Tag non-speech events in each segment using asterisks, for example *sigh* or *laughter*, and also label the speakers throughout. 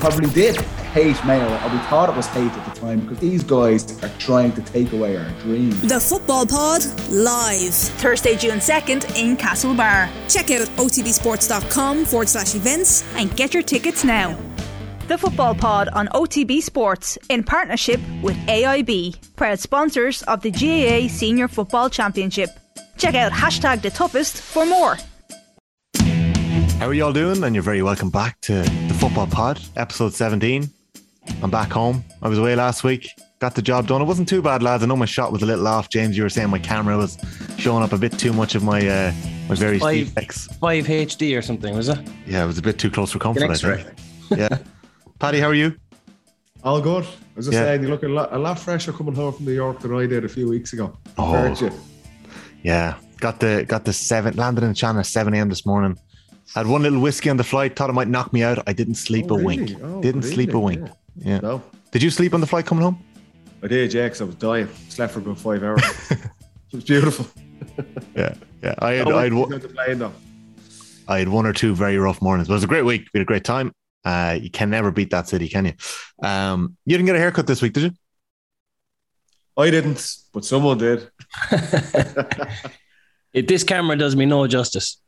Speaker 1: probably did hate Mayo, or we thought it was hate at the time, because these guys are trying to take away our dreams.
Speaker 2: The Football Pod live
Speaker 3: Thursday, June 2nd in Castlebar.
Speaker 2: Check out otbsports.com forward slash events
Speaker 3: and get your tickets now. The Football Pod on OTB Sports in partnership with AIB, proud sponsors of the GAA Senior Football Championship. Check out hashtag the toughest for more.
Speaker 4: How are you all doing? And you're very welcome back to the Football Pod, episode 17. I'm back home. I was away last week. Got the job done. It wasn't too bad, lads. I know my shot was a little off. James, you were saying my camera was showing up a bit too much of my uh, my various
Speaker 5: Five-
Speaker 4: defects.
Speaker 5: 5 HD or something, was it?
Speaker 4: Yeah, it was a bit too close for comfort. I
Speaker 5: X-ray.
Speaker 4: think. Yeah. *laughs* Paddy, how are you?
Speaker 1: All good. I was just
Speaker 4: Yeah.
Speaker 1: saying, you look a lot, a lot fresher coming home from New York than I did a few weeks ago.
Speaker 4: Oh.
Speaker 1: Compared to you.
Speaker 4: Yeah, got the got the seven landed in China at seven a.m. this morning. Had one little whiskey on the flight. Thought it might knock me out. I didn't sleep
Speaker 1: Oh,
Speaker 4: a
Speaker 1: really?
Speaker 4: wink.
Speaker 1: Oh,
Speaker 4: didn't
Speaker 1: good
Speaker 4: sleep a wink. Yeah.
Speaker 1: No,
Speaker 4: Did you sleep on the flight coming home?
Speaker 1: I did, yeah, 'cause I was dying. Slept for about five hours. *laughs* it was beautiful.
Speaker 4: Yeah, yeah. I had
Speaker 1: No
Speaker 4: I had,
Speaker 1: one
Speaker 4: one-
Speaker 1: on the plane, though.
Speaker 4: I had one or two very rough mornings, but it was a great week. We had a great time. Uh, you can never beat that city, can you? Um, you didn't get a haircut this week, did you?
Speaker 1: I didn't, but someone did. *laughs*
Speaker 5: It, this camera does me no justice,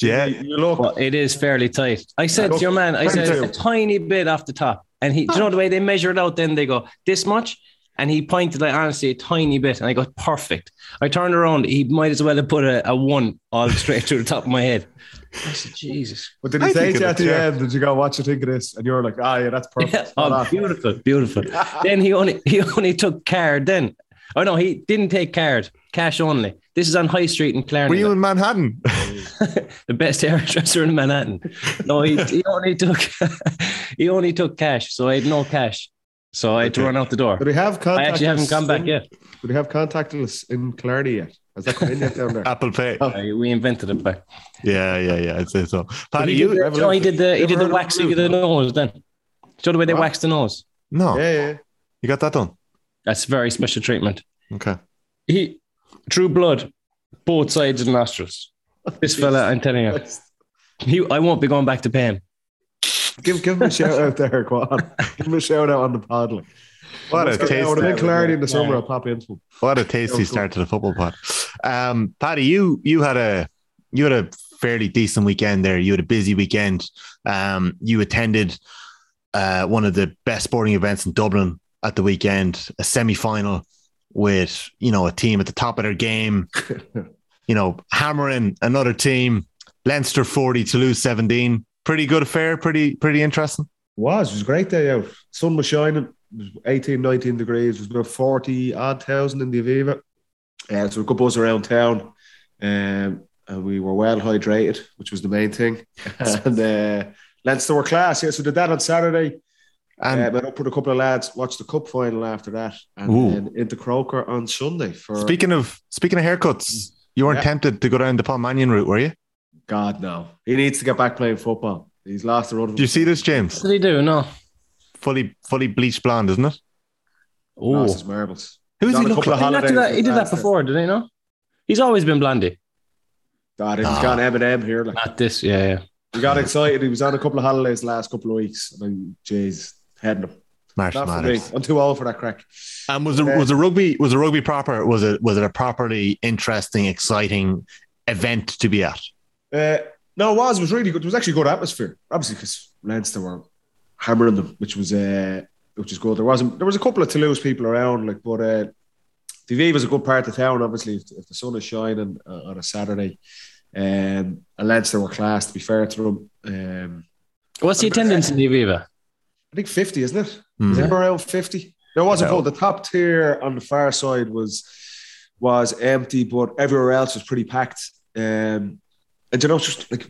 Speaker 4: Yeah,
Speaker 1: You look.
Speaker 5: but it is fairly tight. I said to your man, I said
Speaker 1: Thank
Speaker 5: a tiny bit off the top. And he, do you know the way they measure it out? Then they go, this much. And he pointed like honestly a tiny bit, and I go perfect. I turned around. He might as well have put a, a one all *laughs* straight through the top of my head. I said, Jesus.
Speaker 1: But did he
Speaker 4: I
Speaker 1: say to you at the
Speaker 4: is,
Speaker 1: end, did you go, what you think of this? And you were like, ah, yeah, that's perfect.
Speaker 5: Yeah, oh, beautiful, beautiful. *laughs* then he only he only took card. Then, oh no, he didn't take card, cash only. This is on High Street in Killarney.
Speaker 4: were you in Manhattan? *laughs* *laughs*
Speaker 5: the best hairdresser in Manhattan. No, he, he only took *laughs* he only took cash, so I had no cash. So I had to run out the door.
Speaker 1: Did he have contact?
Speaker 5: I actually haven't come back yet.
Speaker 1: Did he have contactless in Killarney yet? Has that come in yet down there? *laughs*
Speaker 4: Apple Pay.
Speaker 5: Oh, I- we invented it back.
Speaker 4: Yeah, yeah, yeah. I'd say so. Paddy,
Speaker 5: he
Speaker 4: you?
Speaker 5: did, the, no, he did the he did the waxing of the nose. Then, do you know the way they
Speaker 1: What?
Speaker 5: wax the nose?
Speaker 4: No,
Speaker 1: Yeah, yeah.
Speaker 4: you got that done.
Speaker 5: That's very special treatment.
Speaker 4: Okay.
Speaker 5: He drew blood both sides of the nostrils. This fella, I'm telling you, he, I won't be going back to pay him.
Speaker 1: Give, give him a shout out there, go on. Give him a shout out on the pod. Like.
Speaker 4: What a
Speaker 1: Let's I would
Speaker 4: tasty,
Speaker 1: have been Killarney in the summer.
Speaker 5: Yeah.
Speaker 1: I'll pop into him.
Speaker 4: what a tasty start to the football pod. Um, Paddy, you you had a you had a fairly decent weekend there. You had a busy weekend. Um, you attended uh, one of the best sporting events in Dublin at the weekend, a semi final with you know a team at the top of their game. *laughs* you know, hammering another team. Leinster forty, Toulouse seventeen. Pretty good affair. Pretty pretty interesting.
Speaker 1: was. It was a great day out. Sun was shining. Was 18, 19 degrees. It was about 40 odd thousand in the Aviva. Uh, so a good buzz around town. Um, and we were well hydrated, which was the main thing. *laughs* and uh, Leinster were class. Yeah, so did that on Saturday.
Speaker 4: And
Speaker 1: uh, met up with a couple of lads, watched the cup final after that, and
Speaker 4: Ooh.
Speaker 1: then into Croker on Sunday for
Speaker 4: speaking of speaking of haircuts, you weren't
Speaker 1: Yeah.
Speaker 4: tempted to go down the Paul Mannion route, were you?
Speaker 1: God no. He needs to get back playing football. He's lost the run.
Speaker 4: Do you see this, James?
Speaker 5: What did he do? No.
Speaker 4: Fully fully bleached blonde, isn't it?
Speaker 5: Oh,
Speaker 1: Lost his marbles.
Speaker 4: Who does
Speaker 1: He's
Speaker 4: he
Speaker 1: on
Speaker 4: look
Speaker 1: couple
Speaker 4: like?
Speaker 5: he, not do that? he did that before, did he? No. He's always been blondie.
Speaker 1: God, he's
Speaker 4: Ah.
Speaker 1: gone Eminem here. Like.
Speaker 5: Not this. Yeah, yeah.
Speaker 1: He got excited. He was on a couple of holidays the last couple of weeks. And I, jeez, heading him.
Speaker 4: Marsh
Speaker 1: Not for me. I'm too old for that crack.
Speaker 4: And was it was a rugby was a rugby proper? Was it was it a properly interesting, exciting event to be at?
Speaker 1: Uh, no, it was. It was really good. It was actually a good atmosphere. Obviously, because Leinster were hammering them, which was uh, which is good. There wasn't. There was a couple of Toulouse people around, like, but uh, TV was a good part of the town. Obviously, if, if the sun is shining uh, on a Saturday, um, and Leinster were class. To be fair to them, um,
Speaker 5: What's the attendance in the Aviva?
Speaker 1: I think fifty, isn't it?
Speaker 4: Hmm.
Speaker 1: Is it around 50? There wasn't
Speaker 4: No.
Speaker 1: full. The top tier on the far side was was empty, but everywhere else was pretty packed. Um, and you know, just like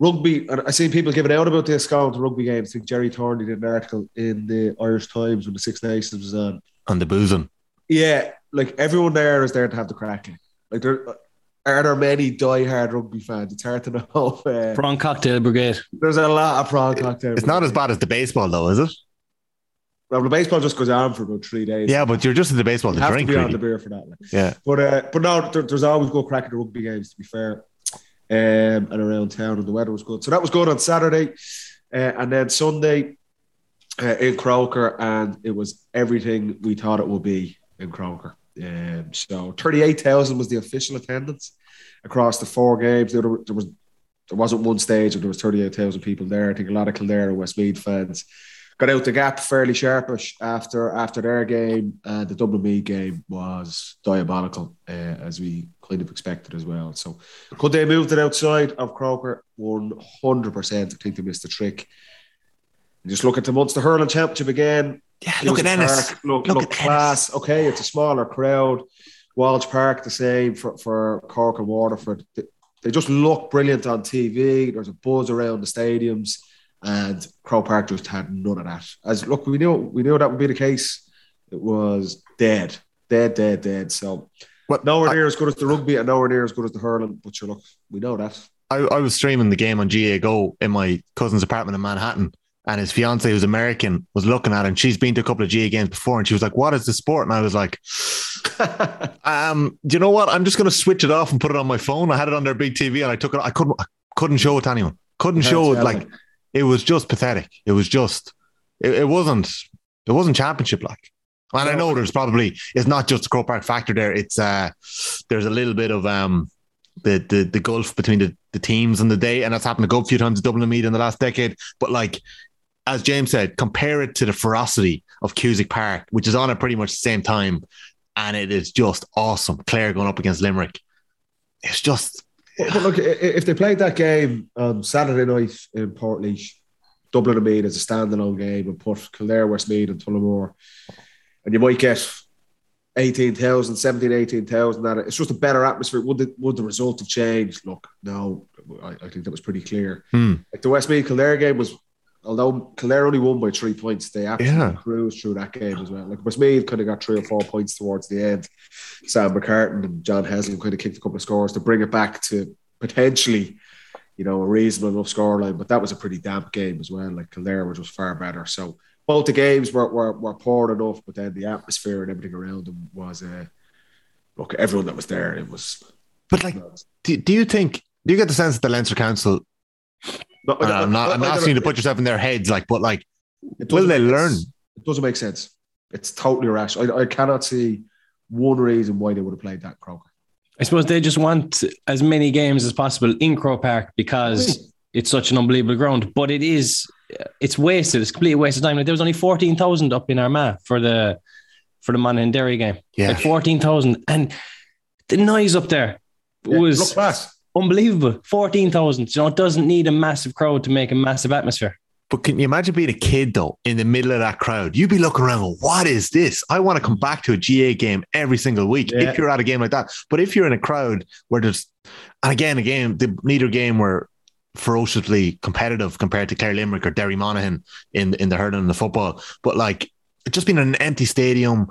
Speaker 1: rugby, and I seen people giving out about this going to rugby games. I think Gerry Thornley did an article in the Irish Times when the Six Nations was on.
Speaker 4: On the boozing.
Speaker 1: Yeah, like everyone there is there to have the crack. Like there are there many die-hard rugby fans. It's hard to know. *laughs* Uh,
Speaker 5: Prawn Cocktail Brigade.
Speaker 1: there's a lot of prawn cocktail.
Speaker 4: It's not as bad as the baseball, though, is it?
Speaker 1: Well, the baseball just goes on for about three days.
Speaker 4: Yeah, but you're just in the baseball
Speaker 1: you
Speaker 4: to
Speaker 1: have
Speaker 4: drink,
Speaker 1: to be on the beer for that. Like.
Speaker 4: Yeah.
Speaker 1: But uh, but no, there, there's always good crack at the rugby games. To be fair, um, and around town, and the weather was good, so that was good on Saturday. Uh, and then Sunday uh, in Croker, and it was everything we thought it would be in Croker. Um, so 38,000 was the official attendance across the four games. There, there was there wasn't one stage where there was 38,000 people there. I think a lot of Kildare and Westmeath fans got out the gap fairly sharpish after after their game. Uh, the Dublin Meath game was diabolical, uh, as we kind of expected as well. So could they move it outside of Croker? 100%. I think they missed the trick. And just look at the Munster Hurling Championship again.
Speaker 4: Yeah, look at Ennis.
Speaker 1: Park, look,
Speaker 4: Look
Speaker 1: look,
Speaker 4: at
Speaker 1: class. Okay, it's a smaller crowd. Walsh Park the same for, for Cork and Waterford. They, they just look brilliant on TV. There's a buzz around the stadiums, and Croke Park just had none of that. As look, we knew we knew that would be the case. It was dead, dead, dead, dead. So
Speaker 4: What-
Speaker 1: nowhere
Speaker 4: I-
Speaker 1: near as good as the rugby, and nowhere near as good as the hurling. But sure, look, we know that.
Speaker 4: I, I was streaming the game on GAA Go in my cousin's apartment in Manhattan, and his fiance, who's American, was looking at it. And she's been to a couple of GAA games before, and she was like, "What is the sport?" And I was like, *laughs* um, "Do you know what? I'm just going to switch it off and put it on my phone." I had it on their big TV, and I took it. I couldn't, I couldn't show it to anyone. Couldn't show it. Like it was just pathetic. It was just, it, it wasn't, it wasn't championship like. And I know there's probably it's not just the Croke Park factor there. It's uh, there's a little bit of um, the the the gulf between the, the teams and the day, and that's happened a good few times at Dublin Meath in the last decade. But like as James said, compare it to the ferocity of Cusack Park, which is on at pretty much the same time, and it is just awesome. Clare going up against Limerick, it's just
Speaker 1: But, look, if they played that game on Saturday night in Portlaoise, Dublin and Meath as a standalone game and put Kildare, Westmeath and Tullamore, and you might get 18,000, 17, 18,000 at. It's just a better atmosphere. Would the, would the result have changed? Look, no, I, I think that was pretty clear.
Speaker 4: hmm.
Speaker 1: Like the Westmeath Kildare game was, although Kildare only won by three points, they absolutely
Speaker 4: Yeah.
Speaker 1: cruised through that game as well. Like Westmeath kind of got three or four points towards the end. Sam McCartan and John Heslin kind of kicked a couple of scores to bring it back to potentially, you know, a reasonable enough scoreline. But that was a pretty damp game as well. Like Kildare were just far better. So both the games were, were, were poor enough, but then the atmosphere and everything around them was, uh, look, everyone that was there, it was.
Speaker 4: but like, do, do you think? Do you get the sense that the Leinster Council?
Speaker 1: No,
Speaker 4: and uh, I'm not. I'm
Speaker 1: I- I
Speaker 4: not
Speaker 1: don't
Speaker 4: asking you to put yourself in their heads, like, but like,
Speaker 1: It
Speaker 4: will they learn?
Speaker 1: It doesn't make sense. It's totally irrational. I, I cannot see one reason why they would have played that Croker.
Speaker 5: I suppose they just want as many games as possible in Croke Park because hmm. it's such an unbelievable ground. But it is, it's wasted. It's completely waste of time. Like there was only fourteen thousand up in Armagh for the for the Monaghan Derry game.
Speaker 4: Yeah.
Speaker 5: Like fourteen thousand, and the noise up there
Speaker 1: Yeah,
Speaker 5: was
Speaker 1: look class.
Speaker 5: Unbelievable. Fourteen thousand. You know, it doesn't need a massive crowd to make a massive atmosphere.
Speaker 4: But can you imagine being a kid though in the middle of that crowd? You'd be looking around, what is this? I want to come back to a GAA game every single week
Speaker 1: Yeah.
Speaker 4: if you're at a game like that. But if you're in a crowd where there's, and again, a game, the, neither game were ferociously competitive compared to Clare Limerick or Derry Monaghan in in the hurling and the football. But like, just been an empty stadium,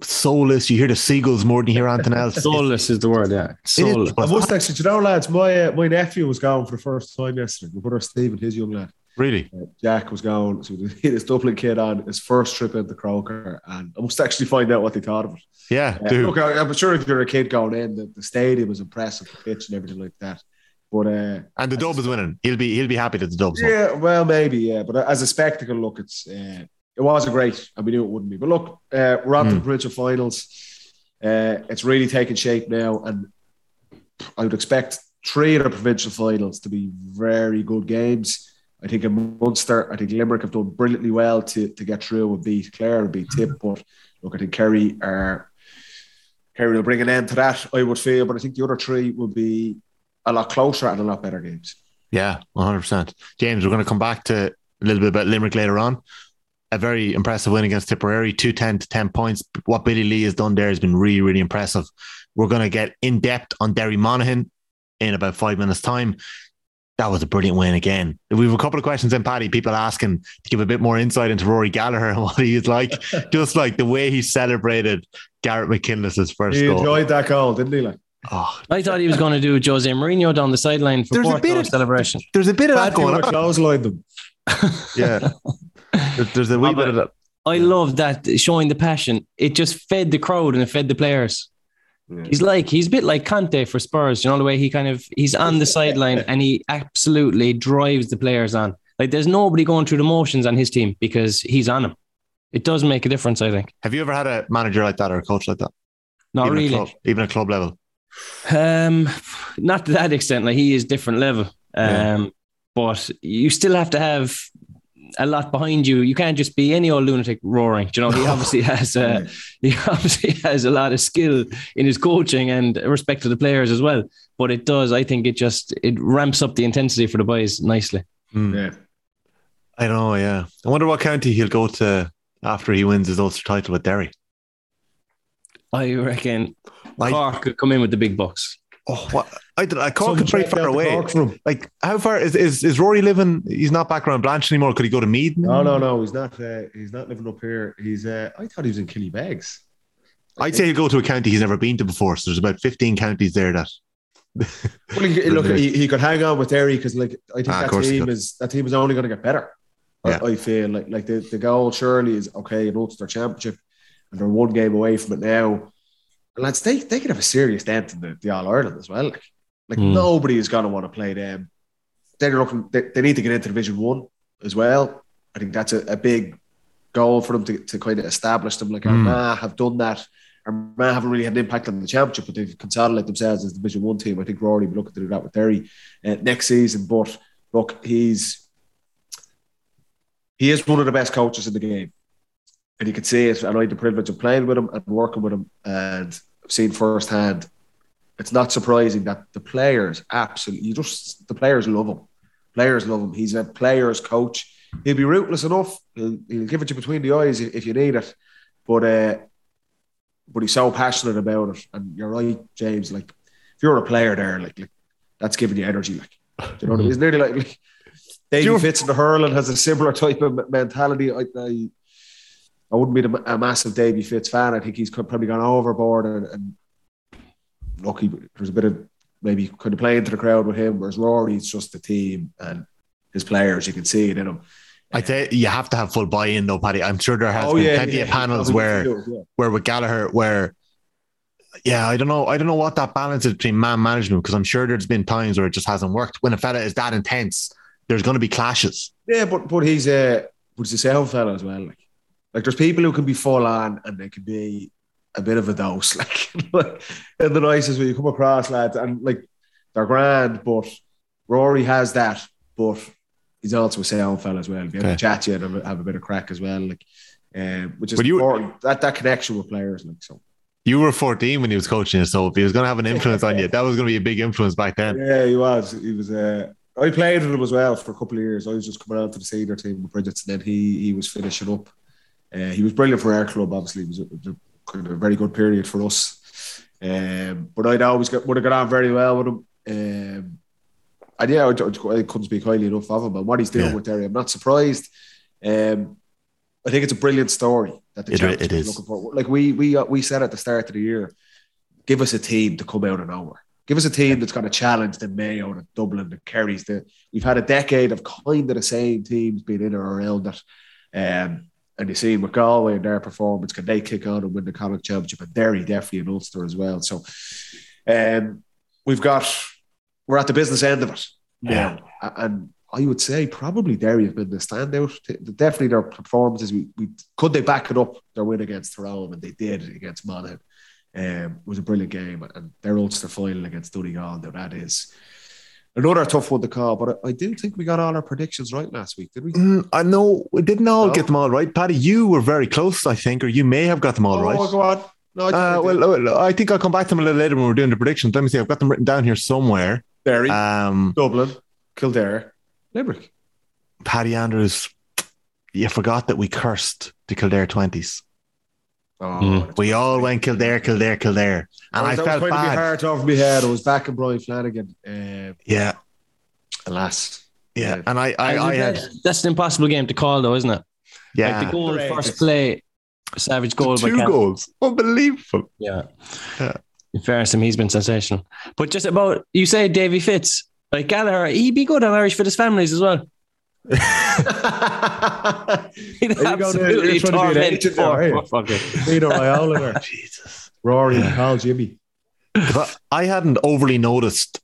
Speaker 4: soulless. You hear the seagulls more than you hear anything else.
Speaker 5: Soulless is the word. Yeah, soulless.
Speaker 1: I
Speaker 4: but-
Speaker 1: must actually, you know, lads, my uh, my nephew was going for the first time yesterday. My brother Stephen, his young lad,
Speaker 4: really.
Speaker 1: uh, Jack was going. So he *laughs* had his Dublin kid on his first trip into Croker, and I must actually find out what they thought of it.
Speaker 4: Yeah,
Speaker 1: Uh, look, I, I'm sure if you're a kid going in, the, the stadium was impressive, the pitch and everything like that. But uh,
Speaker 4: and the dub is winning. He'll be he'll be happy that the dub's won.
Speaker 1: Yeah, well, maybe, yeah. But as a spectacle, look, it's uh, it wasn't great, and we knew it wouldn't be. But look, uh, we're on to
Speaker 4: Hmm.
Speaker 1: the provincial finals. Uh, it's really taking shape now, and I would expect three of the provincial finals to be very good games. I think in Munster, I think Limerick have done brilliantly well to, to get through and beat Clare and beat Tip. But look, I think Kerry are Kerry will bring an end to that. I would feel, but I think the other three will be a lot closer and a lot better games.
Speaker 4: Yeah, 100%. James, we're going to come back to a little bit about Limerick later on. A very impressive win against Tipperary, 210 to 10 points. What Billy Lee has done there has been really, really impressive. We're going to get in depth on Derry Monaghan in about five minutes' time. That was a brilliant win again. We have a couple of questions in, Paddy. People asking to give a bit more insight into Rory Gallagher *laughs* and what he is like. *laughs* Just like the way he celebrated Garrett McKinless's first
Speaker 1: He
Speaker 4: goal.
Speaker 1: enjoyed that goal, didn't he? Like,
Speaker 4: Oh,
Speaker 5: I thought he was going to do Jose Mourinho down the sideline for
Speaker 4: There's a
Speaker 5: Porto
Speaker 4: bit of-
Speaker 5: celebration.
Speaker 4: there's a bit of that
Speaker 1: Bad
Speaker 4: going
Speaker 1: going
Speaker 4: on.
Speaker 1: clothesline them.
Speaker 4: Yeah. *laughs* There's, a wee *laughs* bit of that.
Speaker 5: I love that showing the passion. It just fed the crowd and it fed the players. He's like he's a bit like Conte for Spurs. You know the way he kind of he's on the sideline and he absolutely drives the players on. Like there's nobody going through the motions on his team because he's on them. It does make a difference, I think.
Speaker 4: Have you ever had a manager like that or a coach like that?
Speaker 5: Not
Speaker 4: even
Speaker 5: really.
Speaker 4: At club, even at club level.
Speaker 5: Um, not to that extent. Like he is different level. Um,
Speaker 4: Yeah.
Speaker 5: but you still have to have a lot behind you. You can't just be any old lunatic roaring. Do You know, he obviously has uh, he *laughs* obviously has a lot of skill in his coaching and respect to the players as well. But it does, I think, it just it ramps up the intensity for the boys nicely.
Speaker 4: Hmm.
Speaker 1: Yeah.
Speaker 4: I know, yeah. I wonder what county he'll go to after he wins his Ulster title with Derry.
Speaker 5: I reckon
Speaker 4: I-
Speaker 5: Cork could come in with the big bucks.
Speaker 4: Oh, what? I. I Cork is very far away.
Speaker 1: Cork from him.
Speaker 4: Like, how far is, is is Rory living? He's not back around Blanche anymore. Could he go to Meath?
Speaker 1: No, no, no. He's not. Uh, he's not living up here. He's. Uh, I thought he was in Killybegs.
Speaker 4: I'd say he'll go to a county he's never been to before. So there's about 15 counties there that. *laughs*
Speaker 1: Well, he, look, he, he could hang on with Derry because, like, I think
Speaker 4: Ah,
Speaker 1: that team is that team is only going to get better. I-
Speaker 4: Yeah.
Speaker 1: I, feel like like the, the goal surely is okay. An Ulster Championship, and they're one game away from it now. And lads, they they could have a serious dent in the, the All Ireland as well. Like, like
Speaker 5: Hmm.
Speaker 1: nobody is going to want to play them. They're looking. They, they need to get into Division One as well. I think that's a, a big goal for them to, to kind of establish them. Like
Speaker 4: Hmm.
Speaker 1: Armagh have done that. Armagh haven't really had an impact on the championship, but they've consolidated themselves as the Division One team. I think Rory will be looking to do that with Derry uh, next season. But look, he's he is one of the best coaches in the game, and you can see it. And I had the privilege of playing with him and working with him, and I've seen firsthand. It's not surprising that the players absolutely, you just the players love him. Players love him. He's a players coach. He'll be ruthless enough. He'll, he'll give it you between the eyes if, if you need it, but uh, but he's so passionate about it. And you're right, James. Like if you're a player there, like, like that's giving you energy. Like you know what I mean? It's nearly like, like Davy
Speaker 4: Sure.
Speaker 1: Fitz in the hurling has a similar type of mentality. I, I, I wouldn't be a massive Davy Fitz fan. I think he's probably gone overboard and, and look, he, there's a bit of maybe kind of playing to the crowd with him, whereas Rory's just the team and his players. You can see it in him.
Speaker 4: I'd say you have to have full buy-in though, Paddy. I'm sure there has
Speaker 1: Oh,
Speaker 4: been
Speaker 1: yeah,
Speaker 4: plenty
Speaker 1: yeah,
Speaker 4: of panels
Speaker 1: yeah.
Speaker 4: where where with Gallagher where yeah, I don't know. I don't know what that balance is between man management because I'm sure there's been times where it just hasn't worked. When a fella is that intense, there's going to be clashes.
Speaker 1: Yeah, but but he's a but he's a sound fella as well. Like like there's people who can be full on and they can be a bit of a dose. *laughs* Like, like in the nicest way you come across, lads, and like they're grand, but Rory has that, but he's also a sound fella as well. Be able
Speaker 4: Okay.
Speaker 1: to chat to you and have a, bit of crack as well. Like um, which is
Speaker 4: But you-
Speaker 1: important. That that connection with players, like so.
Speaker 4: You were 14 when he was coaching so if he was going to have an influence on you, that was going to be a big influence back then.
Speaker 1: Yeah, he was. He was. Uh, I played with him as well for a couple of years. I was just coming out to the senior team with Brigid's, and then he he was finishing up. Uh, he was brilliant for our club. Obviously, it was a, a kind of a very good period for us. Um, but I'd always got would have got on very well with him. Um, and yeah, I, I couldn't speak highly enough of him. And what he's doing
Speaker 4: Yeah.
Speaker 1: with Derry, I'm not surprised. Um, I think it's a brilliant story that the
Speaker 4: It- it is.
Speaker 1: looking for. Like we we we said at the start of the year, give us a team to come out of nowhere. Give us a team that's going to challenge the Mayo, the Dublin, the Kerrys. The, we've had a decade of kind of the same teams being in or around it. Um, and you see with Galway and their performance, can they kick on and win the Connacht Championship? And Derry definitely and Ulster as well. So um, we've got, we're at the business end of it now. And I would say probably Derry have been the standout. Definitely their performances. We, we could they back it up their win against Tyrone, and they did against Monaghan. Um, it was a brilliant game, and their Ulster final against Donegal. Now that is another tough one to call, but I, I do think we got all our predictions right last week, did we?
Speaker 4: Mm, I know we didn't all
Speaker 1: No.
Speaker 4: get them all right. Paddy, you were very close, I think, or you may have got them all
Speaker 1: oh,
Speaker 4: right.
Speaker 1: go on. No, I I
Speaker 4: Uh, well, I think I'll come back to them a little later when we're doing the predictions. Let me see. I've got them written down here somewhere.
Speaker 1: Derry,
Speaker 4: Um,
Speaker 1: Dublin, Kildare, Limerick.
Speaker 4: Paddy Andrews, you forgot that we cursed the Kildare 20s.
Speaker 1: Oh,
Speaker 5: Mm.
Speaker 1: that's
Speaker 4: We
Speaker 1: right.
Speaker 4: all went Kildare, Kildare, Kildare. And I
Speaker 1: that
Speaker 4: felt
Speaker 1: was going to be
Speaker 4: bad.
Speaker 1: hard over my head. I was back in Brian Flanagan. Um,
Speaker 4: Yeah,
Speaker 1: alas.
Speaker 4: yeah. And I, I, I had,
Speaker 5: that's, that's an impossible game to call, though, isn't it?
Speaker 4: yeah.
Speaker 5: Like the goal,
Speaker 1: Correct.
Speaker 5: first play, savage goal by
Speaker 4: Two
Speaker 5: Cal.
Speaker 4: goals. Unbelievable.
Speaker 5: Yeah.
Speaker 4: Yeah.
Speaker 5: In fairness, to him, he's been sensational. But just about you say Davy Fitz, like Gallagher, he'd be good on Irish for his families as well. *laughs* He'd
Speaker 1: Are you going to-
Speaker 5: absolutely
Speaker 1: you're to be an
Speaker 5: torment
Speaker 1: agent now,
Speaker 5: poor
Speaker 1: are you? Peter Iola.
Speaker 4: Jesus.
Speaker 1: Rory and Carl Jimmy.
Speaker 4: 'Cause I I hadn't overly noticed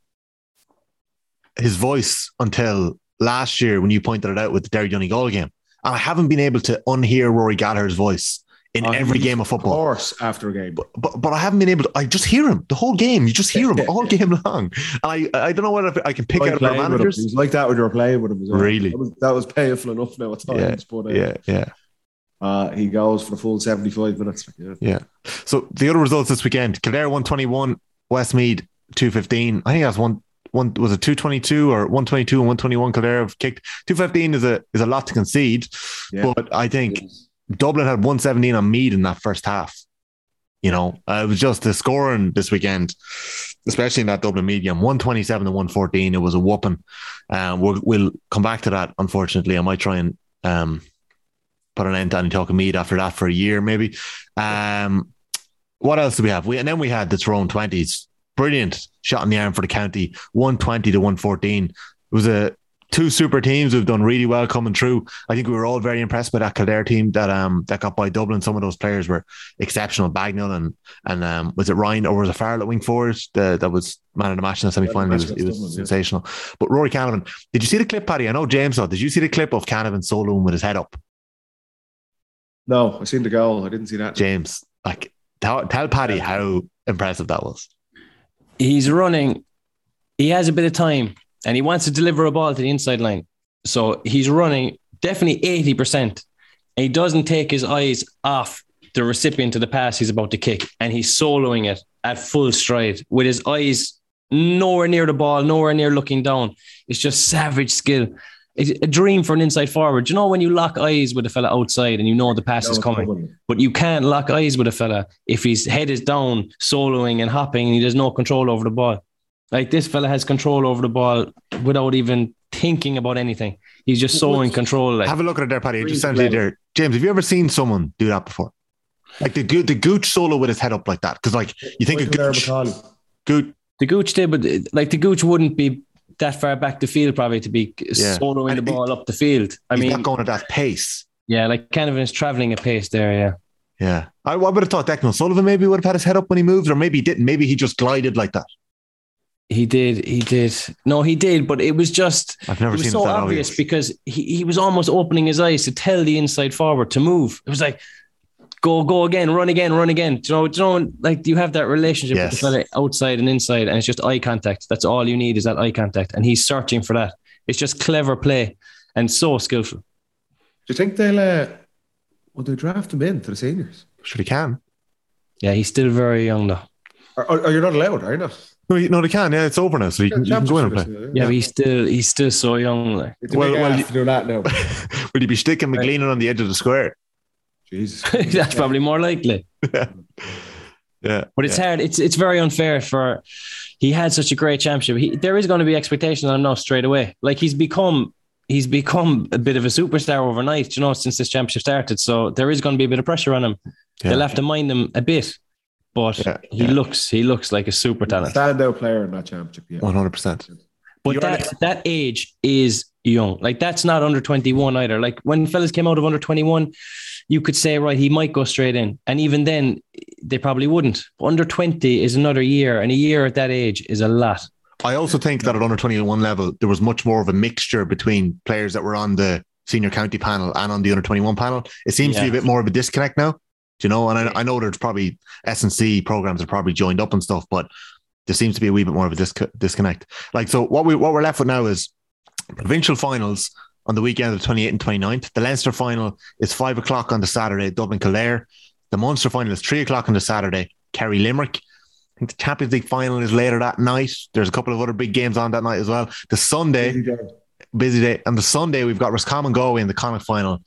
Speaker 4: his voice until last year when you pointed it out with the Derry Donegal game. And I haven't been able to unhear Rory Gallagher's voice in
Speaker 1: Oh,
Speaker 4: every game of football.
Speaker 1: Of course, after a game.
Speaker 4: But, but but I haven't been able to. I just hear him the whole game. You just hear him *laughs* all game long. And I I don't know whether I can pick
Speaker 1: Like
Speaker 4: out our
Speaker 1: playing with him.
Speaker 4: managers.
Speaker 1: He was like that when you were playing with him. as well.
Speaker 4: Really?
Speaker 1: That was, that was painful enough now at times. But uh,
Speaker 4: Yeah, yeah,
Speaker 1: uh, he goes for the full 75 minutes. Yeah.
Speaker 4: yeah. So the other results this weekend: Kildare one twenty one, Westmeath two fifteen. I think that's one. One was it two twenty two or one twenty two and one twenty one. Kildare have kicked two fifteen is a is a lot to concede,
Speaker 1: Yeah.
Speaker 4: but I think Dublin had 117 on Meath in that first half. You know, uh, it was just the scoring this weekend, especially in that Dublin medium, 127 to 114. It was a whooping. Um, we'll, we'll come back to that, unfortunately. I might try and um, put an end to any talk of Meath after that for a year, maybe. Um, what else do we have? We And then we had the Tyrone 20s. Brilliant shot in the arm for the county, 120 to 114. It was a two super teams who've done really well coming through. I think we were all very impressed by that Kildare team that um that got by Dublin. Some of those players were exceptional. Bagnall and and um was it Ryan or was it Farrell at wing forward the, that was man of the match in the semi final. He was, he was
Speaker 1: Dublin, yeah.
Speaker 4: sensational. But Rory Canavan, did you see the clip, Paddy? I know James saw. Did you see the clip of Canavan soloing with his head up?
Speaker 1: No, I seen the goal. I didn't see that.
Speaker 4: James, like tell, tell Paddy how impressive that was.
Speaker 5: he's running. He has a bit of time and he wants to deliver a ball to the inside line. So he's running definitely 80%. And he doesn't take his eyes off the recipient of the pass he's about to kick. And he's soloing it at full stride with his eyes nowhere near the ball, nowhere near looking down. It's just savage skill. It's a dream for an inside forward. You know when you lock eyes with a fella outside and you know the pass is coming? but you can't lock eyes with a fella if his head is down, soloing and hopping, and he has no control over the ball. Like this fella has control over the ball without even thinking about anything. He's just so in control. Like
Speaker 4: Have a look at it there, Paddy. Just
Speaker 1: Really
Speaker 4: sent you there. James, have you ever seen someone do that before? Like the the Gooch solo with his head up like that? Because like you think of
Speaker 1: Michael
Speaker 4: Gooch, Gooch,
Speaker 5: the Gooch did, but like the Gooch wouldn't be that far back the field probably to be
Speaker 4: Yeah.
Speaker 5: soloing
Speaker 4: And
Speaker 5: the
Speaker 4: he-
Speaker 5: ball up the field. I
Speaker 4: he's
Speaker 5: mean,
Speaker 4: not going at that pace.
Speaker 5: yeah, like Canavan is traveling at pace there. Yeah.
Speaker 4: Yeah, I, I would have thought Declan Sullivan maybe would have had his head up when he moved, or maybe he didn't. Maybe he just glided like that.
Speaker 5: He did. He did. No, he did. But it was just
Speaker 4: I've never
Speaker 5: it was
Speaker 4: seen
Speaker 5: so
Speaker 4: it that
Speaker 5: obvious,
Speaker 4: obvious.
Speaker 5: because he, he was almost opening his eyes to tell the inside forward to move. It was like, go, go again, run again, run again. Do you know, do you know, like you have that relationship
Speaker 4: Yes.
Speaker 5: with the outside and inside, and it's just eye contact. That's all you need is that eye contact. And he's searching for that. It's just clever play and so skillful.
Speaker 1: Do you think they'll uh, will they draft him in to the seniors?
Speaker 4: Sure, he can.
Speaker 5: Yeah, he's still very young though.
Speaker 1: Or, or, or you're not allowed, are you not?
Speaker 4: No, you- no, they can. Yeah, it's over now, so you can, you can go in and play.
Speaker 5: Yeah, but he's still he's still so young. Like
Speaker 1: It's a
Speaker 4: Well-
Speaker 1: big
Speaker 4: well,
Speaker 1: ask
Speaker 4: you-
Speaker 1: to do that now. *laughs*
Speaker 4: Will you be sticking McLean on the edge of the square?
Speaker 1: Jesus. *laughs*
Speaker 5: that's probably more likely. *laughs*
Speaker 4: Yeah,
Speaker 5: But it's
Speaker 4: yeah.
Speaker 5: hard. It's it's very unfair for he had such a great championship. He, there is going to be expectation on him now straight away. Like he's become he's become a bit of a superstar overnight, you know, since this championship started. So there is going to be a bit of pressure on him.
Speaker 4: Yeah.
Speaker 5: They'll have to mind him a bit. But
Speaker 4: Yeah,
Speaker 5: he
Speaker 4: yeah.
Speaker 5: looks he looks like a super talent.
Speaker 1: Standout player in that championship. Yeah.
Speaker 4: one hundred percent.
Speaker 5: But
Speaker 1: You're
Speaker 5: that that age is young. Like that's not under 21 either. Like when fellas came out of under 21, you could say, right, he might go straight in. And even then, they probably wouldn't. Under 20 is another year, and a year at that age is a lot.
Speaker 4: I also think that at under twenty one level, there was much more of a mixture between players that were on the senior county panel and on the under twenty one panel. It seems to be a bit more of a disconnect now. Do you know? And I, I know there's probably S and C programs are probably joined up and stuff, but there seems to be a wee bit more of a disc- disconnect. Like so, what we what we're left with now is provincial finals on the weekend of the 28th and 29th. The Leinster final is five o'clock on the Saturday, Dublin Kildare. The Munster final is three o'clock on the Saturday, Kerry Limerick. I think the Champions League final is later that night. There's a couple of other big games on that night as well. The Sunday, busy day. And the Sunday, we've got Roscommon Galway in the Connacht final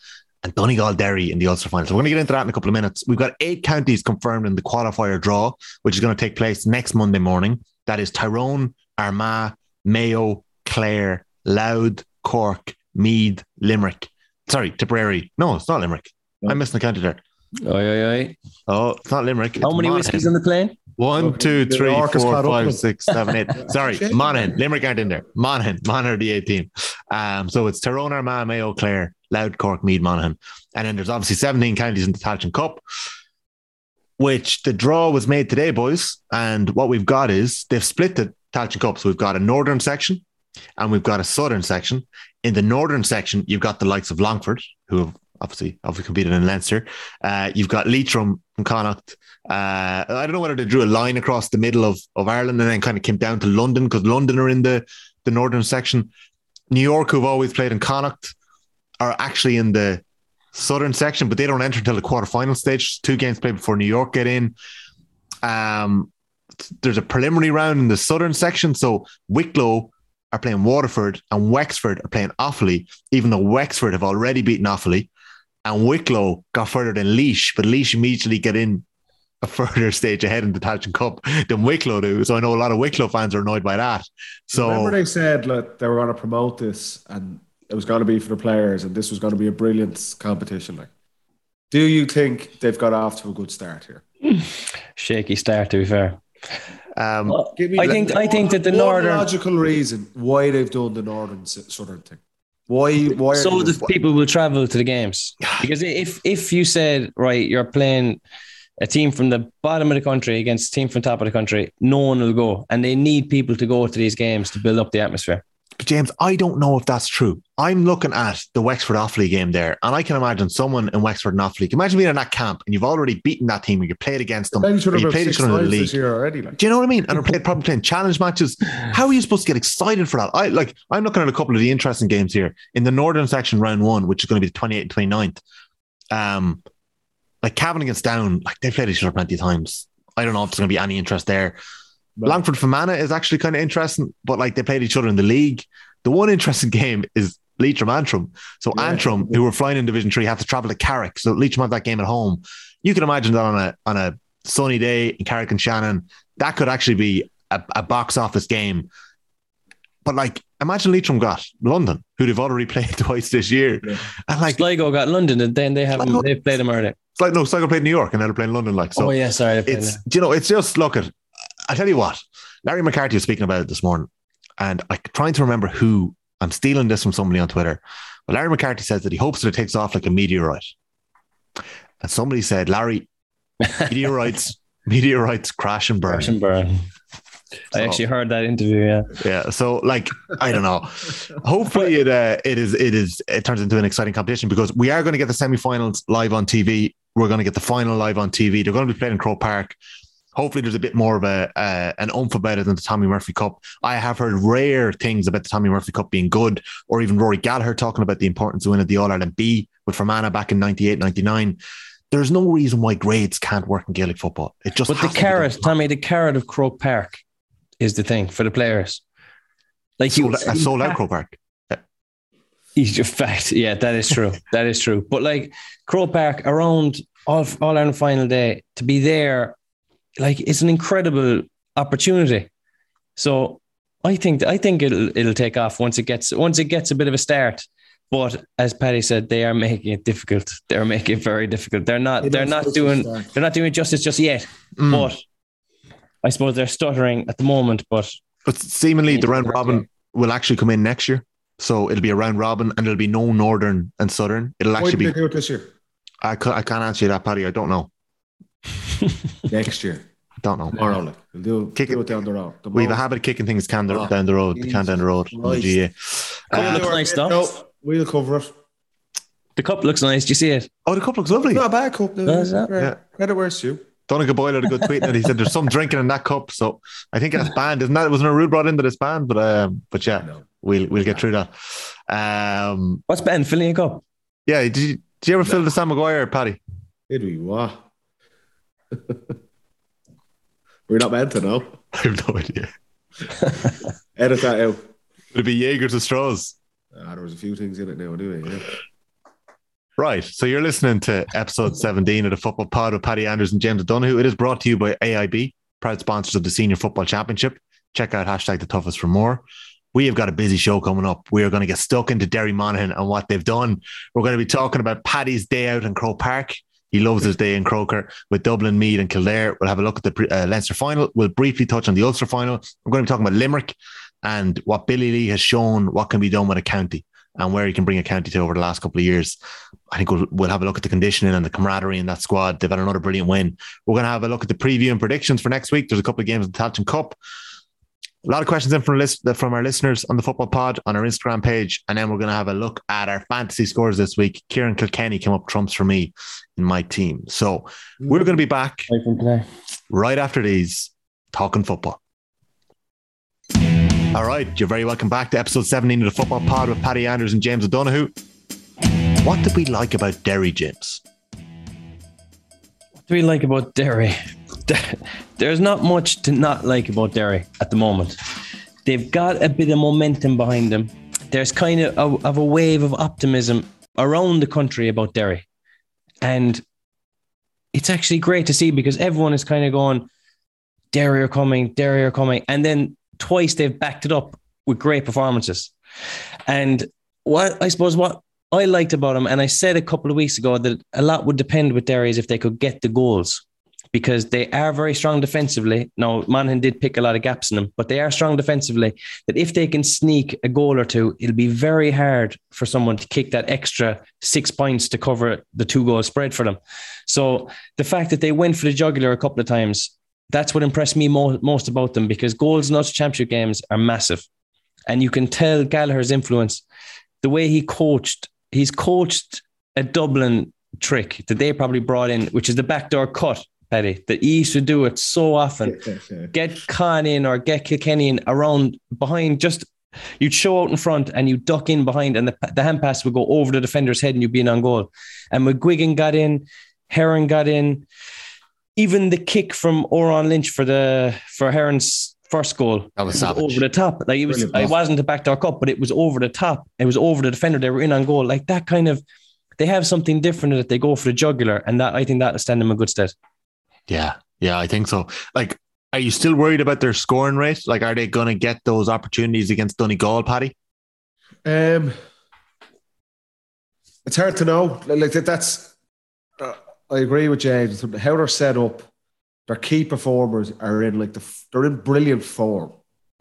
Speaker 4: and Donegal Derry in the Ulster final. So we're going to get into that in a couple of minutes. We've got eight counties confirmed in the qualifier draw, which is going to take place next Monday morning. That is Tyrone, Armagh, Mayo, Clare, Louth, Cork, Meath, Limerick. Sorry, Tipperary. No, it's not Limerick. I'm missing the county there.
Speaker 5: Oi, oi, oi.
Speaker 4: Oh, it's not Limerick.
Speaker 5: How
Speaker 4: It's
Speaker 5: many
Speaker 4: Monaghan.
Speaker 5: whiskies on the plane?
Speaker 4: One, two, three, four, five, six, seven, eight. *laughs* Sorry, Monaghan. Limerick aren't in there. Monaghan. Monaghan are the 18. Um, so it's Tyrone, Armagh, Mayo, Clare, Louth, Cork, Meath, Monaghan. And then there's obviously 17 counties in the Tailteann Cup, which the draw was made today, boys. And what we've got is they've split the Tailteann Cup. So we've got a northern section and we've got a southern section. In the northern section, you've got the likes of Longford, who have obviously obviously competed in Leinster. Uh, you've got Leitrim and Connacht. Uh, I don't know whether they drew a line across the middle of, of Ireland and then kind of came down to London because London are in the, the northern section. New York, who've always played in Connacht, are actually in the southern section, but they don't enter until the quarterfinal stage. Two games played before New York get in. Um, there's a preliminary round in the southern section. So Wicklow are playing Waterford and Wexford are playing Offaly, even though Wexford have already beaten Offaly. And Wicklow got further than Laois, but Laois immediately get in a further *laughs* stage ahead in the Tailteann Cup than Wicklow do. So I know a lot of Wicklow fans are annoyed by that. So
Speaker 1: remember they said like they were going to promote this and it was going to be for the players and this was going to be a brilliant competition. Like, do you think they've got off to a good start here? *sighs*
Speaker 5: Shaky start, to be fair.
Speaker 4: um,
Speaker 1: Give me
Speaker 5: I
Speaker 1: the-
Speaker 5: think I think that the northern
Speaker 1: logical reason why they've done the northern s- southern thing. Why? Why? Are
Speaker 5: so the people will travel to the games *sighs* because if if you said right, you're playing a team from the bottom of the country against a team from top of the country, no one will go, and they need people to go to these games to build up the atmosphere.
Speaker 4: But James, I don't know if that's true. I'm looking at the Wexford Offaly game there, and I can imagine someone in Wexford and Offaly. Imagine being in that camp and you've already beaten that team, and you played against them,
Speaker 1: They've played each
Speaker 4: or you played each other in the league.
Speaker 1: already. Like,
Speaker 4: Do you know what I mean? And are played probably playing challenge matches. *laughs* How are you supposed to get excited for that? I like. I'm looking at a couple of the interesting games here in the northern section, round one, which is going to be the 28th and 29th. Um, like Cavan against Down, like they played each other plenty of times. I don't know if there's going to be any interest there.
Speaker 1: But-
Speaker 4: Longford Fermanagh is actually kind of interesting, but like they played each other in the league. The one interesting *laughs* game is Leitrim Antrim. So
Speaker 1: Yeah.
Speaker 4: Antrim, who were flying in Division Three, have to travel to Carrick. So Leitrim have that game at home. You can imagine that on a on a sunny day in Carrick-on-Shannon, that could actually be a, a box office game. But like, imagine Leitrim got London, who they've already *laughs* played twice this year,
Speaker 1: Yeah.
Speaker 4: and like,
Speaker 5: Sligo got London, and then they haven't
Speaker 4: Sligo-
Speaker 5: they played them already.
Speaker 4: it's like no, Sligo played New York, and now they're playing London. Like, so
Speaker 5: oh yeah, sorry,
Speaker 4: it's you know it's just look at I tell you what Larry McCarthy was speaking about it this morning and I'm trying to remember who I'm stealing this from somebody on Twitter but Larry McCarthy says that he hopes that it takes off like a meteorite. And somebody said Larry *laughs* meteorites meteorites crash and burn.
Speaker 5: Crash and burn. I actually heard that interview. Yeah,
Speaker 4: yeah so like I don't know. Hopefully it uh, it is it is it turns into an exciting competition because we are going to get the semi-finals live on TV we're going to get the final live on TV they're going to be played in Croke Park hopefully there's a bit more of a uh, an oomph about it than the Tommy Murphy Cup. I have heard rare things about the Tommy Murphy Cup being good, or even Rory Gallagher talking about the importance of winning the All Ireland B with Fermanagh back in 98, 99. There's no reason why grades can't work in Gaelic football. It just
Speaker 5: but the
Speaker 4: has to be
Speaker 5: carrot, Tommy, the carrot of Croke Park is the thing for the players. Like you,
Speaker 4: sold, out- sold out Croke Park. *laughs*
Speaker 5: A fact. Yeah, that is true. that is true. But like Croke Park around all all Ireland final day to be there, like it's an incredible opportunity. So I think I think it'll it'll take off once it gets once it gets a bit of a start. But as Paddy said, they are making it difficult. They're making it very difficult. They're not.
Speaker 1: It
Speaker 5: They're not doing. They're not doing justice just yet.
Speaker 4: Mm.
Speaker 5: But I suppose they're stuttering at the moment. But
Speaker 4: But seemingly the round robin will actually come in next year. So it'll be a round robin and there'll be no northern and southern. It'll
Speaker 1: Why
Speaker 4: actually
Speaker 1: did they
Speaker 4: be
Speaker 1: do it this year?
Speaker 4: I, I can't answer you that, Paddy. I don't know. *laughs*
Speaker 1: Next year,
Speaker 4: I don't know.
Speaker 1: tomorrow. Like, we'll do,
Speaker 4: Kick
Speaker 1: do
Speaker 4: it.
Speaker 1: it down the road. The
Speaker 4: We have a habit of kicking things can
Speaker 1: Oh,
Speaker 4: down the road, the can down the road. in the
Speaker 1: Christ.
Speaker 5: GAA.
Speaker 4: Uh,
Speaker 5: looks nice though.
Speaker 1: No, we'll cover it.
Speaker 6: The cup looks nice. Do you see it?
Speaker 4: Oh, the cup looks lovely.
Speaker 1: Not a bad cup. No,
Speaker 6: Is that?
Speaker 1: yeah. Credit where's you.
Speaker 4: Donegal Boyle had a good tweet and he said there's some drinking in that cup. So I think that's banned, isn't that? It Wasn't a rule brought into this band, but um, but yeah,
Speaker 1: No.
Speaker 4: we'll we'll get through that. Um,
Speaker 6: What's Ben filling a cup?
Speaker 4: yeah, did you did you ever fill the Sam Maguire, Paddy?
Speaker 1: Did we? What? *laughs* We're not meant to know. *laughs*
Speaker 4: I have no idea. *laughs*
Speaker 1: Edit that out.
Speaker 4: Would it be Jaegers or straws?
Speaker 1: Ah, there was a few things in it now, anyway. Yeah.
Speaker 4: Right. So you're listening to episode 17 of the Football Pod with Paddy Andrews and James O'Donoghue. It is brought to you by AIB, proud sponsors of the Senior Football Championship. Check out hashtag the toughest for more. We have got a busy show coming up. We are going to get stuck into Derry Monaghan and what they've done. We're going to be talking about Paddy's day out in Croke Park. He loves his day in Croker with Dublin, Meath, and Kildare. We'll have a look at the uh, Leinster final. We'll briefly touch on the Ulster final. We're going to be talking about Limerick and what Billy Lee has shown what can be done with a county and where he can bring a county to over the last couple of years. I think we'll, we'll have a look at the conditioning and the camaraderie in that squad. They've had another brilliant win. We're going to have a look at the preview and predictions for next week. There's a couple of games in the Tailteann Cup. A lot of questions in from, list, from our listeners on the Football Pod on our Instagram page. And then we're going to have a look at our fantasy scores this week. Kieran Kilkenny came up trumps for me in my team. So we're going to be back right after these talking football. All right, you're very welcome back to episode 17 of the Football Pod with Paddy Andrews and James O'Donoghue. What did we like about Derry, James?
Speaker 5: What do we like about Derry? *laughs* There's not much to not like about Derry at the moment. They've got a bit of momentum behind them. There's kind of a, of a wave of optimism around the country about Derry. And it's actually great to see because everyone is kind of going, Derry are coming, Derry are coming. And then twice they've backed it up with great performances. And what I suppose what I liked about them, and I said a couple of weeks ago that a lot would depend with Derry is if they could get the goals because they are very strong defensively. Now, Monaghan did pick a lot of gaps in them, but they are strong defensively. That if they can sneak a goal or two, it'll be very hard for someone to kick that extra six points to cover the two goal spread for them. So the fact that they went for the jugular a couple of times, that's what impressed me mo- most about them because goals in those championship games are massive. And you can tell Gallagher's influence, the way he coached, he's coached a Dublin trick that they probably brought in, which is the backdoor cut Paddy, that he used to do it so often. get Con in or get Kilkenny in around behind, just you'd show out in front and you duck in behind, and the, the hand pass would go over the defender's head and you'd be in on goal. And McGuigan got in, Heron got in, even the kick from Odhran Lynch for the for Heron's first goal
Speaker 4: that was,
Speaker 5: was over the top. Like it was, it wasn't a backdoor cut, but it was over the top. It was over the defender. They were in on goal. Like that kind of, they have something different that they go for the jugular, and that I think that'll stand them a good stead.
Speaker 4: Yeah, yeah, I think so. Like, are you still worried about their scoring rate? Like, are they going to get those opportunities against Donegal, Paddy?
Speaker 1: Um, it's hard to know. Like that's, uh, I agree with James. How they're set up, their key performers are in like the they're in brilliant form.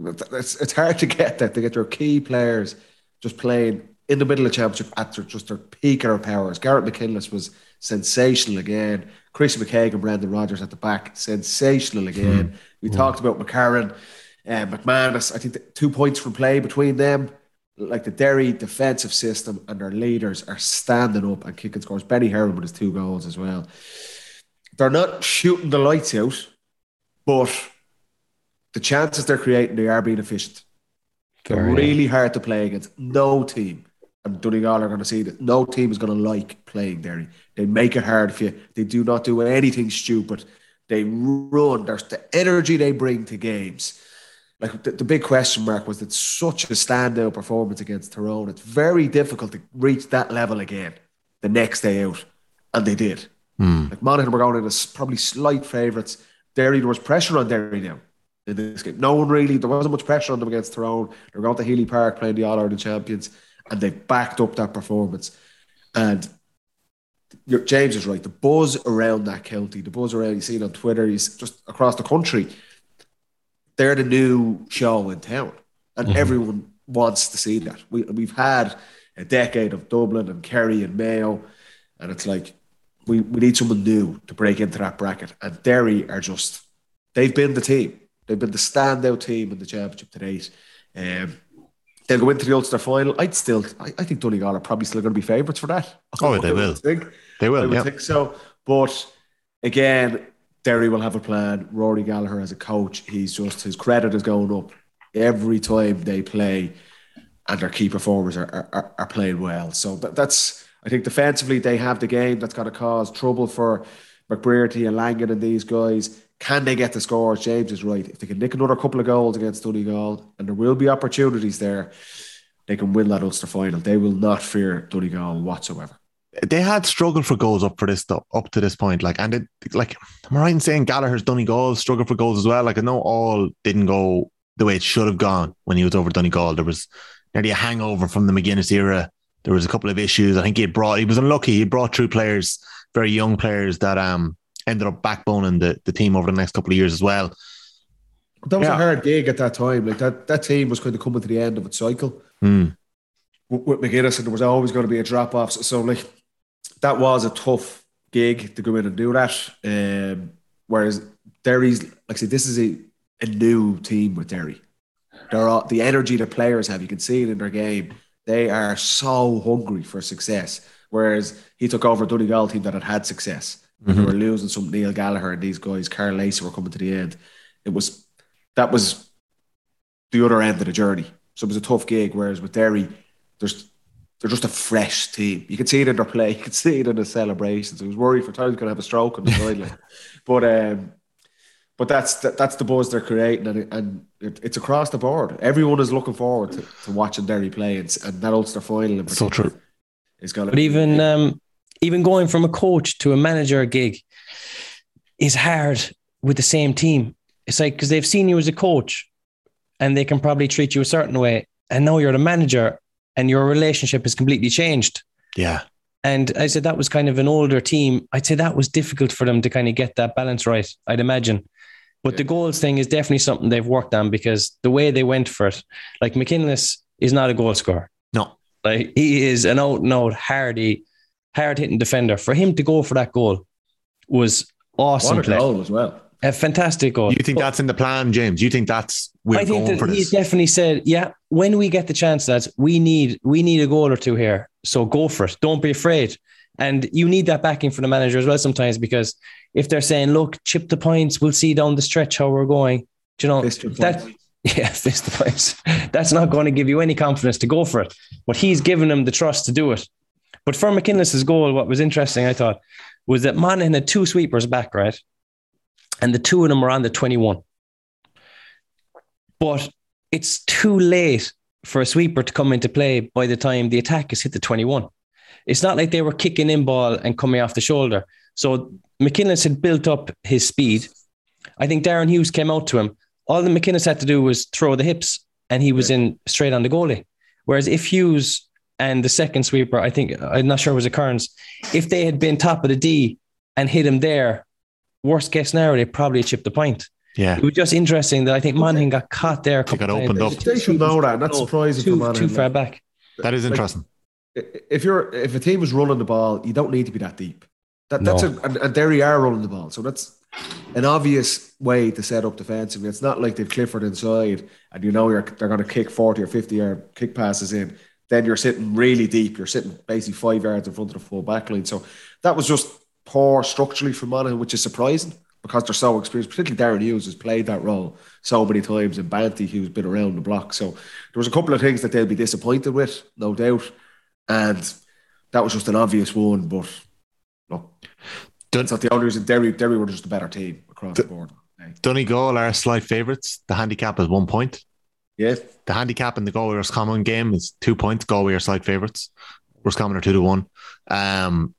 Speaker 1: It's, it's hard to get that. They get their key players just playing in the middle of championship at their, just their peak of their powers. Garrett McKinless was sensational again. Chris McKaigue and Brendan Rogers at the back, sensational again. Mm. We mm. talked about McCarron, uh, McManus. I think two points from play between them. Like the Derry defensive system and their leaders are standing up and kicking scores. Benny Heron with his two goals as well. They're not shooting the lights out, but the chances they're creating, they are being efficient. They're really hard to play against. No team and Donegal are going to see that no team is going to like playing Derry. They make it hard for you. They do not do anything stupid. They run. There's the energy they bring to games. Like the, the big question mark was that such a standout performance against Tyrone. It's very difficult to reach that level again the next day out, and they did.
Speaker 4: Mm.
Speaker 1: Like Monaghan were going in as probably slight favourites. Derry, there was pressure on Derry now in this game. No one really, there wasn't much pressure on them against Tyrone. They were going to Healy Park playing the All Ireland champions and they've backed up that performance. And James is right. The buzz around that county, the buzz around you see it on Twitter, he's just across the country. They're the new show in town, and mm-hmm. everyone wants to see that. We we've had a decade of Dublin and Kerry and Mayo, and it's like we, we need someone new to break into that bracket. And Derry are just they've been the team. They've been the standout team in the championship to date. Um, they'll go into the Ulster final. I'd still, I, I think Donegal are probably still going to be favourites for that.
Speaker 4: Oh, they will.
Speaker 1: Think.
Speaker 4: They will. I
Speaker 1: yeah. think so. But again, Derry will have a plan. Rory Gallagher as a coach, he's just his credit is going up every time they play, and their key performers are are, are playing well. So that, that's I think defensively they have the game that's going to cause trouble for McBrearty and Langan and these guys. Can they get the scores? James is right. If they can nick another couple of goals against Donegal, and there will be opportunities there, they can win that Ulster final. They will not fear Donegal whatsoever.
Speaker 4: They had struggled for goals up for this up to this point. Like, and it, like, am I right in saying Gallagher's Donegal struggled for goals as well? Like, I know all didn't go the way it should have gone when he was over Donegal. There was nearly a hangover from the McGuinness era. There was a couple of issues. I think he brought. He was unlucky. He brought through players, very young players that um ended up backboning the, the team over the next couple of years as well.
Speaker 1: That was yeah. a hard gig at that time. Like that, that team was kind of coming to the end of its cycle
Speaker 4: mm.
Speaker 1: with, with McGuinness, and there was always going to be a drop off. So, so, like that was a tough gig to go in and do that. Um, whereas Derry's, like I said, this is a, a new team with Derry. They're all, the energy the players have. You can see it in their game. They are so hungry for success. Whereas he took over a Donegal team that had had success. Mm-hmm. They were losing some Neil Gallagher and these guys, Karl Lacey were coming to the end. It was that was the other end of the journey. So it was a tough gig. Whereas with Derry, there's they're just a fresh team. You can see it in their play. *laughs* You can see it in the celebrations. I was worried for times going to have a stroke on the sideline, *laughs* but um, but that's that, that's the buzz they're creating, and, and it, it's across the board. Everyone is looking forward to, to watching Derry play, and, and that Ulster final. In
Speaker 4: so true.
Speaker 5: Is going. But even um, even going from a coach to a manager gig is hard with the same team. It's like because they've seen you as a coach, and they can probably treat you a certain way, and now you're the manager, and your relationship has completely changed.
Speaker 4: Yeah.
Speaker 5: And I said that was kind of an older team. I'd say that was difficult for them to kind of get that balance right, I'd imagine. But yeah. the goals thing is definitely something they've worked on because the way they went for it, like McKinless is not a goal scorer.
Speaker 4: No.
Speaker 5: Like he is an out and out hardy, hard hitting defender. For him to go for that goal was awesome.
Speaker 1: What a goal as well.
Speaker 5: A fantastic goal.
Speaker 4: You think but, that's in the plan, James? You think that's we're I think going that for
Speaker 5: this? He definitely said, yeah, when we get the chance, lads, we need we need a goal or two here. So go for it. Don't be afraid. And you need that backing from the manager as well sometimes because if they're saying, look, chip the points, we'll see down the stretch how we're going. Do you know that? *laughs* Yeah, fist the points. *laughs* That's not going to give you any confidence to go for it. But he's given them the trust to do it. But for McKinless's goal, what was interesting, I thought, was that Monaghan had two sweepers back, right? And the two of them were on the 21. But it's too late for a sweeper to come into play by the time the attack has hit the 21. It's not like they were kicking in ball and coming off the shoulder. So McKinless had built up his speed. I think Darren Hughes came out to him. All the McKinless had to do was throw the hips and he was in straight on the goalie. Whereas if Hughes and the second sweeper, I think, I'm not sure it was a Kearns, if they had been top of the D and hit him there, worst case scenario, they probably chipped the point.
Speaker 4: Yeah.
Speaker 5: It was just interesting that I think Monaghan got caught there.
Speaker 4: They got opened up.
Speaker 1: They should know that. That's oh, surprising
Speaker 5: too,
Speaker 1: for
Speaker 5: Too far back.
Speaker 4: That is interesting.
Speaker 1: Like, if you're if a team is running the ball, you don't need to be that deep. That that's no. a and, and there you are running the ball. So that's an obvious way to set up defensively. It's not like they've Clifford inside and you know you're they're going to kick 40 or 50 yard kick passes in. Then you're sitting really deep. You're sitting basically five yards in front of the full back line. So that was just poor structurally from Monaghan, which is surprising because they're so experienced. Particularly Darren Hughes has played that role so many times, and Banty who's been around the block. So there was a couple of things that they'll be disappointed with, no doubt, and that was just an obvious one. But look, it's not the only reason. Derry, Derry were just a better team across the board.
Speaker 4: Donegal are slight favourites. The handicap is one point.
Speaker 1: Yes.
Speaker 4: The handicap in the Galway Roscommon game is two points. Galway are slight favourites. Roscommon are two to one. Um,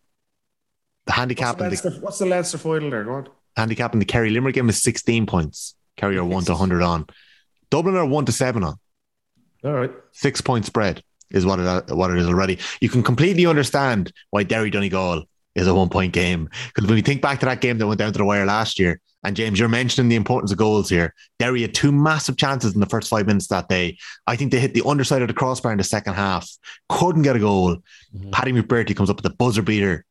Speaker 4: the handicap.
Speaker 1: What's the, Leinster, the, what's the Leinster final there? Go on
Speaker 4: handicap in the Kerry Limerick game is 16 points. Kerry are 1 to 100 on. Dublin are 1 to 7 on.
Speaker 1: All right.
Speaker 4: Six point spread is what it, what it is already. You can completely understand why Derry Donegal is a one point game. Because when you think back to that game that went down to the wire last year, and James, you're mentioning the importance of goals here. Derry had two massive chances in the first five minutes that day. I think they hit the underside of the crossbar in the second half, couldn't get a goal. Mm-hmm. Paddy McBrearty comes up with the buzzer beater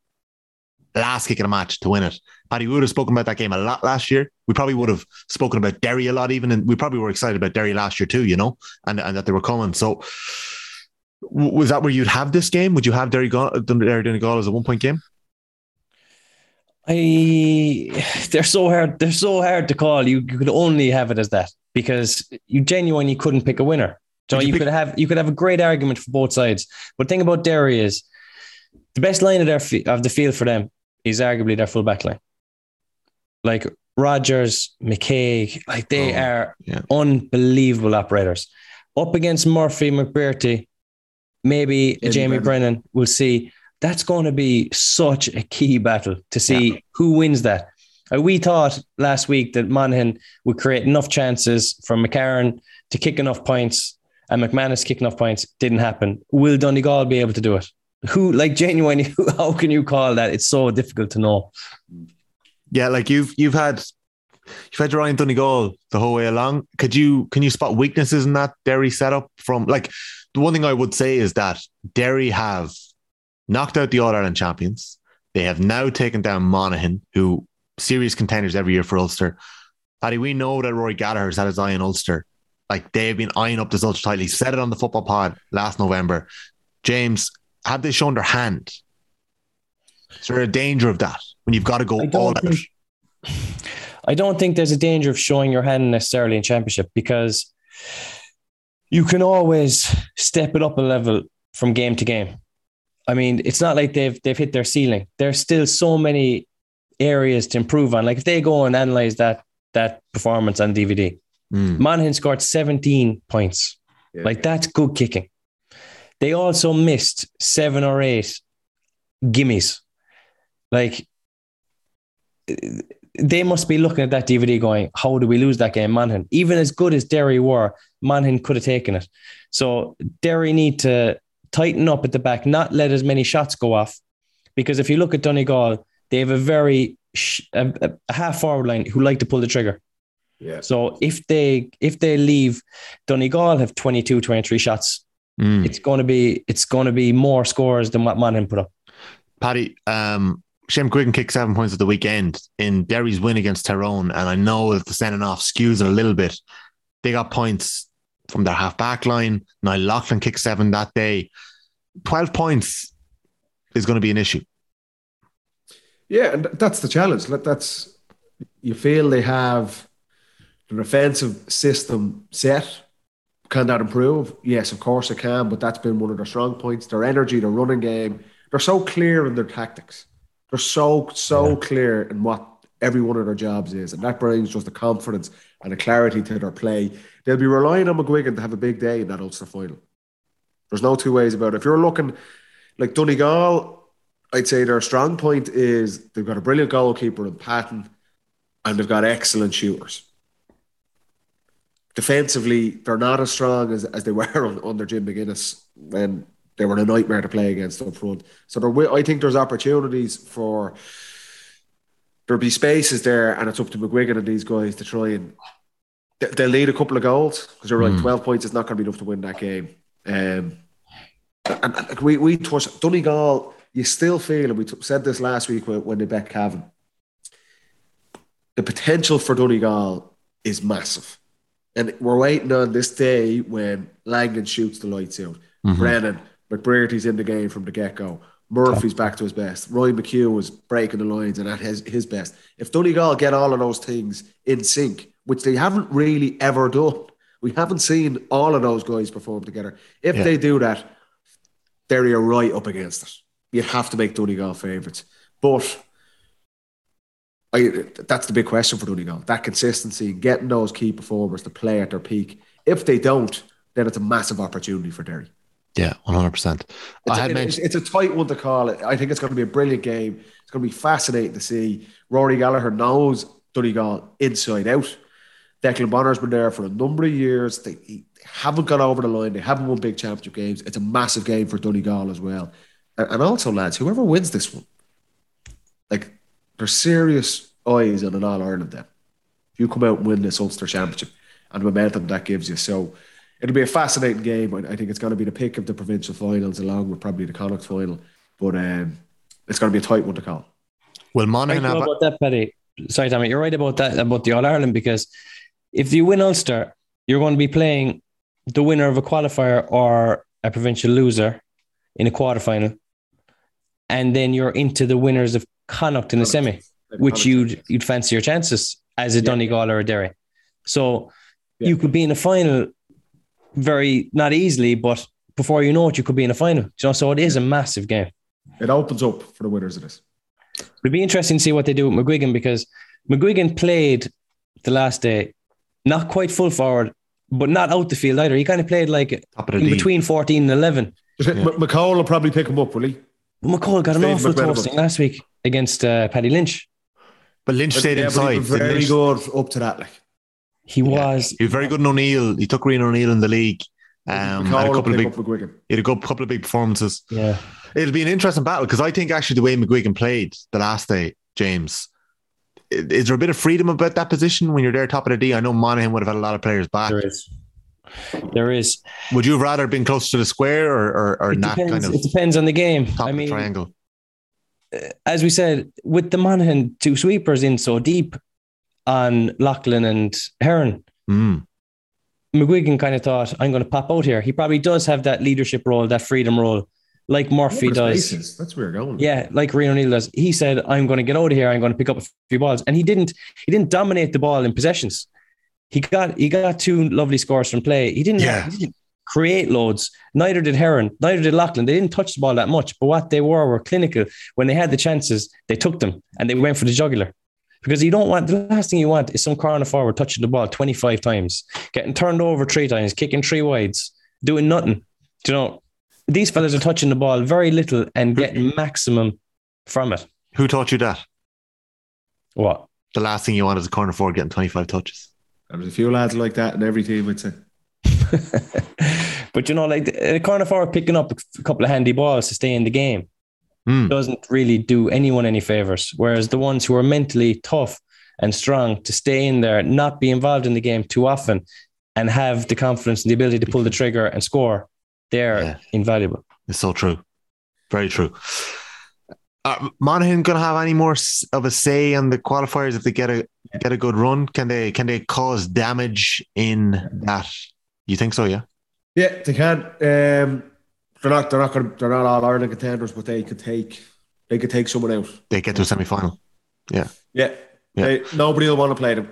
Speaker 4: last kick of the match to win it. Paddy, we would have spoken about that game a lot last year. We probably would have spoken about Derry a lot, even, and we probably were excited about Derry last year too, you know, and, and that they were coming. So, was that where you'd have this game? Would you have Derry, Derry Donegal as a one point game?
Speaker 5: I *sighs* they're so hard. They're so hard to call. You, you could only have it as that because you genuinely couldn't pick a winner. So you, you pick- could have you could have a great argument for both sides. But the thing about Derry is the best line of their of the field for them is arguably their full back line. Like Rogers, McKaigue, like they oh, are yeah. unbelievable operators. Up against Murphy, McBrearty, maybe Jamie, Jamie Brennan. Brennan, we'll see. That's going to be such a key battle to see yeah. who wins that. Uh, we thought last week that Monaghan would create enough chances for McCarron to kick enough points and McManus kick enough points. Didn't happen. Will Donegal be able to do it? who like genuinely *laughs* how can you call that it's so difficult to know
Speaker 4: yeah like you've you've had you've had Ryan Donegal the whole way along could you can you spot weaknesses in that Derry setup from like the one thing I would say is that Derry have knocked out the All Ireland champions they have now taken down Monaghan who serious contenders every year for Ulster Paddy we know that Rory Gallagher's had his eye on Ulster like they've been eyeing up this ultra tightly. Said it on the football pod last November. James, have they shown their hand? Is there a danger of that when you've got to go all
Speaker 5: don't
Speaker 4: out?
Speaker 5: I don't think there's a danger of showing your hand necessarily in championship because you can always step it up a level from game to game. I mean, it's not like they've they've hit their ceiling. There's still so many areas to improve on. Like if they go and analyze that that performance on DVD,
Speaker 4: Mm.
Speaker 5: Monaghan scored 17 points.
Speaker 1: Yeah.
Speaker 5: Like that's good kicking. They also missed seven or eight gimmies. Like they must be looking at that DVD going, how do we lose that game, Monaghan? Even as good as Derry were, Monaghan could have taken it. So Derry need to tighten up at the back, not let as many shots go off. Because if you look at Donegal, they have a very sh- a, a- a half forward line who like to pull the trigger.
Speaker 1: Yeah.
Speaker 5: So if they if they leave Donegal have 22, 23 shots,
Speaker 4: Mm.
Speaker 5: it's going to be it's going to be more scores than what Monaghan put up.
Speaker 4: Paddy, um, Shane McGuigan kicked seven points at the weekend in Derry's win against Tyrone. And I know that the sending off skews it a little bit. They got points from their half back line. Niall Loughlin kicked seven that day. 12 points is going to be an issue.
Speaker 1: Yeah, and that's the challenge. That's you feel they have the defensive system set. Can that improve? Yes, of course it can, but that's been one of their strong points. Their energy, their running game. They're so clear in their tactics. They're so, so clear in what every one of their jobs is. And that brings just the confidence and the clarity to their play. They'll be relying on McGuigan to have a big day in that Ulster final. There's no two ways about it. If you're looking like Donegal, I'd say their strong point is they've got a brilliant goalkeeper in Patton and they've got excellent shooters. Defensively, they're not as strong as, as they were *laughs* under Jim McGuinness when they were a nightmare to play against up front. So I think there's opportunities for there'll be spaces there, and it's up to McGuigan and these guys to try and they- they'll need a couple of goals because they're like
Speaker 4: Mm.
Speaker 1: 12 points is not going to be enough to win that game. Um, and, and we we touched Donegal. You still feel, and we t- said this last week when, when they bet Cavan. The potential for Donegal is massive, and we're waiting on this day when Langan shoots the lights out.
Speaker 4: Mhm.
Speaker 1: Brennan McBrearty's in the game from the get go. Murphy's back to his best. Ryan McHugh was breaking the lines and at his, his best. If Donegal get all of those things in sync, which they haven't really ever done, we haven't seen all of those guys perform together. If
Speaker 4: Yeah.
Speaker 1: they do that, Derry are right up against it. You'd have to make Donegal favourites. But I, that's the big question for Donegal. That consistency, getting those key performers to play at their peak. If they don't, then it's a massive opportunity for Derry.
Speaker 4: Yeah, 100%.
Speaker 1: It's,
Speaker 4: I had
Speaker 1: it-
Speaker 4: mentioned.
Speaker 1: it's, it's a tight one to call. It. I think it's going to be a brilliant game. It's going to be fascinating to see. Rory Gallagher knows Donegal inside out. Declan Bonner's been there for a number of years. They, they haven't gone over the line. They haven't won big championship games. It's a massive game for Donegal as well. And, and also, lads, whoever wins this one, like, there's serious eyes on an All Ireland then. If you come out and win this Ulster Championship and the momentum that gives you. So it'll be a fascinating game. I, I think it's going to be the pick of the provincial finals along with probably the Connacht final. But um, it's going to be a tight one to call.
Speaker 4: Will
Speaker 5: Right
Speaker 4: have.
Speaker 5: about that, Paddy. Sorry, Tommy. You're right about that about the All Ireland because if you win Ulster, you're going to be playing the winner of a qualifier or a provincial loser in a quarterfinal, and then you're into the winners of Connacht in the semi, which you'd you'd fancy your chances as a
Speaker 1: Yeah.
Speaker 5: Donegal or a Derry. So
Speaker 1: Yeah.
Speaker 5: you could be in a final very not easily, but before you know it, you could be in a final. Do You know, so it is a massive game.
Speaker 1: It opens up for the winners of this.
Speaker 5: It'll be interesting to see what they do with McGuigan because McGuigan played the last day, not quite full forward, but not out the field either. He kind of played like
Speaker 4: of
Speaker 5: in
Speaker 4: league.
Speaker 5: between 14 and 11.
Speaker 1: M- McCole will probably pick him up, will he?
Speaker 5: But McCole got an awful
Speaker 1: McMenamin.
Speaker 5: toasting last week against uh, Paddy Lynch.
Speaker 4: But Lynch stayed
Speaker 1: Yeah, but he
Speaker 4: inside.
Speaker 1: was
Speaker 4: didn't
Speaker 1: very
Speaker 4: Lynch?
Speaker 1: good up to that. Like
Speaker 5: He was.
Speaker 4: He was very good in O'Neill. He took Green O'Neill in the league. Um, had a couple of big, he had a good, couple of big performances.
Speaker 5: Yeah.
Speaker 4: It'll be an interesting battle because I think actually the way McGuigan played the last day, James, i- is there a bit of freedom about that position when you're there top of the D? I know Monaghan would have had a lot of players back.
Speaker 5: There is. There is.
Speaker 4: Would you have rather been close to the square or, or, or not
Speaker 5: depends,
Speaker 4: kind of
Speaker 5: it depends on the game. I mean,
Speaker 4: triangle?
Speaker 5: as we said, with the Monaghan two sweepers in so deep on Loughlin and Heron,
Speaker 4: Mm.
Speaker 5: McGuigan kind of thought, I'm going to pop out here. He probably does have that leadership role, that freedom role, like Murphy does.
Speaker 1: bases, That's where you're going.
Speaker 5: Yeah, like Reno Neal does. He said, "I'm going to get out of here. I'm going to pick up a few balls," and he didn't. He didn't dominate the ball in possessions. He got he got two lovely scores from play. He didn't,
Speaker 4: Yeah.
Speaker 5: he didn't create loads. Neither did Heron. Neither did Loughlin. They didn't touch the ball that much. But what they were were clinical. When they had the chances, they took them and they went for the jugular. Because you don't want the last thing you want is some corner forward touching the ball 25 times, getting turned over three times, kicking three wides, doing nothing. Do you know, these fellas are touching the ball very little and getting maximum from it.
Speaker 4: Who taught you that?
Speaker 5: What?
Speaker 4: The last thing you want is a corner forward getting 25 touches.
Speaker 1: There's a few lads like that in every team, I'd say. *laughs*
Speaker 5: but you know, like the corner forward picking up a couple of handy balls to stay in the game
Speaker 4: Hmm.
Speaker 5: doesn't really do anyone any favors. Whereas the ones who are mentally tough and strong to stay in there, not be involved in the game too often, and have the confidence and the ability to pull the trigger and score, they're
Speaker 4: Yeah.
Speaker 5: invaluable.
Speaker 4: It's so true. Very true. Are Monaghan going to have any more of a say on the qualifiers if they get a get a good run? Can they can they cause damage in that? You think so? Yeah.
Speaker 1: Yeah, they can. Um, they're not. They're not gonna, They're not all Ireland contenders, but they could take. They could take someone out.
Speaker 4: They get to a semi final.
Speaker 1: Yeah.
Speaker 4: Yeah.
Speaker 1: They, nobody will want to play them.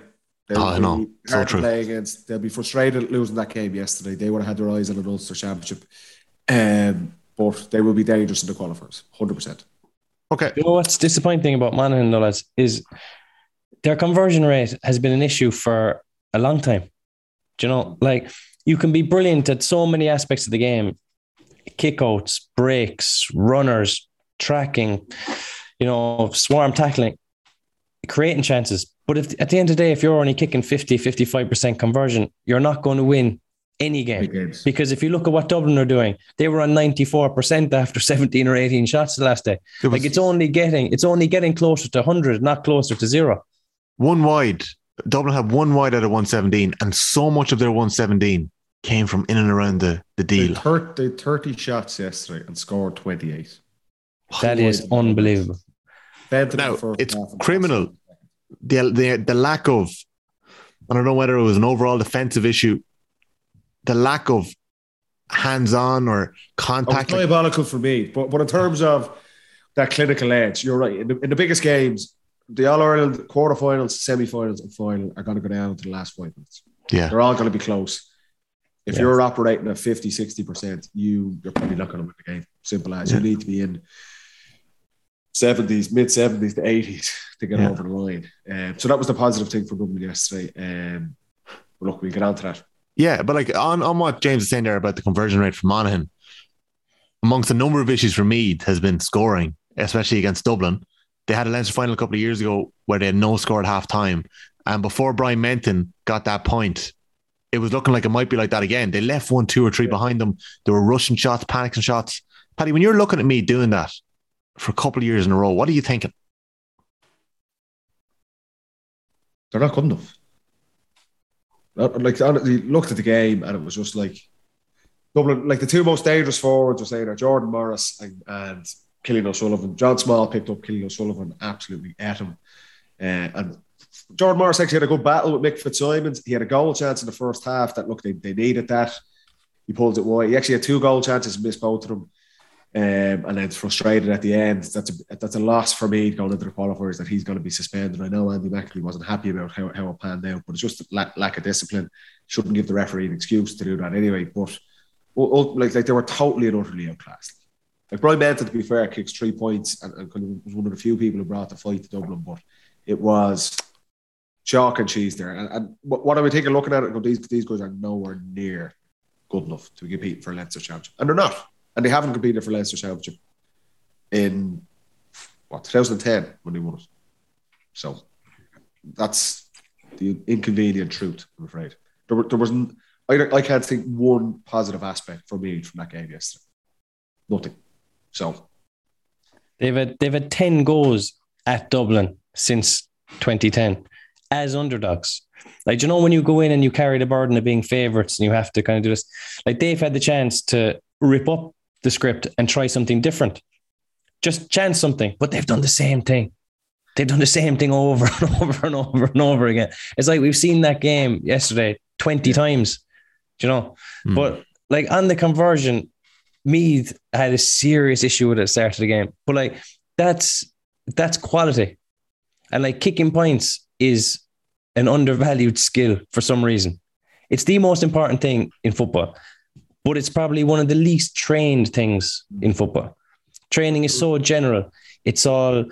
Speaker 1: They'll
Speaker 4: Oh, I know.
Speaker 1: be
Speaker 4: So true.
Speaker 1: Play against. They'll be frustrated losing that game yesterday. They would have had their eyes on an Ulster Championship, um, but they will be dangerous in the qualifiers, hundred percent.
Speaker 4: Okay.
Speaker 5: You know what's disappointing about Monaghan, though, lads, is their conversion rate has been an issue for a long time. Do you know, like you can be brilliant at so many aspects of the game kickouts, breaks, runners, tracking, you know, swarm tackling, creating chances. But if at the end of the day, if you're only kicking 50, 55% conversion, you're not going to win any game.
Speaker 1: Games.
Speaker 5: Because if you look at what Dublin are doing, they were on 94% after *laughs* 17 or 18 shots the last day.
Speaker 4: There was
Speaker 5: Like it's only getting it's only getting closer to 100, not closer to zero.
Speaker 4: one wide. Dublin had one wide out of 117, and so much of their 117 came from in and around the, the
Speaker 1: They
Speaker 4: deal.
Speaker 1: thir- they had 30 shots yesterday and scored 28.
Speaker 5: That is unbelievable.
Speaker 4: Now, it's criminal. The, the the lack of I don't know whether it was an overall defensive issue. The lack of hands-on or
Speaker 1: Oh, it's
Speaker 4: contact. like-
Speaker 1: diabolical for me. But but in terms of that clinical edge, you're right. In the, in the biggest games, the All Ireland quarterfinals, semi-finals, and final are going to go down to the last five minutes.
Speaker 4: yeah,
Speaker 1: They're all going to be close. If
Speaker 5: Yeah.
Speaker 1: you're operating at 50, 60%, you, you're probably not going to win the game. Simple as you need to be in 70s, mid 70s to 80s *laughs* to get
Speaker 4: Yeah.
Speaker 1: over the line. Um, so that was the positive thing for Dublin yesterday. Um, but look, we'll get on to that.
Speaker 4: yeah, but like on, on what James is saying there about the conversion rate for Monaghan, amongst a number of issues for Meath has been scoring, especially against Dublin. They had a Leinster final a couple of years ago where they had no score at half time. And before Bryan Menton got that point, it was looking like it might be like that again. They left one, two, or three behind them. There were rushing shots, panicking shots. Paddy, when you're looking at me doing that for a couple of years in a row, what are you thinking?
Speaker 1: They're not good enough. Like, honestly, looked at the game and it was just like Dublin, like the two most dangerous forwards were saying are Jordan Morris and, and Killian O'Sullivan. John Small picked up Killian O'Sullivan, absolutely at him. Uh, and Jordan Morris actually had a good battle with Mick Fitzsimons. He had a goal chance in the first half that, look, they, they needed that. He pulled it wide. He actually had two goal chances, and missed both of them. Um, and then frustrated at the end. That's a that's a loss for me going into the qualifiers that he's going to be suspended. I know Andy McEntee wasn't happy about how, how it panned out, but it's just lack, lack of discipline. Shouldn't give the referee an excuse to do that anyway. But like like they were totally and utterly outclassed. Like Bryan Menton, to be fair, kicks three points and, and was one of the few people who brought the fight to Dublin, but it was chalk and cheese there. And, and what what I would think of looking at it, these these guys are nowhere near good enough to be competing for a Leinster Championship, and they're not, and they haven't competed for Leinster Championship in what 2010 when they won it. So that's the inconvenient truth. I'm afraid there, were- there was I, I can't think one positive aspect for me from that game yesterday. Nothing. So
Speaker 5: They've had they've had 10 goals at Dublin since 2010 as underdogs. Like, you know, when you go in and you carry the burden of being favourites and you have to kind of do this, like they've had the chance to rip up the script and try something different. Just chance something, but they've done the same thing. They've done the same thing over and *laughs* over and over and over again. It's like we've seen that game yesterday 20 times. You know?
Speaker 4: Hmm.
Speaker 5: But like on the conversion, Meath had a serious issue with it at the start of the game. But like that's that's quality. And like kicking points is an undervalued skill for some reason. It's the most important thing in football, but it's probably one of the least trained things in mm. football. Training is so general. It's all,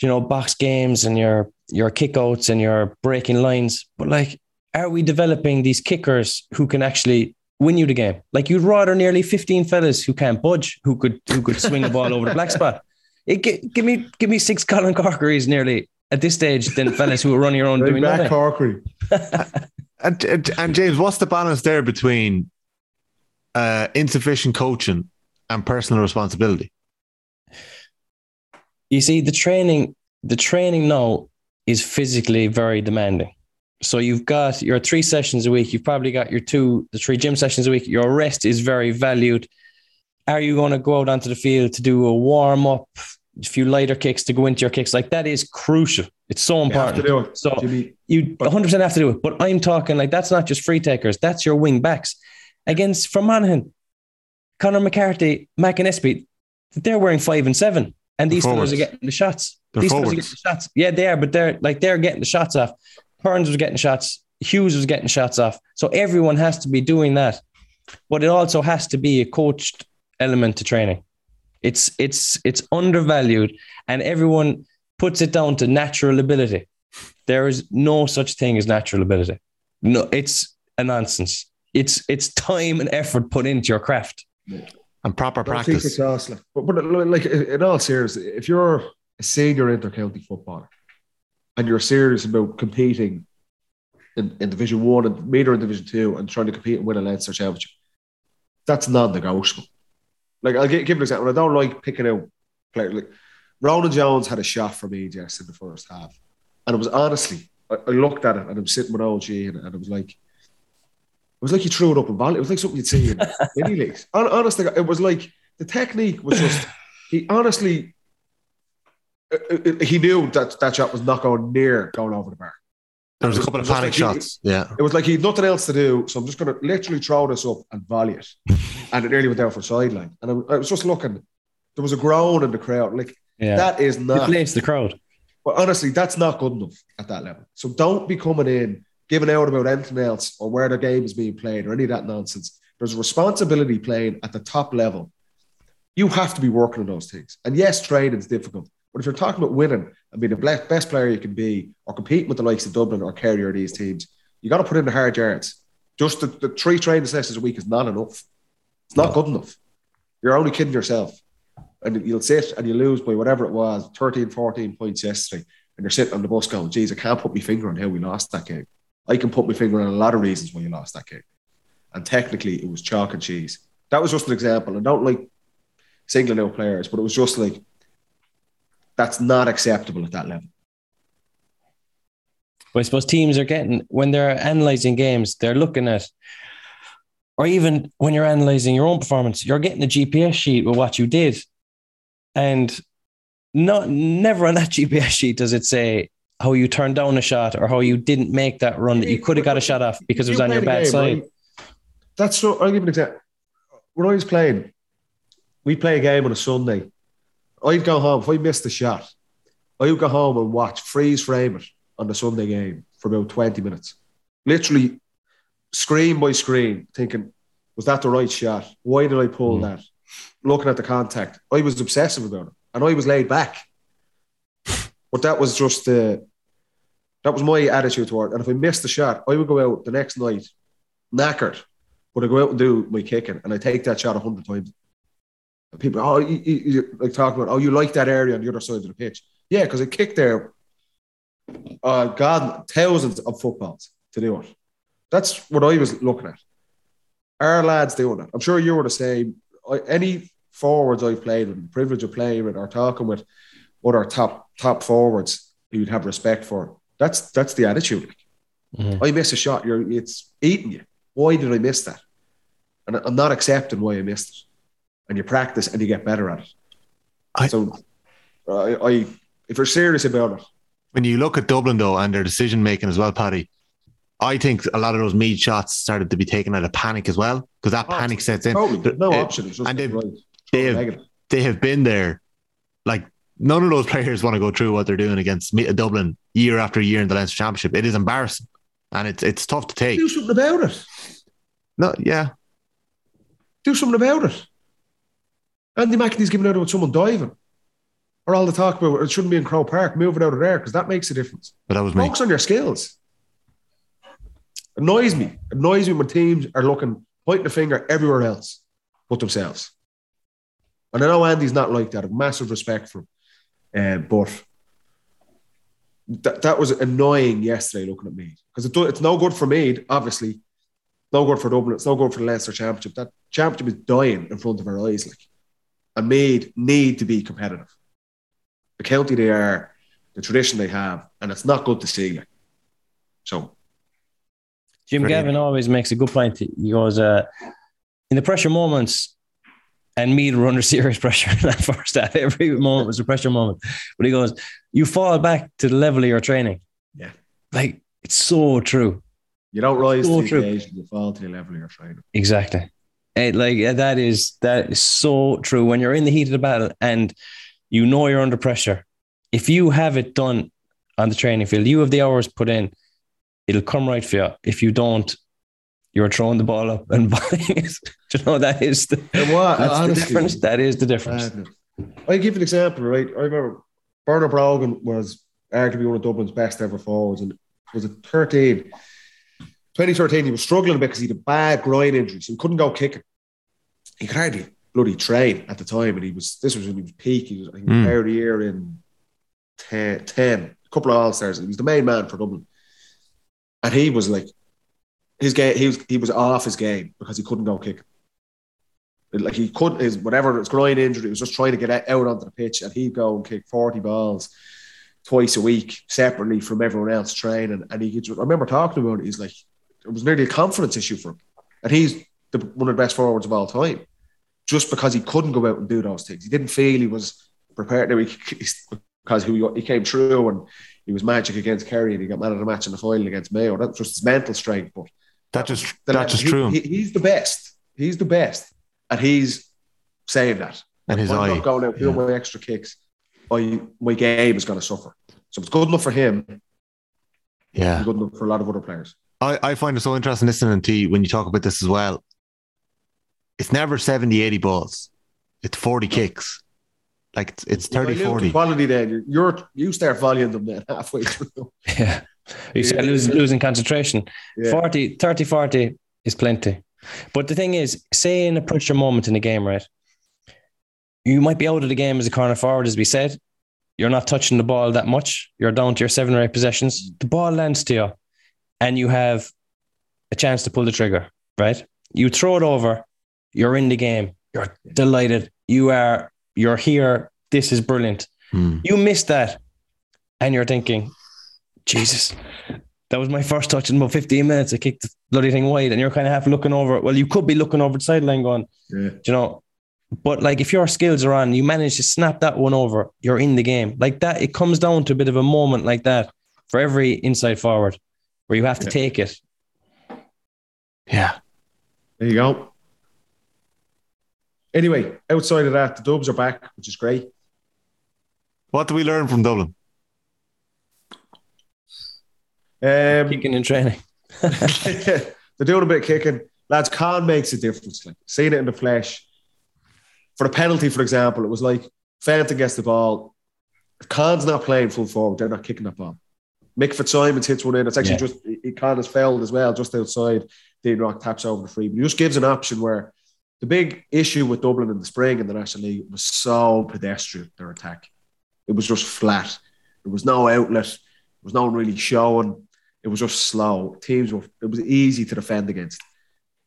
Speaker 5: you know, box games and your your kickouts and your breaking lines. But like, are we developing these kickers who can actually win you the game? Like you'd rather nearly 15 fellas who can't budge, who could who could swing a ball over the black spot. It, gi- give me give me six *laughs* Colin Corkeries nearly at this stage than fellas who are running around
Speaker 1: Bring
Speaker 5: doing
Speaker 1: back
Speaker 5: nothing.
Speaker 1: Corkery. *laughs*
Speaker 4: And, and, and James, what's the balance there between uh, insufficient coaching and personal responsibility?
Speaker 5: you see the training the training now is physically very demanding so you've got your three sessions a week you've probably got your two the three gym sessions a week your rest is very valued are you going to go out onto the field to do a warm up a few lighter kicks to go into your kicks like that is crucial it's so
Speaker 1: You have to
Speaker 5: important
Speaker 1: do it.
Speaker 5: so
Speaker 1: Jimmy,
Speaker 5: you 100% have to do it. But I'm talking like that's not just free takers, that's your wing backs. Against from Monaghan, Conor McCarthy, McAnespie, they're wearing five and seven. And these fellas are getting the shots.
Speaker 4: They're
Speaker 5: these fellas are getting the shots. Yeah, they are, but they're like they're getting the shots off. Burns was getting shots, Hughes was getting shots off. So everyone has to be doing that. But it also has to be a coached element to training. It's it's it's undervalued and everyone puts it down to natural ability. There is no such thing as natural ability. No, it's a nonsense. It's it's time and effort put into your craft.
Speaker 4: And proper
Speaker 1: don't think
Speaker 4: practice.
Speaker 1: it's costly. But, but like in all seriousness, if you're a senior inter-county footballer and you're serious about competing in, in Division One and maybe in Division Two and trying to compete and win a Leinster Championship, that's non-negotiable. Like I'll give, give an example. I don't like picking out players. Like Ronan Jones had a shot for me yes in the first half, and it was honestly I, I looked at it and I was sitting with OG and, and it was like. It was like you threw it up in volley. It was like something you'd see in *laughs* mini leagues. Hon- Honestly, it was like the technique was just. He honestly, uh, uh, he knew that that shot was not going near going over the bar.
Speaker 4: There was a couple of panic
Speaker 1: like he-
Speaker 4: shots. Yeah.
Speaker 1: It was like he had nothing else to do, so I'm just going to literally throw this up and volley it, *laughs* and it nearly went down for sideline. And I, I was just looking. There was a groan in the crowd. Like
Speaker 5: Yeah.
Speaker 1: that is
Speaker 5: It
Speaker 1: not.
Speaker 5: plays the crowd.
Speaker 1: But honestly, that's not good enough at that level. So don't be coming in giving out about anything else or where the game is being played or any of that nonsense. There's a responsibility playing at the top level. You have to be working on those things. And yes, training's difficult. But if you're talking about winning and being the best player you can be or competing with the likes of Dublin or Kerry or these teams, you got to put in the hard yards. Just the, the three training sessions a week is not enough. It's not good enough. You're only kidding yourself. And you'll sit and you lose by whatever it was, 13, 14 points yesterday. And you're sitting on the bus going, geez, I can't put my finger on how we lost that game. I can put my finger on a lot of reasons why you lost that game. And technically, it was chalk and cheese. That was just an example. I don't like singling out players, but it was just like, that's not acceptable at that level.
Speaker 5: But I suppose teams are getting when they're analyzing games, they're looking at, or even when you're analyzing your own performance, you're getting a GPS sheet with what you did, and not never on that *laughs* GPS sheet does it say how you turned down a shot or how you didn't make that run that you could have got a shot off because it was on your bad
Speaker 1: game,
Speaker 5: side.
Speaker 1: right? That's so. I'll give you an example. When I was playing, we play a game on a Sunday. I'd go home if I missed the shot. I would go home and watch freeze frame it on the Sunday game for about twenty minutes, literally screen by screen, thinking, was that the right shot? Why did I pull
Speaker 5: Mm.
Speaker 1: that? Looking at the contact, I was obsessive about it, and I was laid back. But that was just the that was my attitude toward it. And if I missed the shot, I would go out the next night knackered, but I go out and do my kicking, and I take that shot a hundred times. And people, oh, you, you, like talk about, oh, you like that area on the other side of the pitch, yeah, because I kicked there. Uh, God, thousands of footballs to do it. That's what I was looking at. Our lads doing it. I'm sure you were the same. I, any forwards I've played with, the privilege of playing with or talking with other top top forwards you'd have respect for. That's that's the attitude.
Speaker 5: Mhm.
Speaker 1: I miss a shot, you're it's eating you. Why did I miss that? And I'm not accepting why I missed it. And you practice and you get better at it.
Speaker 4: I-
Speaker 1: so I, I if you're serious about it,
Speaker 4: When you look at Dublin though and their decision making as well, Paddy, I think a lot of those mid shots started to be taken out of panic as well because that
Speaker 1: Oh,
Speaker 4: panic sets in.
Speaker 1: Totally. No
Speaker 4: Uh,
Speaker 1: option. It's just
Speaker 4: and they've-
Speaker 1: right.
Speaker 4: they have-
Speaker 1: Negative.
Speaker 4: They have been there. Like none of those players want to go through what they're doing against Dublin year after year in the Leinster Championship. It is embarrassing, and it's it's tough to take.
Speaker 1: Do something about it.
Speaker 4: No, yeah,
Speaker 1: Do something about it. Andy McEntee's giving out with someone diving. Or all the talk about it shouldn't be in Croke Park, move it out of there because that makes a difference.
Speaker 4: but that was me.
Speaker 1: Focus on your skills. Annoys me. Annoys me when teams are looking, pointing the finger everywhere else but themselves. And I know Andy's not like that. I have massive respect for him. Uh, but that, that was annoying yesterday looking at Meath. Because it do, it's no good for Meath, obviously. No good for Dublin. It's no good for the Leinster Championship. That championship is dying in front of our eyes. Like, and Meath need to be competitive. The county they are, the tradition they have, and it's not good to see. Like. So
Speaker 5: Jim Gavin always makes a good point. He goes, uh, in the pressure moments, and Meath were under serious pressure in that first half. Every moment was a pressure moment. But he goes, you fall back to the level of your training.
Speaker 1: Yeah.
Speaker 5: Like, it's so true.
Speaker 1: you don't rise
Speaker 5: So
Speaker 1: to the
Speaker 5: true.
Speaker 1: occasion, you fall to the level of your training.
Speaker 5: Exactly. It, like that is that is so true. When you're in the heat of the battle and you know you're under pressure, if you have it done on the training field, you have the hours put in, it'll come right for you. If you don't, you're throwing the ball up and *laughs* buying it. Do you know that is the that's the difference. That is the difference.
Speaker 1: I give an example, right? I remember Bernard Brogan was arguably one of Dublin's best ever forwards, and was it 13? 2013, he was struggling a bit because he had a bad groin injury, so he couldn't go kicking. He could hardly bloody train at the time, and he was this was when he was peak. He was, I think,
Speaker 4: Mm.
Speaker 1: player of the year in 10, 10 a couple of All Stars. He was the main man for Dublin, and he was like his game. He was he was off his game because he couldn't go kick. Like he couldn't his whatever his groin injury, he was just trying to get out onto the pitch, and he'd go and kick forty balls twice a week separately from everyone else training. And he, I remember talking about it. He's like, it was nearly a confidence issue for him, and he's the, one of the best forwards of all time, just because he couldn't go out and do those things. He didn't feel he was prepared. He, because he, he came through and he was magic against Kerry, and he got man of the match in the final against Mayo. That's just his mental strength, but.
Speaker 4: That just that just
Speaker 1: he-
Speaker 4: true.
Speaker 1: he- he's the best. He's the best, and he's saying that.
Speaker 4: And his
Speaker 1: I'm
Speaker 4: eye,
Speaker 1: not going out
Speaker 4: yeah.
Speaker 1: my extra kicks. My my game is going to suffer. So it's good enough for him.
Speaker 4: yeah.
Speaker 1: Good enough for a lot of other players.
Speaker 4: I, I find it so interesting listening to you when you talk about this as well. It's never 70, 80 balls. It's 40 kicks. Like it's, it's 30,
Speaker 1: If I lose
Speaker 4: 40.
Speaker 1: the quality. Then you're, you're you start volleying them then halfway *laughs* through.
Speaker 5: Yeah. You start losing, losing concentration.
Speaker 1: Yeah.
Speaker 5: 40, 30, 40 is plenty. But the thing is, say in a pressure moment in the game, right? You might be out of the game as a corner forward, as we said. You're not touching the ball that much. You're down to your seven or eight possessions. The ball lands to you, and you have a chance to pull the trigger, right? You throw it over, you're in the game, you're delighted. You are, you're here. This is brilliant.
Speaker 4: Hmm.
Speaker 5: You miss that, and you're thinking, Jesus, that was my first touch in about 15 minutes. I kicked the bloody thing wide, and you're kind of half looking over. Well, you could be looking over the sideline going,
Speaker 1: Yeah.
Speaker 5: "Do you know, but like if your skills are on, you manage to snap that one over, you're in the game. Like that, it comes down to a bit of a moment like that for every inside forward where you have to
Speaker 1: Yeah.
Speaker 5: take it.
Speaker 4: Yeah.
Speaker 1: There you go. Anyway, outside of that, the Dubs are back, which is great.
Speaker 4: What do we learn from Dublin?
Speaker 1: Um,
Speaker 5: Kicking and training. *laughs*
Speaker 1: they're doing a bit of kicking. Lads, Con makes a difference. Like seeing it in the flesh. For the penalty, for example, it was like Fenton gets the ball. If Con's not playing full forward, they're not kicking that ball. Mick Fitzsimons hits one in. It's actually
Speaker 5: Yeah.
Speaker 1: just he Khan has fouled as well, just outside. Dean Rock taps over the free. But he just gives an option where the big issue with Dublin in the spring in the National League was so pedestrian, their attack. It was just flat. There was no outlet. There was no one really showing. It was just slow. Teams were it was easy to defend against.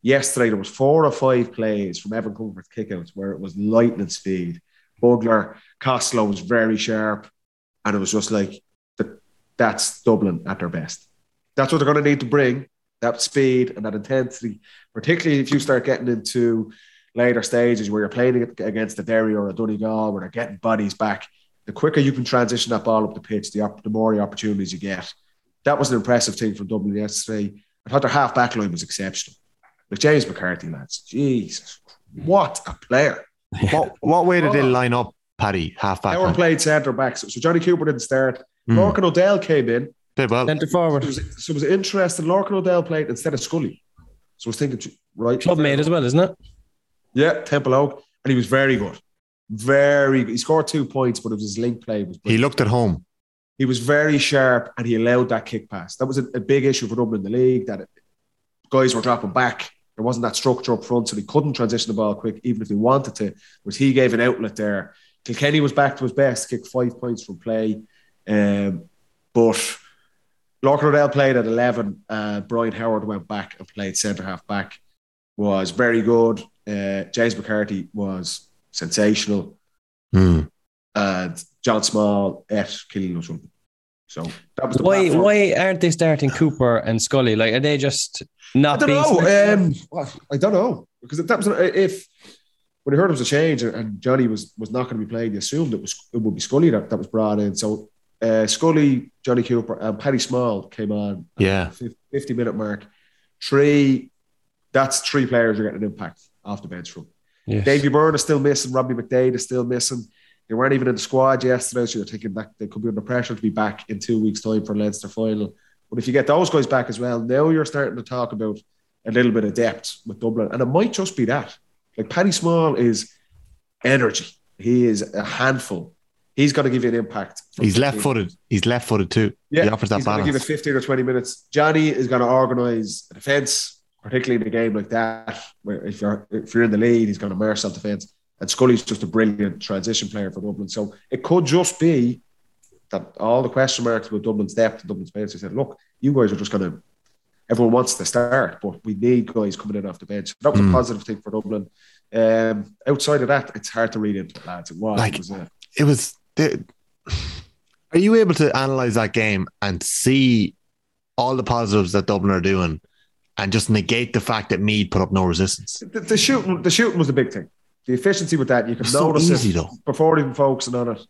Speaker 1: Yesterday there was four or five plays from Evan Comerford's kickouts where it was lightning speed. Bugler, Costello was very sharp, and it was just like that. That's Dublin at their best. That's what they're going to need to bring that speed and that intensity, particularly if you start getting into later stages where you're playing against a Derry or a Donegal where they're getting bodies back. The quicker you can transition that ball up the pitch, the, op- the more the opportunities you get. That was an impressive thing from Dublin yesterday. I thought their half back line was exceptional. Like James McCarthy, lads, Jesus, what a player!
Speaker 4: What what way did they line up, Paddy? Half back.
Speaker 1: Howard
Speaker 4: line?
Speaker 1: played centre back, so, so Johnny Cooper didn't start.
Speaker 4: Mm.
Speaker 1: Lorcan O'Dell came in.
Speaker 4: Did well.
Speaker 5: Centre
Speaker 1: So
Speaker 5: forward.
Speaker 1: it was, so it was interesting. Lorcan O'Dell played instead of Scully. So I was thinking, right,
Speaker 5: Club mate as well, isn't it?
Speaker 1: Yeah, Temple Oak, and he was very good. Very, he scored two points, but it was his link play was.
Speaker 4: He looked at home.
Speaker 1: He was very sharp and he allowed that kick pass. That was a, a big issue for Dublin in the league that guys were dropping back. There wasn't that structure up front, so he couldn't transition the ball quick, even if he wanted to. Whereas he gave an outlet there. Kilkenny was back to his best, kicked five points from play. Um, but Lorcan O'Dell played at 11. Uh, Brian Howard went back and played centre half back. Was very good. Uh, James McCarthy was sensational
Speaker 4: Mm.
Speaker 1: and John Small at Killian O'Sullivan. So that was the
Speaker 5: Why
Speaker 1: platform.
Speaker 5: why aren't they starting Cooper and Scully? Like, are they just not?
Speaker 1: I
Speaker 5: not
Speaker 1: don't
Speaker 5: being
Speaker 1: know. Um, well, I don't know because that was if when I heard it was a change and Johnny was was not going to be playing, you assumed it was it would be Scully that, that was brought in. So uh, Scully, Johnny Cooper, and Paddy Small came on.
Speaker 4: Yeah.
Speaker 1: fifty minute mark. Three, that's three players are getting an impact off the bench from.
Speaker 5: Yes.
Speaker 1: Davey Byrne is still missing. Robbie McDaid is still missing. They weren't even in the squad yesterday, so you're thinking that they could be under pressure to be back in two weeks' time for Leinster final. But if you get those guys back as well, now you're starting to talk about a little bit of depth with Dublin, and it might just be that. Like Paddy Small is energy. He is a handful. He's going to give you an impact.
Speaker 4: He's left footed. He's left footed too.
Speaker 1: Yeah,
Speaker 4: he offers that
Speaker 1: he's going to
Speaker 4: balance.
Speaker 1: give it 15 or 20 minutes. Johnny is going to organise a defence, particularly in a game like that, where if you're if you're in the lead, he's going to marshal defence. And Scully's just a brilliant transition player for Dublin. So it could just be that all the question marks with Dublin's depth and Dublin's bench. They said, look, you guys are just going to. Everyone wants to start, but we need guys coming in off the bench. That was
Speaker 4: Mm.
Speaker 1: a positive thing for Dublin. Um, outside of that, it's hard to read into it, lads. It was.
Speaker 4: Like-
Speaker 1: it was
Speaker 4: it was. The, are you able to analyze that game and see all the positives that Dublin are doing, and just negate the fact that Meath put up no resistance?
Speaker 1: the, the shooting, the shooting was the big thing. The efficiency with that, you can
Speaker 4: It's so
Speaker 1: notice
Speaker 4: easy
Speaker 1: it
Speaker 4: though.
Speaker 1: before even focusing on it.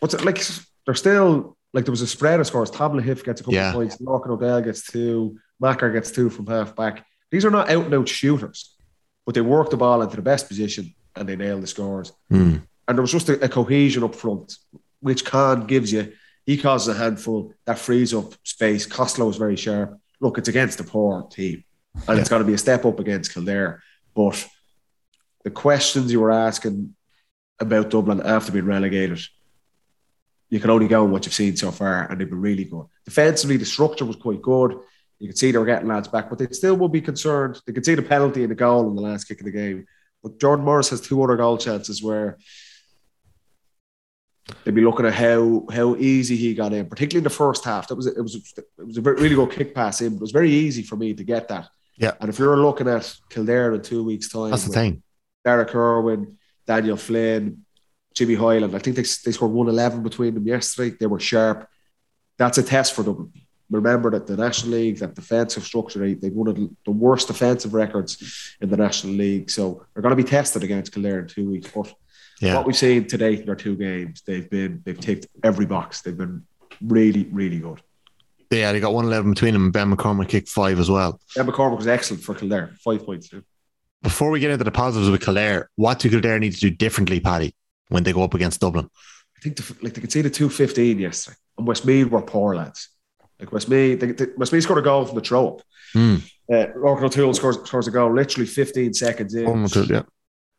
Speaker 1: But like, they're still like there was a spread of scores. Tom Lahiff gets a couple
Speaker 4: Yeah.
Speaker 1: of points. Lorcan O'Dell gets two. Macker gets two from half back. These are not out and out shooters, but they work the ball into the best position and they nail the scores.
Speaker 4: Mm.
Speaker 1: And there was just a, a cohesion up front, which Con gives you. He causes a handful that frees up space. Costello is very sharp. Look, it's against the poor team, and it's going to be a step up against Kildare. But the questions you were asking about Dublin after being relegated, you can only go on what you've seen so far, and they've been really good. Defensively, the structure was quite good. You could see they were getting lads back, but they still would be concerned. They could see the penalty and the goal in the last kick of the game. But Jordan Morris has two other goal chances where they'd be looking at how how easy he got in, particularly in the first half. That was it was it was a really good kick pass in. But it was very easy for me to get that.
Speaker 4: Yeah.
Speaker 1: And if you're looking at Kildare in two weeks' time,
Speaker 4: That's the
Speaker 1: with
Speaker 4: thing.
Speaker 1: Darragh Kirwan, Daniel Flynn, Jimmy Hyland. I think they, they scored 111 between them yesterday. They were sharp. That's a test for Dublin. Remember that the National League, that defensive structure, they, they've one of the worst defensive records in the National League. So they're going to be tested against Kildare in two weeks. But
Speaker 4: Yeah.
Speaker 1: what we've seen today in their two games, they've been they've ticked every box. They've been really, really good.
Speaker 4: Yeah, they got one eleven between them. and Ben McCormack kicked five as well.
Speaker 1: Ben McCormack was excellent for Kildare, five points. yeah.
Speaker 4: Before we get into the positives with Kildare, what do Kildare need to do differently, Paddy, when they go up against Dublin?
Speaker 1: I think the, like they could see the two fifteen yesterday, and Westmeath were poor lads. Like Westmeath, they, they, Westmeath scored a goal from the throw up.
Speaker 4: Hmm.
Speaker 1: Uh, O'Toole scores, scores a goal literally 15 seconds in.
Speaker 4: Oh, God, yeah.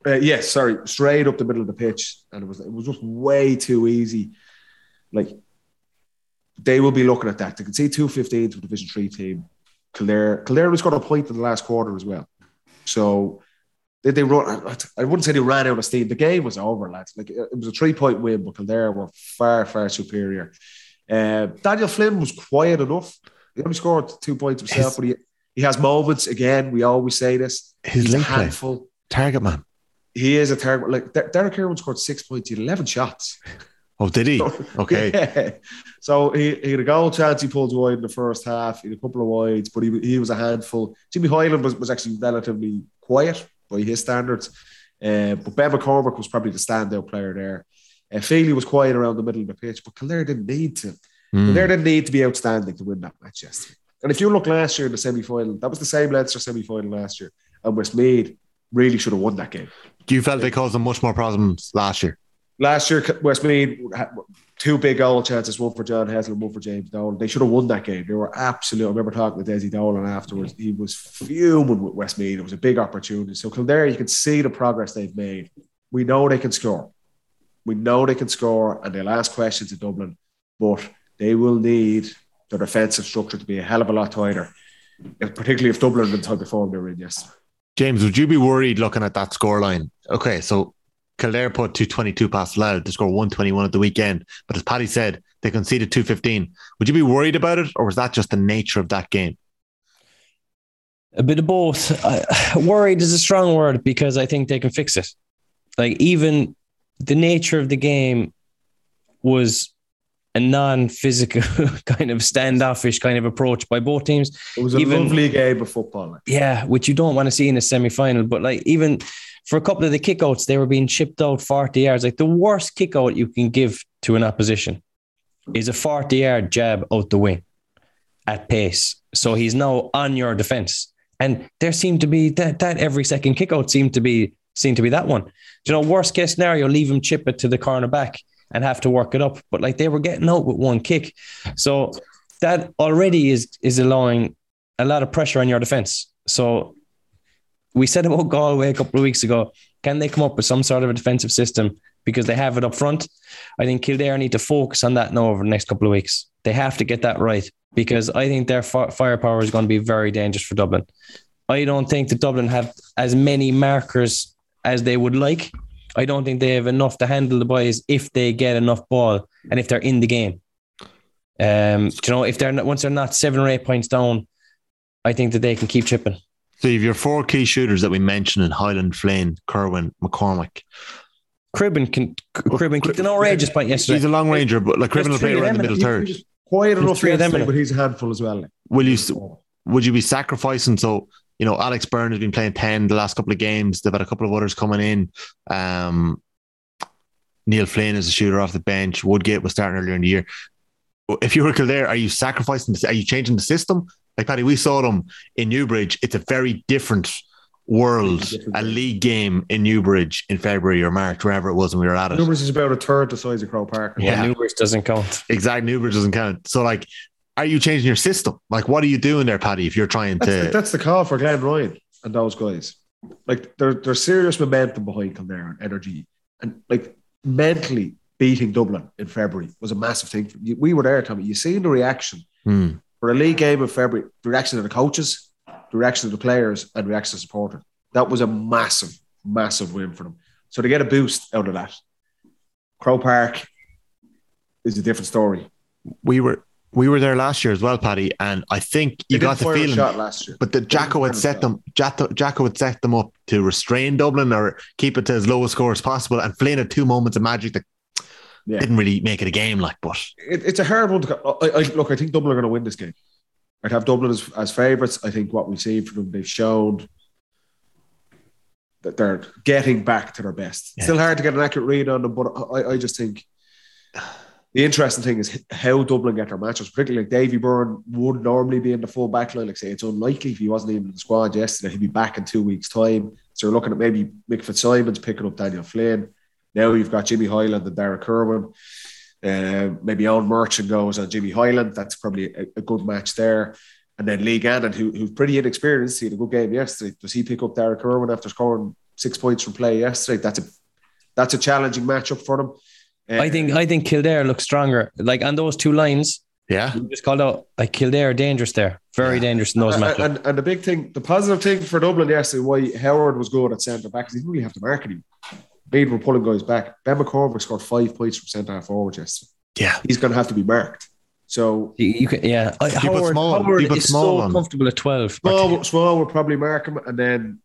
Speaker 1: Uh, yes, sorry, straight up the middle of the pitch, and it was it was just way too easy. Like they will be looking at that. They can see two fifteen 15 to a Division Three team. Kildare, Kildare has got a point in the last quarter as well. So did they run? I- wouldn't say they ran out of steam. The game was over, lads. Like it was a three point win, but Kildare were far far superior. Uh, Daniel Flynn was quiet enough. He only scored two points himself,
Speaker 4: His-
Speaker 1: but he, he has moments. Again, we always say this.
Speaker 4: His
Speaker 1: He's a
Speaker 4: link
Speaker 1: handful.
Speaker 4: target man.
Speaker 1: He is a target. Like Der- Darragh Kirwan scored six points. Had eleven shots.
Speaker 4: Oh, did he? Okay. *laughs*
Speaker 1: Yeah. So he, he had a goal chance. He pulled wide in the first half. He had a couple of wides, but he, he was a handful. Jimmy Hyland was, was actually relatively quiet by his standards. Uh, but Ben McCormack was probably the standout player there. Uh, Feely was quiet around the middle of the pitch, but Kildare didn't need to.
Speaker 4: Hmm.
Speaker 1: Kildare didn't need to be outstanding to win that match yesterday. And if you look last year in the semi final, that was the same Leinster semi final last year, and Westmeath really should have won that game.
Speaker 4: Do you felt they caused them much more problems last year?
Speaker 1: Last year, Westmeath had two big goal chances, one for John Heslin, one for James Dolan. They should have won that game. They were absolute. I remember talking to Desi Dolan afterwards. He was fuming with Westmeath. It was a big opportunity. So Kildare, you can see the progress they've made. We know they can score. We know they can score, and they'll ask questions at Dublin, but they will need their defensive structure to be a hell of a lot tighter, particularly if Dublin are in the form they were in yesterday.
Speaker 4: James, would you be worried looking at that scoreline? Okay, so Kildare put 222 past Louth to score 121 at the weekend. But as Paddy said, they conceded 215. Would you be worried about it, or was that just the nature of that game?
Speaker 5: A bit of both. Uh, *sighs* worried is a strong word because I think they can fix it. Like even the nature of the game was a non-physical *laughs* kind of standoffish kind of approach by both teams.
Speaker 1: It was a
Speaker 5: Even-
Speaker 1: lovely game of football. like.
Speaker 5: Yeah, which you don't want to see in a semi-final. But like even for a couple of the kickouts, they were being chipped out 40 yards. Like the worst kickout you can give to an opposition is a 40-yard jab out the wing at pace. So he's now on your defense. And there seemed to be that that every second kickout seemed to be seemed to be that one. You know, worst case scenario, leave him chip it to the corner back and have to work it up. But like they were getting out with one kick. So that already is is allowing a lot of pressure on your defense. So we said about Galway a couple of weeks ago. Can they come up with some sort of a defensive system because they have it up front? I think Kildare need to focus on that now over the next couple of weeks. They have to get that right because I think their firepower is going to be very dangerous for Dublin. I don't think that Dublin have as many markers as they would like. I don't think they have enough to handle the boys if they get enough ball and if they're in the game. Um, you know, if they're not, once they're not seven or eight points down, I think that they can keep chipping.
Speaker 4: So you've your four key shooters that we mentioned in Hyland, Flynn, Kirwan, McCormack.
Speaker 5: Cribbin can Cribbin kicked an outrageous point yesterday.
Speaker 4: He's a long ranger, but like Cribbin will play around the middle third.
Speaker 1: He's quiet enough
Speaker 5: three of them
Speaker 1: yesterday, but he's a handful as well.
Speaker 4: Will you would you be sacrificing? So you know, Alex Byrne has been playing ten the last couple of games. They've had a couple of others coming in. Um, Neil Flynn is a shooter off the bench. Woodgate was starting earlier in the year. If you were Kildare, are you sacrificing? Are you changing the system? Like Paddy, we saw them in Newbridge. It's a very different world.
Speaker 1: Different
Speaker 4: A league game in Newbridge in February or March, wherever it was when we were at it.
Speaker 1: Numbers is about a third the size of Croke Park.
Speaker 4: Yeah.
Speaker 5: Yeah, Newbridge doesn't count.
Speaker 4: Exactly, Newbridge doesn't count. So, like, are you changing your system? Like, what are you doing there, Paddy? If you're trying
Speaker 1: That's, the,
Speaker 4: to,
Speaker 1: that's the call for Glenn Ryan and those guys. Like there, there's serious momentum behind Kildare and energy, and like mentally beating Dublin in February was a massive thing. We were there, Tommy. You seen the reaction
Speaker 4: Hmm.
Speaker 1: For a league game in February. The reaction of the coaches, the reaction of the players, and the reaction of supporters. That was a massive, massive win for them. So to get a boost out of that, Croke Park is a different story.
Speaker 4: we were we were there last year as well, Paddy, and I think you got the feeling.
Speaker 1: shot last year.
Speaker 4: But the Jacko had set them. Jacko, Jacko had set them up to restrain Dublin or keep it to as low a score as possible. And Flynn had two moments of magic that
Speaker 1: Yeah.
Speaker 4: didn't really make it a game. Like, but
Speaker 1: it, it's a hard one to. I, I, look, I think Dublin are going to win this game. I'd have Dublin as, as favourites. I think what we've seen from them, they've shown that they're getting back to their best.
Speaker 4: Yeah.
Speaker 1: Still hard to get an accurate read on them, but I, I just think the interesting thing is how Dublin get their matches, particularly like Davy Byrne would normally be in the full back line. Like say, it's unlikely if he wasn't even in the squad yesterday, he'd be back in two weeks' time. So you're looking at maybe Mick Fitzsimons picking up Daniel Flynn. Now you've got Jimmy Hyland and Darragh Kirwan. Uh, maybe Eoin Murchan goes on Jimmy Hyland. That's probably a, a good match there. And then Lee Gannon, who, who's pretty inexperienced, he had a good game yesterday. Does he pick up Derek Irwin after scoring six points from play yesterday? That's a that's a challenging matchup for them. Uh,
Speaker 5: I think I think Kildare looks stronger. Like on those two lines,
Speaker 4: yeah,
Speaker 5: you just called out like Kildare dangerous there. Very
Speaker 4: Yeah.
Speaker 5: dangerous in those
Speaker 1: and,
Speaker 5: matches.
Speaker 1: and, and the big thing, the positive thing for Dublin yesterday, why Howard was good at centre back, because he didn't really have to mark him. Meath were pulling guys back. Ben McCormack scored five points from centre half forward yesterday.
Speaker 4: yeah.
Speaker 1: He's going to have to be marked. So
Speaker 5: You, you can, yeah. I-
Speaker 4: put
Speaker 5: Howard,
Speaker 4: small-
Speaker 5: Howard
Speaker 4: you put
Speaker 5: is
Speaker 4: small
Speaker 5: so comfortable at twelve.
Speaker 1: Small, small will probably mark him, and then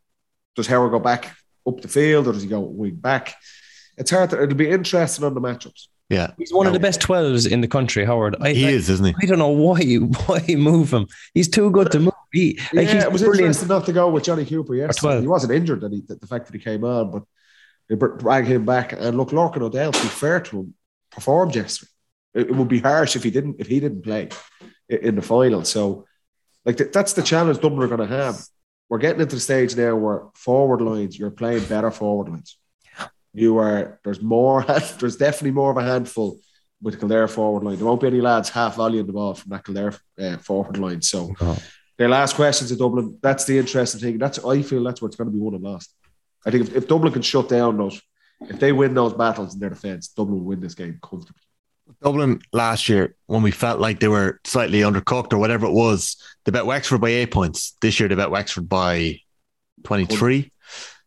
Speaker 1: does Howard go back up the field or does he go wing back? It's hard. To, it'll be interesting on the matchups.
Speaker 4: Yeah,
Speaker 5: He's one of the best twelves in the country, Howard. I,
Speaker 4: he
Speaker 5: I,
Speaker 4: is, isn't he?
Speaker 5: I don't know why you *laughs* why you move him. He's too good to move. He, like,
Speaker 1: yeah,
Speaker 5: he's
Speaker 1: it was
Speaker 5: brilliant.
Speaker 1: interesting not to go with Johnny Cooper yesterday.
Speaker 5: 12.
Speaker 1: He wasn't injured, that he, the, the fact that he came on, but they drag him back. And look, Lorcan O'Dell, to be fair to him, performed yesterday. It, it would be harsh if he didn't if he didn't play in the final. So, like th- that's the challenge Dublin are going to have. We're getting into the stage now where forward lines, you're playing better forward lines. You are there's more. *laughs* There's definitely more of a handful with Kildare forward line. There won't be any lads half volleying the ball from that Kildare uh, forward line. So they'll ask questions at Dublin. That's the interesting thing. That's I feel that's where it's going to be won and lost. I think if, if Dublin can shut down those, if they win those battles in their defence, Dublin will win this game comfortably.
Speaker 4: Dublin last year, when we felt like they were slightly undercooked or whatever it was, they bet Wexford by eight points. This year, they bet Wexford by 23.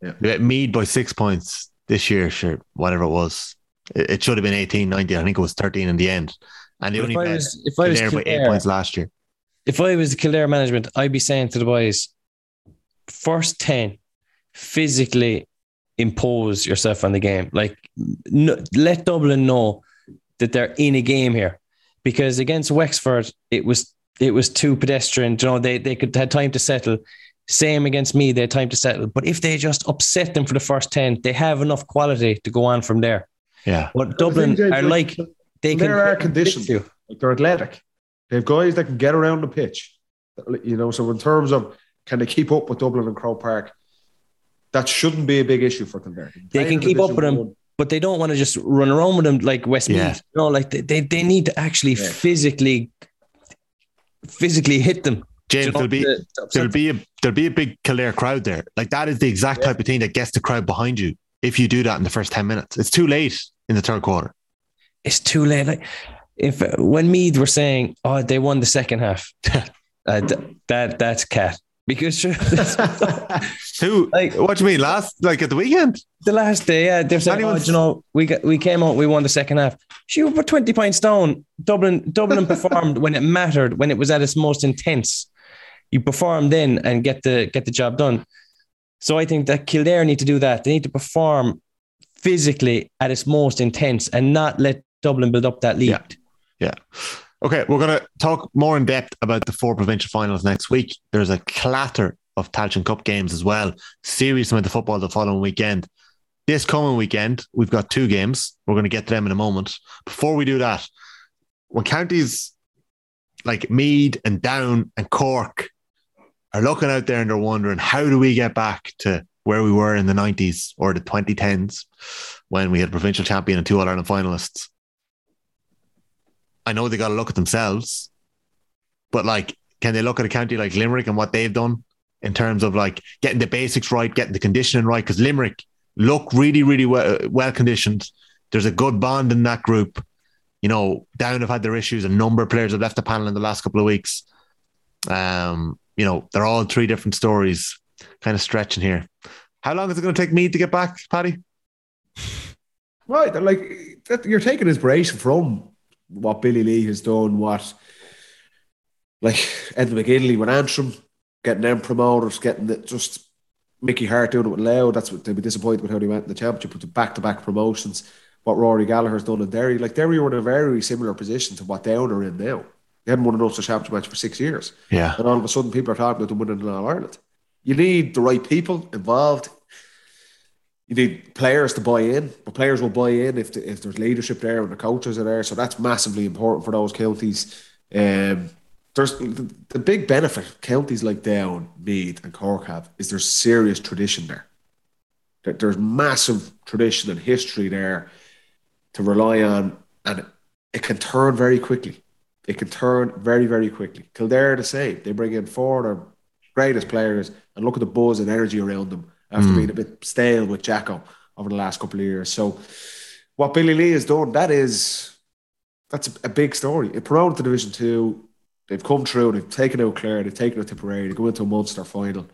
Speaker 1: Yeah.
Speaker 4: They bet Meath by six points. This year, sure, whatever it was. It, it should have been 18, 19. I think it was 13 in the end. And they
Speaker 5: But
Speaker 4: only
Speaker 5: I
Speaker 4: bet
Speaker 5: was, if I was
Speaker 4: Kildare by eight points last year.
Speaker 5: if I was the Kildare management, I'd be saying to the boys, first 10, physically impose yourself on the game. Like, no, let Dublin know that they're in a game here. Because against Wexford, it was it was too pedestrian. You know, they they could had time to settle. Same against me, they had time to settle. But if they just upset them for the first 10, they have enough quality to go on from there.
Speaker 4: Yeah.
Speaker 5: But Dublin
Speaker 1: James,
Speaker 5: are like they can
Speaker 1: There are conditions. Like they're athletic. They have guys that can get around the pitch. You know, so in terms of can they keep up with Dublin and Croke Park, that shouldn't be a big issue for Kildare.
Speaker 5: They can keep up with them.
Speaker 1: One.
Speaker 5: but they don't want to just run around with them like Westmeath.
Speaker 4: Yeah.
Speaker 5: You know, like they, they, they need to actually
Speaker 1: Yeah.
Speaker 5: physically physically hit them.
Speaker 4: James,
Speaker 5: You know,
Speaker 4: there'll be
Speaker 5: to- to
Speaker 4: there'll be a there'll be a big Kildare crowd there. Like that is the exact type of thing that gets the crowd behind you if you do that in the first 10 minutes. It's too late in the third quarter.
Speaker 5: it's too late. Like if when Meath were saying, "Oh, they won the second half," *laughs* uh, th- that that's cat because *laughs* *laughs*
Speaker 4: Who
Speaker 5: Like-
Speaker 4: what do you mean? Last like at the weekend?
Speaker 5: the last day, yeah, they're saying, "Oh, you know, we got we came out, we won the second half." She were twenty points down. Dublin Dublin *laughs* performed when it mattered, when it was at its most intense. You perform then and get the get the job done. So I think that Kildare need to do that. They need to perform physically at its most intense and not let Dublin build up that lead.
Speaker 4: Yeah. Yeah. Okay, we're going to talk more in depth about the four provincial finals next week. There's a clatter of Tailteann Cup games as well. Serious amount of football the following weekend. This coming weekend, we've got two games. We're going to get to them in a moment. Before we do that, when counties like Meath and Down and Cork are looking out there and they're wondering, how do we get back to where we were in the 90s or the 2010s when we had provincial champion and two All Ireland finalists? I know they got to look at themselves, but like, can they look at a county like Limerick and what they've done in terms of like getting the basics right, getting the conditioning right? Because Limerick look really, really well, well conditioned. There's a good bond in that group. You know, Down have had their issues. A number of players have left the panel in the last couple of weeks. Um, you know, they're all three different stories, kind of stretching here. How long is it going to take me to get back, Paddy?
Speaker 1: Right, like you're taking inspiration from what Billy Lee has done, what like Enda McGinley with Antrim, getting them promoters, getting it just Mickey Harte doing it with Leo. That's what they'd be disappointed with how they went in the championship with the back to back promotions. What Rory Gallagher's done in Derry, like Derry were in a very similar position to what Down are in now. They hadn't won an Ulster Championship match for six years.
Speaker 4: Yeah.
Speaker 1: And all of a sudden, people are talking about them winning in All Ireland. You need the right people involved. You need players to buy in, but players will buy in if the, if there's leadership there and the coaches are there. So that's massively important for those counties. Um, there's the, big benefit counties like Down, Meath, and Cork have is there's serious tradition there. There- There's massive tradition and history there to rely on, and it can turn very quickly. It can turn very, very quickly. Kildare the same. They bring in four of their greatest players and look at the buzz and energy around them after
Speaker 4: Mm.
Speaker 1: being a bit stale with Jacko over the last couple of years. So what Billy Lee has done, that is that's a, a big story. It promoted to Division Two. They've come through, they've taken out Clare, they've taken out Tipperary, they go into a Munster final.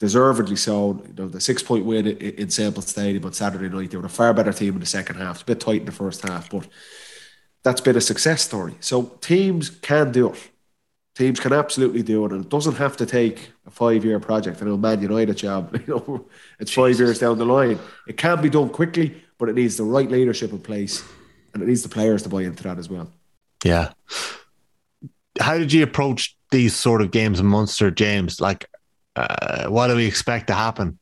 Speaker 1: Deservedly so. You know, the six point win in, in Semple Stadium on Saturday night. They were a far better team in the second half. It's a bit tight in the first half, but that's been a success story. So teams can do it. Teams can absolutely do it, and it doesn't have to take a five-year project. I know Man United job, *laughs* you know, it's five years down the line. It can be done quickly, but it needs the right leadership in place, and it needs the players to buy into that as well.
Speaker 4: Yeah. How did you approach these sort of games in Munster, James? Like, uh, what do we expect to happen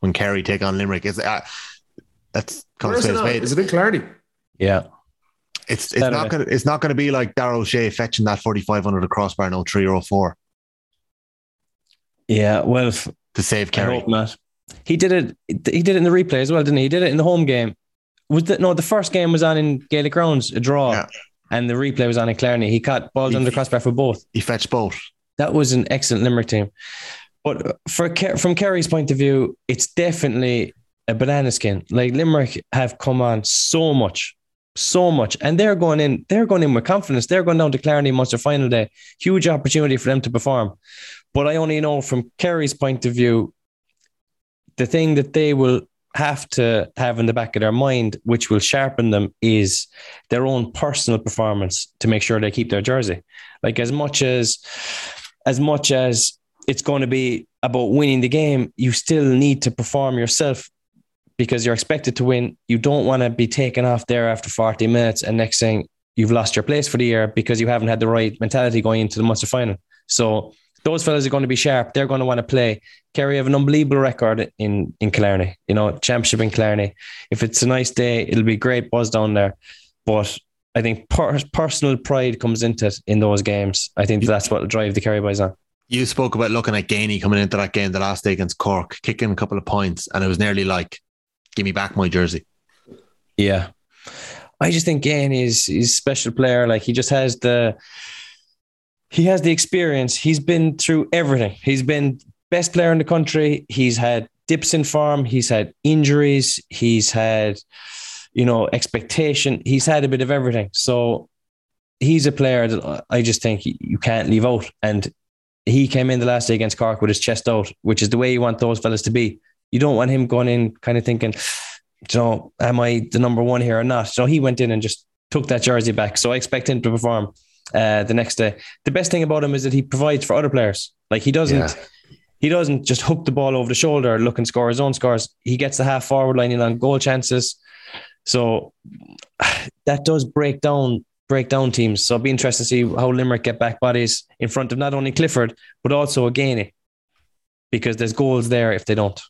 Speaker 4: when Kerry take on Limerick? Is uh, that's
Speaker 1: Where is it,
Speaker 4: spade a.
Speaker 1: Is it in Killarney?
Speaker 5: Yeah.
Speaker 4: It's it's not gonna it's not gonna be like Darragh Ó Sé fetching that forty five under the crossbar no three or four
Speaker 5: Yeah, well,
Speaker 4: to save
Speaker 5: I
Speaker 4: Kerry.
Speaker 5: hope not. He did it. He did it in the replay as well, didn't he? He did it in the home game. Was that no? The first game was on in Gaelic Grounds, a draw,
Speaker 4: Yeah.
Speaker 5: and the replay was on in Killarney. He caught balls
Speaker 4: He-
Speaker 5: under crossbar for both.
Speaker 4: He fetched both.
Speaker 5: That was an excellent Limerick team. But for from Kerry's point of view, it's definitely a banana skin. Like Limerick have come on so much, so much, and they're going in. They're going in with confidence. They're going down to Killarney Munster final day. Huge opportunity for them to perform. But I only know from Kerry's point of view, the thing that they will have to have in the back of their mind, which will sharpen them, is their own personal performance to make sure they keep their jersey. Like as much as as much as it's going to be about winning the game, you still need to perform yourself because you're expected to win. You don't want to be taken off there after 40 minutes and next thing you've lost your place for the year because you haven't had the right mentality going into the Munster final. So those fellas are going to be sharp. They're going to want to play. Kerry have an unbelievable record in in Killarney. You know, championship in Killarney. If it's a nice day, it'll be great buzz down there. But I think per- personal pride comes into it in those games. I think that's what will drive the Kerry boys on.
Speaker 4: You spoke about looking at Geaney coming into that game the last day against Cork, kicking a couple of points, and it was nearly like, "Give me back my jersey."
Speaker 5: Yeah. I just think Gain is a special player. Like he just has the he has the experience. He's been through everything. He's been best player in the country. He's had dips in form. He's had injuries. He's had, you know, expectation. He's had a bit of everything. So he's a player that I just think you can't leave out. And he came in the last day against Cork with his chest out, which is the way you want those fellas to be. You don't want him going in kind of thinking, you know, am I the number one here or not? So he went in and just took that jersey back. So I expect him to perform uh, the next day. The best thing about him is that he provides for other players. Like he doesn't,
Speaker 4: Yeah.
Speaker 5: he doesn't just hook the ball over the shoulder, look and score his own scores. He gets the half forward line in on goal chances. So *sighs* that does break down break down teams. So it'll be interesting to see how Limerick get back bodies in front of not only Clifford but also Againi, because there's goals there if they don't.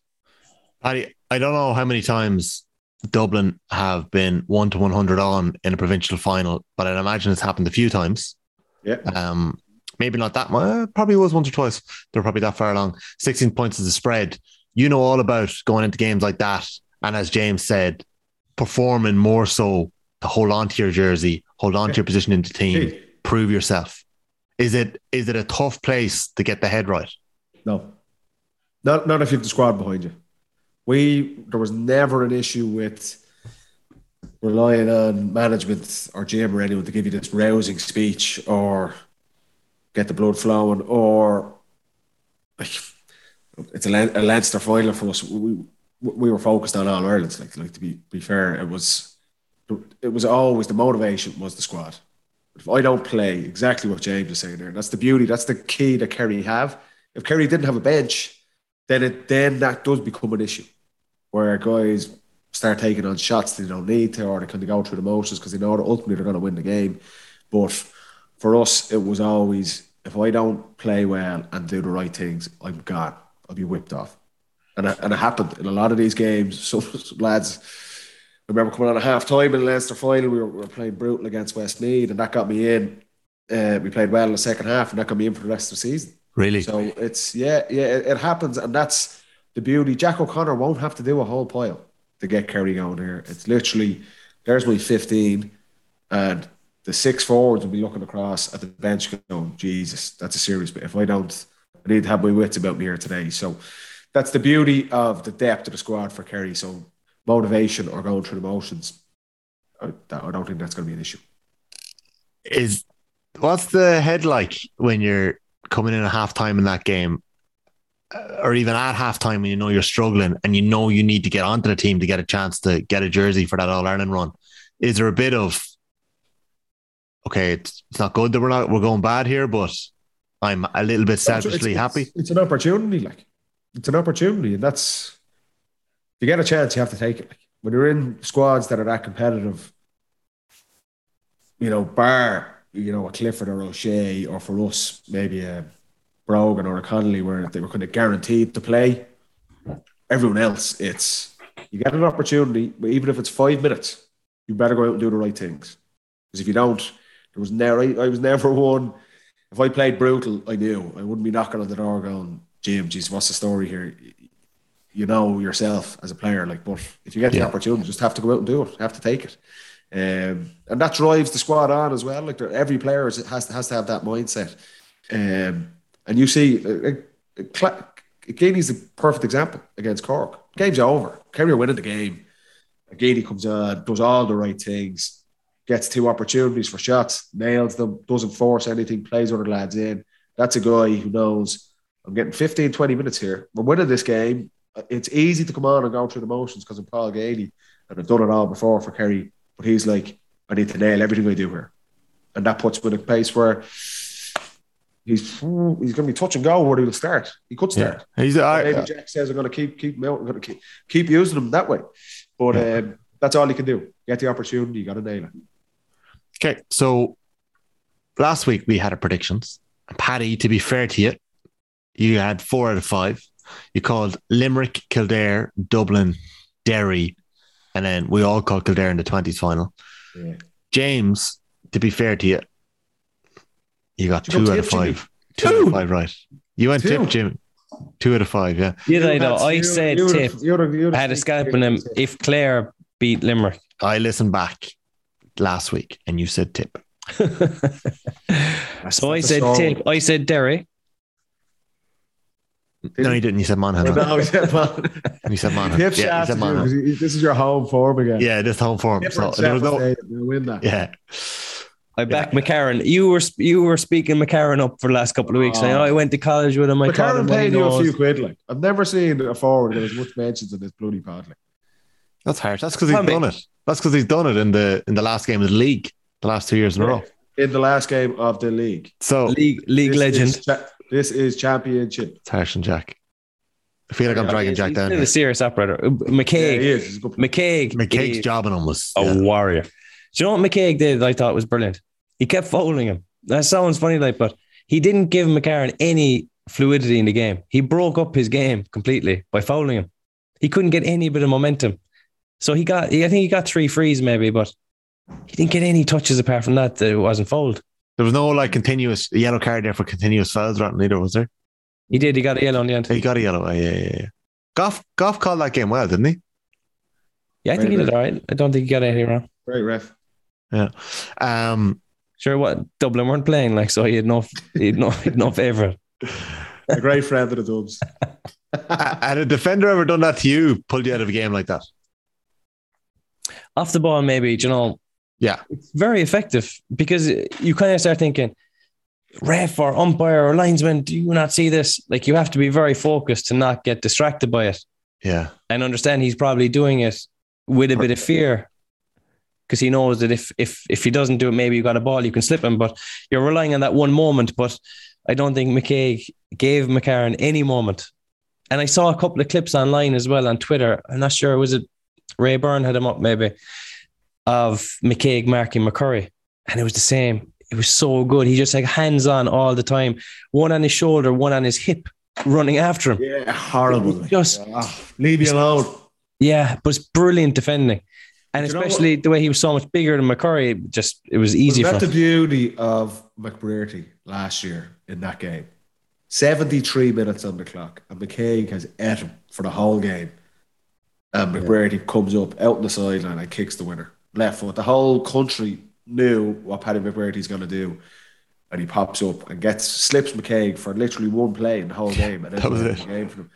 Speaker 4: I I don't know how many times Dublin have been one to one hundred on in a provincial final, but I'd imagine it's happened a few times.
Speaker 1: Yeah.
Speaker 4: Um, maybe not that much. Probably was once or twice. They're probably that far along. Sixteen points is a spread. You know all about going into games like that, and as James said, performing more so to hold on to your jersey, hold on to your position in the team, prove yourself. Is it is it a tough place to get the head right?
Speaker 1: No. Not not if you have the squad behind you. We there was never an issue with relying on management or Jim or anyone to give you this rousing speech or get the blood flowing or it's a, Len- a Leinster final for us. We we were focused on all Ireland. Like like to be be fair, it was it was always the motivation was the squad. If I don't play exactly what James is saying there, that's the beauty. That's the key that Kerry have. If Kerry didn't have a bench, then it then that does become an issue where guys start taking on shots they don't need to, or they kind of go through the motions because they know that ultimately they're going to win the game. But for us, it was always if I don't play well and do the right things, I'm gone. I'll be whipped off, and it, and it happened in a lot of these games. Some, *laughs* some lads. I remember coming on a half time in the Leinster final. We were, we were playing brutal against Westmead, and that got me in. Uh, we played well in the second half, and that got me in for the rest of the season.
Speaker 4: Really?
Speaker 1: So it's yeah, yeah, it, it happens, and that's the beauty. Jack O'Connor won't have to do a whole pile to get Kerry going here. It's literally there's my 15, and the six forwards will be looking across at the bench going, Jesus, that's a serious bit. If I don't, I need to have my wits about me here today. So that's the beauty of the depth of the squad for Kerry. So motivation or going through the motions, I, don't think that's going to be an issue.
Speaker 4: is what's the head like when you're coming in at halftime in that game or even at halftime when you know you're struggling and you know you need to get onto the team to get a chance to get a jersey for that All Ireland run is there a bit of okay it's, it's not good that we're not we're going bad here but I'm a little bit selfishly
Speaker 1: It's-
Speaker 4: happy
Speaker 1: It's, it's an opportunity, like it's an opportunity, and that's if you get a chance, you have to take it. Like when you're in squads that are that competitive, you know, bar you know a Clifford or O'Shea, or for us maybe a Brogan or Connolly, where they were kind of guaranteed to play. Everyone else, it's you get an opportunity, but even if it's five minutes, you better go out and do the right things. Because if you don't, there was never. I, I was never *laughs* one. If I played brutal, I knew I wouldn't be knocking on the door going, "Jim, geez, what's the story here?" You know yourself as a player, like. But if you get the
Speaker 4: Yeah.
Speaker 1: opportunity, just have to go out and do it. Have to take it, um, and that drives the squad on as well. Like every player has to has to have that mindset. Um, and you see, uh, uh, Cla- the perfect example against Cork. Game's over. Kerry are winning the game. Geaney comes on, does all the right things, gets two opportunities for shots, nails them, doesn't force anything, plays other lads in. That's a guy who knows I'm getting 15, 20 minutes here. We're winning this game. It's easy to come on and go through the motions because I'm Paul Geaney and I've done it all before for Kerry. But he's like, I need to nail everything I do here. And that puts me in a place where he's he's going to be touch and go where he'll start. He could start.
Speaker 4: Yeah. He's I,
Speaker 1: Maybe Jack says I'm going to keep keep him out. I'm going to keep, keep using him that way. But um, that's all he can do. Get the opportunity. You got to nail it.
Speaker 4: Okay, so last week we had our predictions. Paddy, to be fair to you, you had four out of five. You called Limerick, Kildare, Dublin, Derry, and then we all called Kildare in the 20s final.
Speaker 1: Yeah.
Speaker 4: James, to be fair to you, you got
Speaker 1: You got
Speaker 4: two out of five. Two out of five, right. You went
Speaker 1: Two.
Speaker 4: tip, Jim. Two out of five, yeah.
Speaker 5: Did I know? I
Speaker 1: you-
Speaker 5: said
Speaker 1: you
Speaker 5: tip.
Speaker 1: would've- you would've- you would've
Speaker 5: I had a
Speaker 1: seen
Speaker 5: scalp
Speaker 1: Kerry
Speaker 5: in him if Clare beat Limerick.
Speaker 4: I listened back last week and you said tip. *laughs*
Speaker 5: So I said
Speaker 1: strong
Speaker 5: tip. I said Derry.
Speaker 4: No, you didn't. You said Monaghan.
Speaker 1: No, he said, well,
Speaker 4: You said Monaghan.
Speaker 1: Tip
Speaker 4: Yeah, you said
Speaker 1: you
Speaker 4: Monaghan.
Speaker 1: 'cause he- this is your home form again.
Speaker 4: Yeah, this home form. So there was no.
Speaker 1: Sheffield Stadium, win that.
Speaker 4: Yeah.
Speaker 5: I backed McCarron. You were you were speaking McCarron up for the last couple of weeks. saying,
Speaker 1: Oh.
Speaker 5: I went to college with him. I taught him
Speaker 1: McCarron
Speaker 5: what he
Speaker 1: paid you a
Speaker 5: knows.
Speaker 1: few quid. Like I've never seen a forward get as much mentions in this bloody pod. Like.
Speaker 4: That's harsh. That's because he's
Speaker 5: Tell me.
Speaker 4: done it. That's because he's done it in the in the last game of the league, the last two years in a row.
Speaker 1: in the last game of the league.
Speaker 4: So
Speaker 5: League league
Speaker 1: This
Speaker 5: legend.
Speaker 1: is cha- this is championship.
Speaker 4: it's harsh and Jack. I feel like I'm dragging Jack
Speaker 5: He's
Speaker 4: down.
Speaker 5: still
Speaker 4: here.
Speaker 5: a serious operator.
Speaker 1: Uh, yeah,
Speaker 5: McKaigue.
Speaker 1: he is. He's a.
Speaker 5: McKaigue.
Speaker 4: McKaigue's
Speaker 5: is
Speaker 4: jobbing him was
Speaker 5: a
Speaker 4: yeah.
Speaker 5: warrior. Do you know what McKaigue did? that I thought was brilliant. He kept fouling him. That sounds funny, like, but he didn't give McCarron any fluidity in the game. He broke up his game completely by fouling him. He couldn't get any bit of momentum. So he got, I think he got three frees maybe, but he didn't get any touches apart from that. That it wasn't fouled.
Speaker 4: There was no like continuous yellow card there for continuous fouls, right? Neither was there.
Speaker 5: He did. He got a yellow in the end.
Speaker 4: He got a yellow. Yeah, yeah, yeah. Goff, Goff called that game well, didn't he?
Speaker 5: Yeah, I think he did all right. I don't think he got anything wrong.
Speaker 1: Great ref. Yeah.
Speaker 4: Um,
Speaker 5: Sure, what Dublin weren't playing like, so he had no, he had no, he had no favourite.
Speaker 1: A great friend of the Dubs. *laughs*
Speaker 4: had a defender ever done that to you? Pulled you out of a game like that?
Speaker 5: off the ball, maybe, you know,
Speaker 4: Yeah.
Speaker 5: it's very effective because you kind of start thinking, ref or umpire or linesman, do you not see this? Like you have to be very focused to not get distracted by it
Speaker 4: Yeah.
Speaker 5: and understand he's probably doing it with a bit of fear because he knows that if if if he doesn't do it, maybe you got a ball, you can slip him. But you're relying on that one moment. But I don't think McKaigue gave McCarron any moment. And I saw a couple of clips online as well on Twitter. I'm not sure was it Ray Byrne had him up maybe of McKaigue marking McCurry, and it was the same. It was so good. He just like hands on all the time, one on his shoulder, one on his hip, running after him.
Speaker 1: Yeah, horrible.
Speaker 5: Just-
Speaker 1: Ah, leave me alone.
Speaker 5: Yeah, but it's brilliant defending. And
Speaker 1: Do you know
Speaker 5: especially the way he was so much bigger than McCurry, just it was easy
Speaker 1: Was
Speaker 5: for
Speaker 1: that the beauty of McBrearty last year in that game? 73 minutes on the clock, and McKaigue has ate him for the whole game. And McBrearty comes up out on the sideline and kicks the winner. Left foot. The whole country knew what Paddy McBrearty's going to do. And he pops up and gets slips McKaigue for literally one play in the whole game. And *laughs*
Speaker 4: That was it.
Speaker 1: the game for him.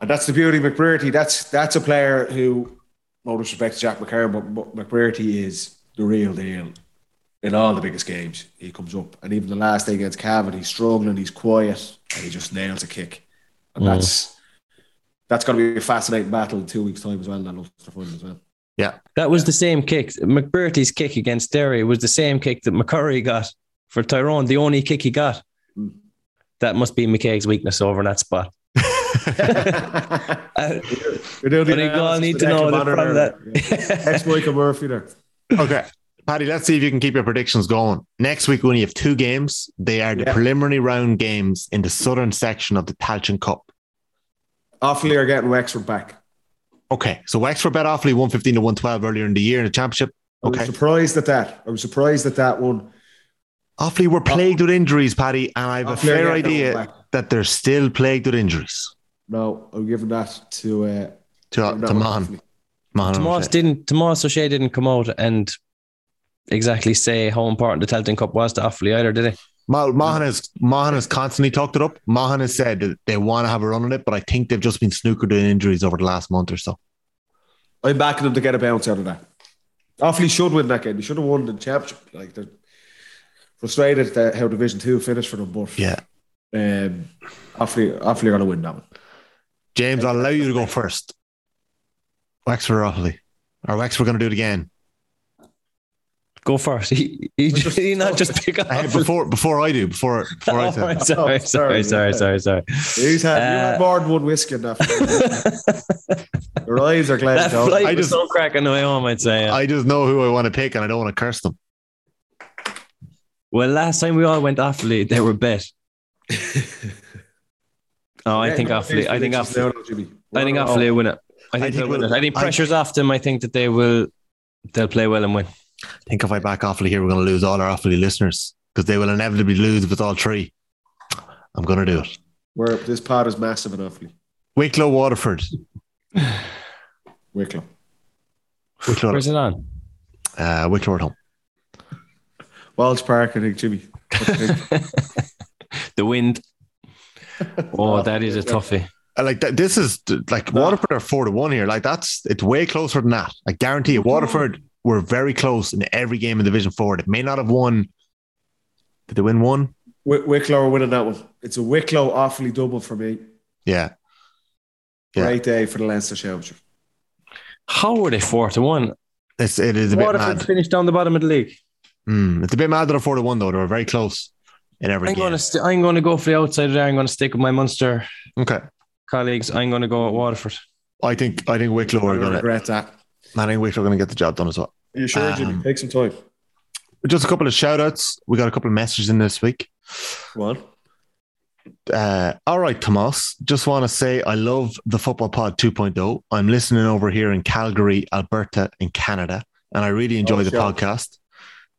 Speaker 1: And that's the beauty of McBrearty. That's that's a player who, no disrespect to Jack McCarron, but, but McBrearty is the real deal in all the biggest games. He comes up, and even the last day against Cavan, he's struggling, he's quiet, and he just nails a kick. And that's that's going to be a fascinating battle in two weeks' time as well. That Ulster final as well.
Speaker 4: Yeah.
Speaker 5: That was the same kick. McBrearty's kick against Derry was the same kick that McCurry got for Tyrone. The only kick he got.
Speaker 1: Mm.
Speaker 5: That must be McKaigue's weakness over in that spot.
Speaker 1: You're doing
Speaker 5: But you all
Speaker 1: analysis
Speaker 5: need to know
Speaker 1: Declan
Speaker 5: that
Speaker 1: Bonner
Speaker 5: from
Speaker 1: there.
Speaker 5: that.
Speaker 1: Yeah. Ex Michael Murphy there.
Speaker 4: okay. Paddy, let's see if you can keep your predictions going. Next week, we only have two games. They are the
Speaker 1: Yeah.
Speaker 4: preliminary round games in the southern section of the Tailteann Cup.
Speaker 1: Offaly are getting Wexford back.
Speaker 4: Okay. So Wexford bet Offaly 115 to 112 earlier in the year in the championship.
Speaker 1: I was
Speaker 4: Okay.
Speaker 1: surprised at that. I was surprised at that one.
Speaker 4: Offaly were plagued with injuries, Paddy, and I have a fair idea
Speaker 1: that one back.
Speaker 4: that they're still plagued with injuries.
Speaker 1: No, I'm giving that to uh,
Speaker 4: To,
Speaker 1: giving that
Speaker 4: to
Speaker 1: one Maughan.
Speaker 4: Maughan
Speaker 5: Tomas
Speaker 4: O'Shea.
Speaker 5: didn't. Tomas O'Shea didn't come out and exactly say how important the Tailteann Cup was to Offaly either, did he?
Speaker 4: Ma- Maughan has Maughan has constantly talked it up. Maughan has said that they want to have a run on it, but I think they've just been snookered in injuries over the last month or so.
Speaker 1: I'm backing them to get a bounce out of that. Offaly should win that game. They should have won the championship. Like they're frustrated that how Division Two finished for them, but
Speaker 4: Yeah.
Speaker 1: um, Offaly, Offaly are going to win that one.
Speaker 4: James, I'll allow you to go first. Wexford or Offaly? Or Wexford we're going to do it again?
Speaker 5: Go first. He he, he not just pick up.
Speaker 4: Uh, before before I do, before before I *laughs*
Speaker 5: Oh,
Speaker 4: say.
Speaker 5: sorry,
Speaker 1: Oh,
Speaker 5: sorry, sorry, sorry, sorry.
Speaker 1: He's had, you
Speaker 5: Uh,
Speaker 1: had more than one whiskey in that. *laughs* Your eyes are glad.
Speaker 5: That flight
Speaker 4: I just-
Speaker 5: so cracking the way home, I'd say. yeah.
Speaker 4: I just know who I want to pick, and I don't want to curse them.
Speaker 5: well, last time we all went Offaly, they were bet. *laughs* Oh, I think Offaly. I think Offaly. I think Offaly will win it. I think,
Speaker 4: think
Speaker 5: they'll win
Speaker 4: we'll-
Speaker 5: it. I think
Speaker 4: I-
Speaker 5: pressure's off them. I think that they will. They'll play well and win.
Speaker 4: I think if I back Offaly here, we're going to lose all our Offaly listeners because they will inevitably lose if it's all three. I'm going to do it.
Speaker 1: Where this pod is massive enough.
Speaker 4: Wicklow, Waterford. *sighs*
Speaker 1: Wicklow.
Speaker 4: Wicklow,
Speaker 5: Where's it on?
Speaker 4: uh, Wicklow at home.
Speaker 1: Walsh Park, I think, Jimmy. *laughs* What do you think?
Speaker 5: The wind. *laughs* Oh, that is a toughie.
Speaker 4: Like this is like Waterford are four to one here. Like that's it's way closer than that. I guarantee you, Waterford were very close in every game in Division Four. They may not have won. Did they win one?
Speaker 1: Wi- Wicklow are winning that one. It's a Wicklow awfully double for me.
Speaker 4: Yeah, Yeah.
Speaker 1: Great day for the Leinster Championship.
Speaker 5: How were they four to one?
Speaker 4: it's it is a bit
Speaker 5: Waterford
Speaker 4: mad.
Speaker 5: finished down the bottom of the league.
Speaker 4: Mm, it's a bit mad that they're four to one though. They were very close in every
Speaker 5: I'm
Speaker 4: game.
Speaker 5: going to. St- I'm going to go for the outside there. I'm going to stick with my Munster
Speaker 4: okay,
Speaker 5: colleagues. I'm going to go at Waterford.
Speaker 4: I think I think Wicklow
Speaker 1: I
Speaker 4: are going to.
Speaker 1: regret that.
Speaker 4: I think Wicklow are going to get the job done as well.
Speaker 1: Are you sure,
Speaker 4: Um,
Speaker 1: Jimmy? Take some time.
Speaker 4: Just a couple of shout outs. We got a couple of messages in this week.
Speaker 1: Come on.
Speaker 4: Uh, all right, Tomas. Just want to say I love the Football Pod 2.0. I'm listening over here in Calgary, Alberta, in Canada, and I really enjoy
Speaker 1: Oh,
Speaker 4: the
Speaker 1: sure.
Speaker 4: podcast.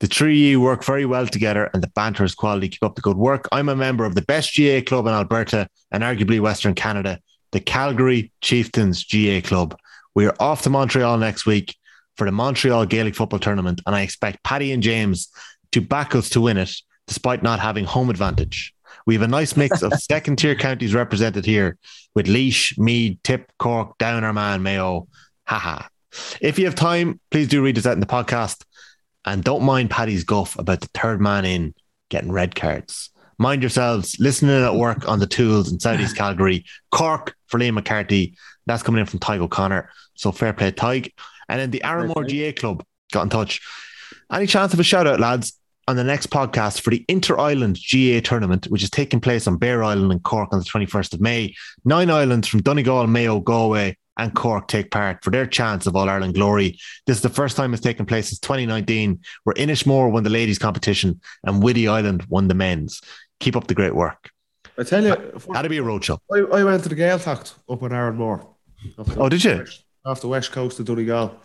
Speaker 4: The three of you work very well together, and the banter is quality. Keep up the good work. I'm a member of the best GAA club in Alberta and arguably Western Canada, the Calgary Chieftains GAA Club. We are off to Montreal next week for the Montreal Gaelic Football Tournament, and I expect Paddy and James to back us to win it, despite not having home advantage. We have a nice mix of *laughs* second tier counties represented here with Laois, Meath, Tip, Cork, Down, Armagh, Mayo. Haha. If you have time, please do read us out in the podcast. And don't mind Paddy's guff about the third man in getting red cards. Mind yourselves, listening at work on the tools in Southeast *laughs* Calgary, Cork for Liam McCarthy. That's coming in from Tadhg O'Connor. So fair play, Tadhg. And then the Arranmore GAA Club got in touch. Any chance of a shout out, lads, on the next podcast for the Inter Island GAA tournament, which is taking place on Bear Island in Cork on the 21st of May? Nine islands from Donegal, Mayo, Galway, and Cork take part for their chance of All Ireland glory. This is the first time it's taken place since 2019, where Inishmore won the ladies' competition and Whiddy Island won the men's. Keep up the great work.
Speaker 1: I tell you,
Speaker 4: That'd be a roadshow.
Speaker 1: I, I went to the Gaeltacht up in Arranmore. Off
Speaker 4: Oh, did you?
Speaker 1: Off the west coast of Donegal.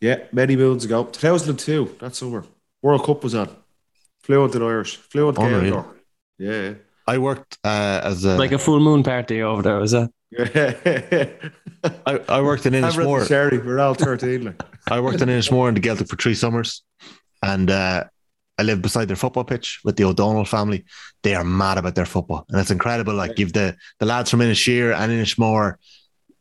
Speaker 1: Yeah, many moons ago. 2002, that summer. World Cup was on. Fluent in Irish. Fluent
Speaker 4: Unreal.
Speaker 1: Gaeldor. Yeah.
Speaker 4: I worked uh, as a,
Speaker 5: Like a full moon party over there, was that?
Speaker 1: Yeah.
Speaker 4: I, I worked in Inishmore.
Speaker 1: Sherry, we're all 13. Like.
Speaker 4: I worked in Inishmore in the Gaelic for three summers, and uh, I lived beside their football pitch with the O'Donnell family. They are mad about their football, and it's incredible. Like you've the the lads from Inisheer and Inishmore,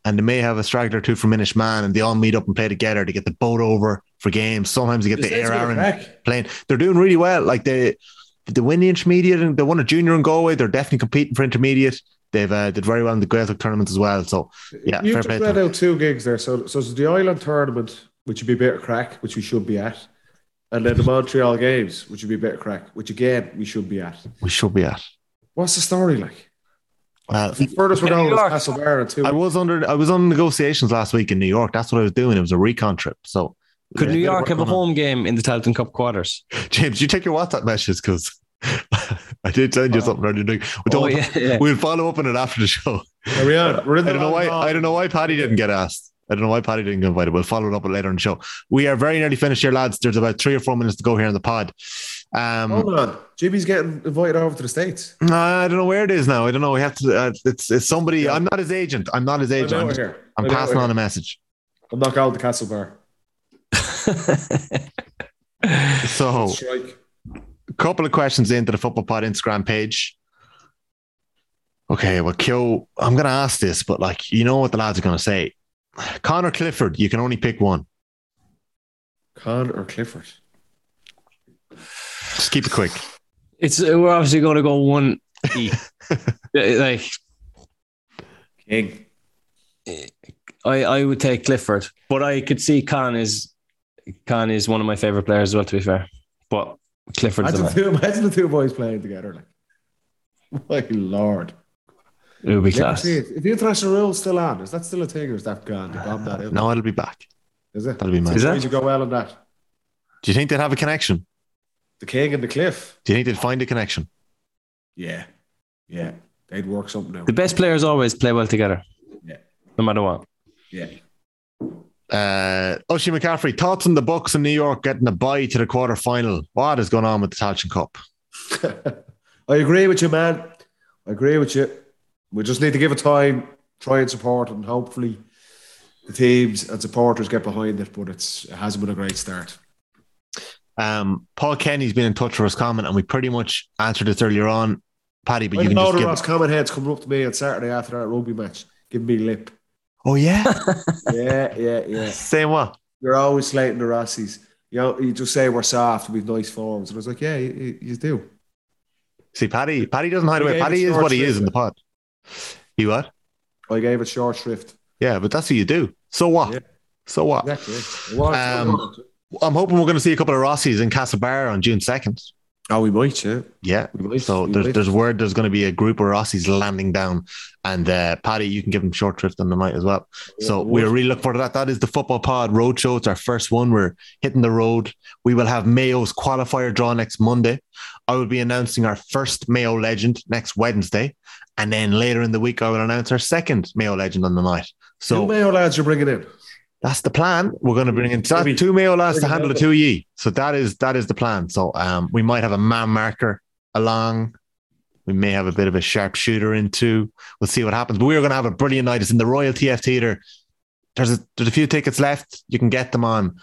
Speaker 4: and they may have a straggler or two from Inishmaan, and they all meet up and play together to get the boat over for games. Sometimes they get the air
Speaker 1: let's get a
Speaker 4: Aaron playing. They're doing really well. Like they they win the intermediate and they won a junior in Galway. They're definitely competing for intermediate. They've uh, did very well in the Gaelic tournament as well. So yeah,
Speaker 1: you
Speaker 4: fair
Speaker 1: just
Speaker 4: play to
Speaker 1: read
Speaker 4: them.
Speaker 1: out two gigs there. So, so it's the Island tournament, which would be a bit of crack, which we should be at, and then the Montreal Games, which would be a bit of crack, which again we should be at.
Speaker 4: we should be at.
Speaker 1: What's the story like?
Speaker 4: Well,
Speaker 1: The furthest we're going is
Speaker 5: York.
Speaker 1: Castlebar and.
Speaker 4: I was under I was on negotiations last week in New York. That's what I was doing. It was a recon trip. So
Speaker 5: Could
Speaker 4: there's
Speaker 5: New York have a
Speaker 4: going on.
Speaker 5: home game in the Tailteann Cup quarters?
Speaker 4: James, you take your WhatsApp messages because *laughs* I did send you something earlier. We
Speaker 5: Oh,
Speaker 4: don't.
Speaker 5: yeah, *laughs* yeah.
Speaker 4: We'll follow up on it after the show.
Speaker 1: Are we on? We're in
Speaker 4: I don't know why.
Speaker 1: haul.
Speaker 4: I don't know why Paddy didn't get asked. I don't know why Paddy didn't get invited. We'll follow it up later in the show. We are very nearly finished here, lads. There's about three or four minutes to go here in the pod. Um,
Speaker 1: Hold on. Jimmy's getting invited over to the States.
Speaker 4: I don't know where it is now. I don't know. We have to. Uh, it's it's somebody. I'm not his agent. I'm not his agent.
Speaker 1: I'm
Speaker 4: I'm, just-
Speaker 1: here.
Speaker 4: I'm
Speaker 1: I'm
Speaker 4: passing
Speaker 1: here.
Speaker 4: on a message.
Speaker 1: I'm not going to Castlebar. *laughs* *laughs*
Speaker 4: So,
Speaker 1: Strike.
Speaker 4: A couple of questions into the Football Pod Instagram page. Okay, well, Kyo, I'm going to ask this, but like, you know what the lads are going to say. Connor Clifford, you can only pick one.
Speaker 1: Con or Clifford?
Speaker 4: Just keep it quick.
Speaker 5: It's we're obviously going to go one E. *laughs* Like
Speaker 1: King.
Speaker 5: I, I would take Clifford, but I could see Con is Con is one of my favorite players as well. To be fair, but Clifford's the
Speaker 1: Imagine the, two, imagine the two boys playing together. Like, my lord.
Speaker 5: It would be
Speaker 1: Never
Speaker 5: class.
Speaker 1: see it. Is the international rules still on? Is that still a thing or is that gone? They bombed that out.
Speaker 4: No, it'll be back.
Speaker 1: Is it?
Speaker 4: That'll be mad.
Speaker 5: Is that-
Speaker 1: Why'd you go well on that?
Speaker 4: Do you think they'd have a connection?
Speaker 1: The King and the Cliff.
Speaker 4: Do you think they'd find a connection?
Speaker 1: Yeah. Yeah. They'd work something out.
Speaker 5: The best players always play well together.
Speaker 1: Yeah.
Speaker 5: No matter what.
Speaker 1: Yeah.
Speaker 4: Uh, Oshie McCaffrey, thoughts on the Bucks in New York getting a bye to the quarter final? What is going on with the Tailteann Cup? *laughs*
Speaker 1: I agree with you, man. I agree with you. We just need to give it time, try and support, and hopefully the teams and supporters get behind it. But it's it hasn't been a great start.
Speaker 4: Um, Paul Kenny's been in touch for his comment, and we pretty much answered this earlier on, Paddy. But
Speaker 1: I
Speaker 4: you can
Speaker 1: know
Speaker 4: just
Speaker 1: the
Speaker 4: give.
Speaker 1: Ross comment heads coming up to me on Saturday after that rugby match, giving me lip.
Speaker 4: Oh yeah,
Speaker 1: Yeah, yeah, yeah.
Speaker 4: Same what?
Speaker 1: You're always slating the Rossies. You know, you just say we're soft, we've nice forms, and I was like, yeah, you, you- do.
Speaker 4: See, Paddy, Paddy doesn't hide away. Paddy is what he is in the pod. You what?
Speaker 1: I gave it short shrift.
Speaker 4: Yeah, but that's what you do. So what?
Speaker 1: Yeah.
Speaker 4: So what?
Speaker 1: Exactly.
Speaker 4: Um, I'm hoping we're going to see a couple of Rossies in Castlebar on June 2nd.
Speaker 1: Oh, we might, yeah.
Speaker 4: Yeah.
Speaker 1: Might.
Speaker 4: So there's
Speaker 1: might.
Speaker 4: there's word there's going to be a group of Rossies landing down, and uh, Paddy, you can give them short trips on the night as well. So
Speaker 1: Yeah,
Speaker 4: we're really looking forward to that. That is the Football Pod Roadshow. It's our first one. We're hitting the road. We will have Mayo's qualifier draw next Monday. I will be announcing our first Mayo legend next Wednesday, and then later in the week I will announce our second Mayo legend on the night. So
Speaker 1: Mayo lads you're bringing in.
Speaker 4: That's the plan. We're going to bring in two Mayo lads to handle the two ye. So that is that is the plan. So um, we might have a man marker along. We may have a bit of a sharpshooter in too. We'll see what happens. But we're going to have a brilliant night. It's in the Royal TF Theatre. There's a there's a few tickets left. You can get them on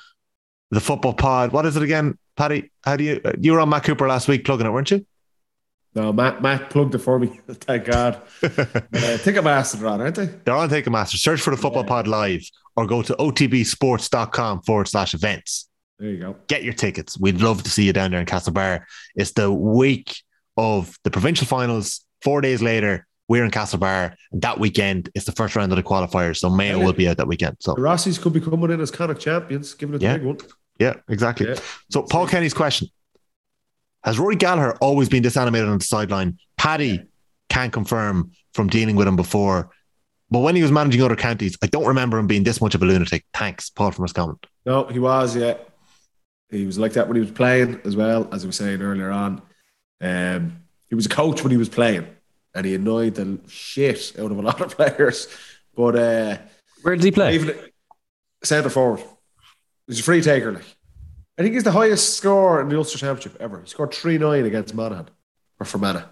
Speaker 4: the football pod. What is it again, Paddy? How do you you were on Matt Cooper last week plugging it, weren't you?
Speaker 1: No, Matt Matt plugged it for me. *laughs* Thank God. *laughs* uh, Ticketmaster are on, aren't they?
Speaker 4: They're on Ticketmaster. Search for the football pod live or go to otbsports.com forward slash events.
Speaker 1: There you go.
Speaker 4: get your tickets. We'd love to see you down there in Castlebar. It's the week of the provincial finals. Four days later, we're in Castlebar. That weekend, it's the first round of the qualifiers. So Mayo will be out that weekend. So
Speaker 1: The Rossies could be coming in as Connacht champions, giving it
Speaker 4: Yeah.
Speaker 1: a big one.
Speaker 4: yeah, exactly.
Speaker 1: Yeah.
Speaker 4: So Paul Kenny's question: Has Rory Gallagher always been this animated on the sideline? Paddy can't confirm from dealing with him before. But when he was managing other counties, I don't remember him being this much of a lunatic. Thanks, Paul, from his comment.
Speaker 1: No, he was, yeah. He was like that when he was playing as well, as I was saying earlier on. Um, he was a coach when he was playing, and he annoyed the shit out of a *laughs* lot of players. But uh,
Speaker 5: Where did he play?
Speaker 1: centre forward, he's a free taker. Like I think he's the highest score in the Ulster Championship ever. He scored three nine against Monaghan or for Mana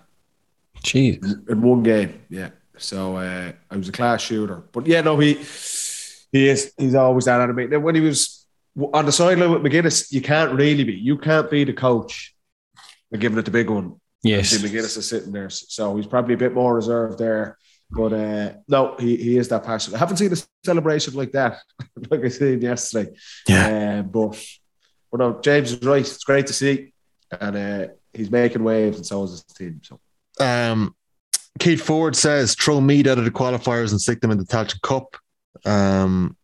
Speaker 5: Jeez.
Speaker 1: in one game. Yeah, so uh, I was a class shooter. But yeah, no, he he is. He's always that animated. Now, when he was on the sideline with McGuinness, you can't really be. You can't be the coach and giving it the big one.
Speaker 5: Yes.
Speaker 1: Jim McGuinness is sitting there, so he's probably a bit more reserved there. But uh, no, he, he is that passionate. I haven't seen a celebration like that, *laughs* like I seen yesterday.
Speaker 4: Yeah.
Speaker 1: Uh, but but no, James is right. It's great to see, and uh, he's making waves, and so is his team. So
Speaker 4: Um, Keith Ford says throw meat out of the qualifiers and stick them in the Tailteann Cup. Um,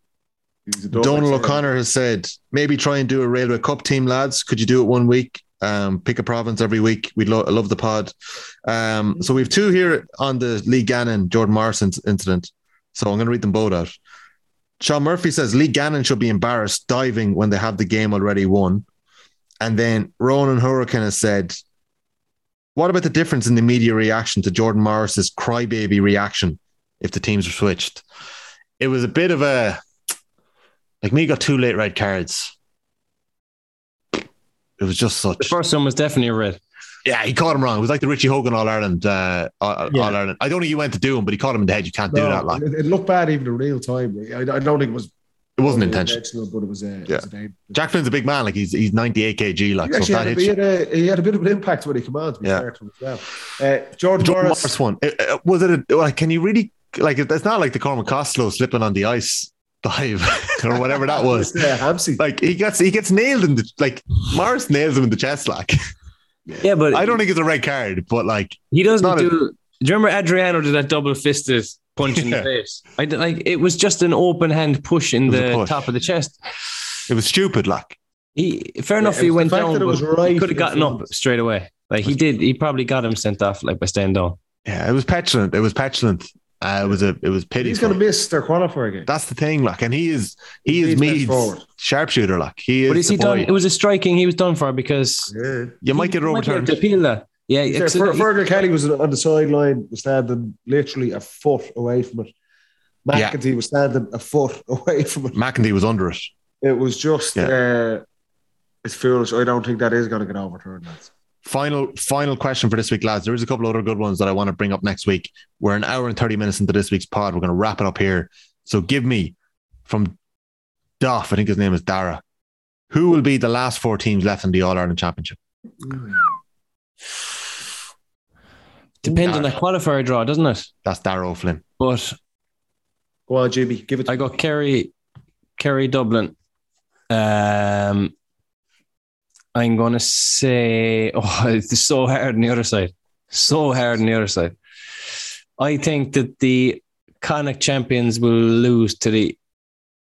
Speaker 1: he's a dog,
Speaker 4: Donald O'Connor has said maybe try and do a Railway Cup team, lads. Could you do it one week? Um, pick a province every week. We'd lo- love the pod. Um, so we have two here on the Lee Gannon Jordan Morrison incident. So I'm going to read them both out. Sean Murphy says Lee Gannon should be embarrassed diving when they have the game already won. And then Ronan Hurricane has said, What about the difference in the media reaction to Jordan Morris's crybaby reaction if the teams were switched? It was a bit of a Like me got two late red cards. It was just such.
Speaker 5: The first one was definitely a red.
Speaker 4: Yeah, he caught him wrong. It was like the Richie Hogan All Ireland. Uh, All
Speaker 1: Yeah.
Speaker 4: Ireland. I don't think he went to do him, but he caught him in the head. You can't do that. Like
Speaker 1: it, it looked bad even in real time. I, I don't think it was.
Speaker 4: it wasn't intentional.
Speaker 1: but it was. Uh, it
Speaker 4: Yeah.
Speaker 1: was.
Speaker 4: Jack Flynn's a big man. Like he's he's 98 kg. Like
Speaker 1: He
Speaker 4: so
Speaker 1: had a, he, had a, he had a bit of an impact when he came on. To
Speaker 4: Yeah.
Speaker 1: fair to him as well. Uh, George, Morris.
Speaker 4: Morris one. Uh, uh, Was it a, like? Can you really like? It's not like the Cormac Costello slipping on the ice dive *laughs* or whatever that was.
Speaker 1: Yeah, Hampsey.
Speaker 4: Like he gets he gets nailed in the like Morris nails him in the chest. Like *laughs*
Speaker 5: Yeah, but
Speaker 4: I don't think it's a red card, but like
Speaker 5: he doesn't
Speaker 4: not a-
Speaker 5: do. do you remember Adriano did that double fisted punch in
Speaker 4: Yeah.
Speaker 5: the face? I like it was just an open hand push in
Speaker 4: It was a
Speaker 5: the
Speaker 4: push.
Speaker 5: top of the chest.
Speaker 4: it was stupid. Like
Speaker 5: He fair enough.
Speaker 1: it
Speaker 5: he went
Speaker 1: fact
Speaker 5: down,
Speaker 1: it
Speaker 5: but
Speaker 1: was right
Speaker 5: he could have gotten up straight away. Like he did. He probably got him sent off like by staying down.
Speaker 4: yeah, it was petulant. It was petulant. Uh, it was a it was pity.
Speaker 1: He's going to miss their qualifier game.
Speaker 4: That's the thing. Like, and he is he
Speaker 1: He
Speaker 4: is
Speaker 1: needs to Meath's
Speaker 4: sharpshooter. Like he is.
Speaker 5: But is
Speaker 4: the
Speaker 5: he done? It was a striking. He was done for because
Speaker 1: Yeah.
Speaker 4: you might get it
Speaker 5: he might be
Speaker 4: overturned.
Speaker 5: appeal that. Yeah,
Speaker 1: Yeah,
Speaker 5: ex-
Speaker 1: Fer- Fergal Kelly was on the sideline, was standing literally a foot away from it.
Speaker 4: Yeah.
Speaker 1: Was standing a foot away from it.
Speaker 4: McEntee was under it.
Speaker 1: It was just,
Speaker 4: Yeah.
Speaker 1: uh, it's foolish. I don't think that is going to get overturned. lads.
Speaker 4: Final final question for this week, lads. There is a couple other good ones that I want to bring up next week. We're an hour and 30 minutes into this week's pod. We're going to wrap it up here. So give me from Duff, I think his name is Dara. Who will be the last four teams left in the All Ireland Championship? *sighs*
Speaker 5: depends on the qualifier draw, doesn't it?
Speaker 4: That's Dara O'Flynn.
Speaker 5: But
Speaker 1: Go on, Jimmy. Give it to
Speaker 5: I got Kerry, Kerry Dublin. Um, I'm gonna say, *laughs* oh, it's so hard on the other side. So hard on the other side. I think that the Connacht champions will lose to the.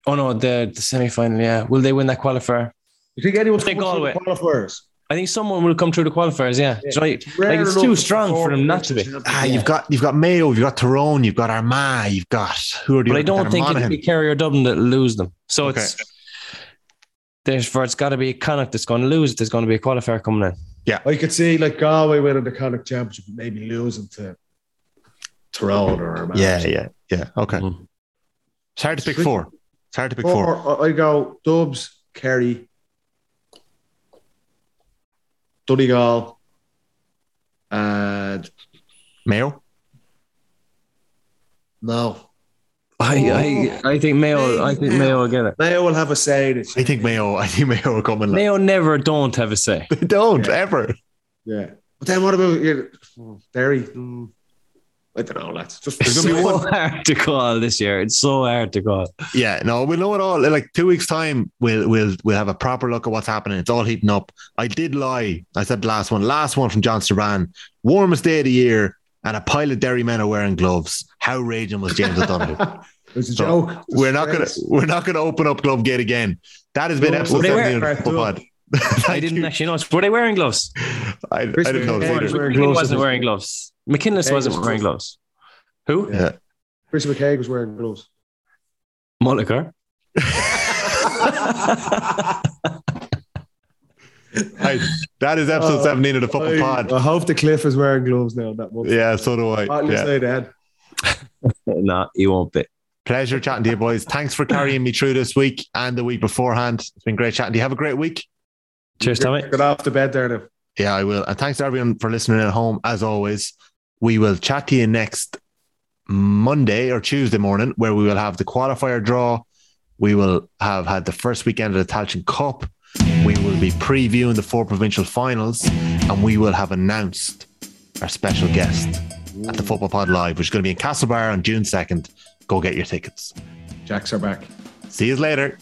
Speaker 5: Oh no, the the semi final. Yeah, will they win that qualifier?
Speaker 1: You think anyone's
Speaker 5: Take
Speaker 1: coming through
Speaker 5: Galway.
Speaker 1: the qualifiers?
Speaker 5: I think someone will come through the qualifiers. Yeah,
Speaker 1: Yeah.
Speaker 5: So I-
Speaker 1: Rare
Speaker 5: like it's too strong for them not to be.
Speaker 4: Ah,
Speaker 1: against
Speaker 4: you've got you've got Mayo, you've got Tyrone, you've got Armagh, you've got who are the
Speaker 5: But I don't think it'll
Speaker 4: Monaghan.
Speaker 5: be Kerry or Dublin that lose them. So
Speaker 4: Okay.
Speaker 5: it's therefore it's got to be a Connacht that's going to lose. There's going to be a qualifier coming in.
Speaker 1: Yeah, I could see like Galway winning the Connacht Championship, but maybe losing to Tyrone or Armagh.
Speaker 4: Yeah, yeah, yeah. Okay.
Speaker 5: Mhm.
Speaker 4: It's hard to pick four. It's hard to pick four.
Speaker 1: Or, I go Dubs, Kerry, Donegal, and
Speaker 4: Mayo.
Speaker 1: no.
Speaker 5: I, I, I think Mayo. I think Mayo will get it.
Speaker 1: Mayo will have a say. This
Speaker 4: I think Mayo. I think Mayo will come in. Like,
Speaker 5: Mayo never don't have a say. *laughs*
Speaker 4: they don't
Speaker 1: Yeah.
Speaker 4: ever.
Speaker 1: Yeah. But then what about you know, Derry? Mm, I don't know, lads. Just
Speaker 4: There's
Speaker 5: It's
Speaker 4: gonna be
Speaker 5: so
Speaker 4: one-
Speaker 5: hard to call this year. It's so hard to call.
Speaker 4: Yeah, no, we'll know it all. Like two weeks time, we'll we'll we'll have a proper look at what's happening. It's all heating up. I did lie. I said the last one, last one from John Saran, warmest day of the year, and a pile of Derry men are wearing gloves. How raging was James O'Donoghue? *laughs*
Speaker 1: It's a
Speaker 4: So,
Speaker 1: joke. It's
Speaker 4: we're not gonna we're not gonna open up Glove Gate again. That has been
Speaker 1: No,
Speaker 4: episode *laughs*
Speaker 5: they were-
Speaker 4: seventeen of the
Speaker 1: Right,
Speaker 4: Football
Speaker 1: do
Speaker 4: Pod.
Speaker 5: I didn't
Speaker 4: you.
Speaker 5: actually know. Were they wearing gloves?
Speaker 4: I, I didn't know.
Speaker 1: McCain
Speaker 4: either.
Speaker 1: was wearing
Speaker 5: McKinless
Speaker 1: gloves.
Speaker 5: wasn't wearing gloves. McKinless
Speaker 1: Yeah,
Speaker 5: wasn't
Speaker 1: was-
Speaker 5: wearing gloves. Who?
Speaker 4: Yeah.
Speaker 1: Chris McKaigue was wearing gloves.
Speaker 5: Mulliker. *laughs*
Speaker 4: Right. That is episode
Speaker 1: Oh,
Speaker 4: seventeen of the Football
Speaker 1: I,
Speaker 4: Pod.
Speaker 1: I hope the Cliff is wearing gloves now. That month.
Speaker 4: Yeah, so do I.
Speaker 1: What you
Speaker 4: Yeah.
Speaker 1: say, Dad?
Speaker 5: no, he won't be.
Speaker 4: Pleasure chatting to you, boys. Thanks for carrying me through this week and the week beforehand. It's been great chatting to you. Have a great week.
Speaker 5: Cheers, Tommy.
Speaker 1: Get off the bed there now.
Speaker 4: Yeah, I will. And thanks to everyone for listening at home. As always, we will chat to you next Monday or Tuesday morning, where we will have the qualifier draw. We will have had the first weekend of the Tailteann Cup. We will be previewing the four provincial finals, and we will have announced our special guest at the Football Pod Live, which is going to be in Castlebar on June 2nd. Go get your tickets.
Speaker 1: Jacks are back.
Speaker 4: See you later.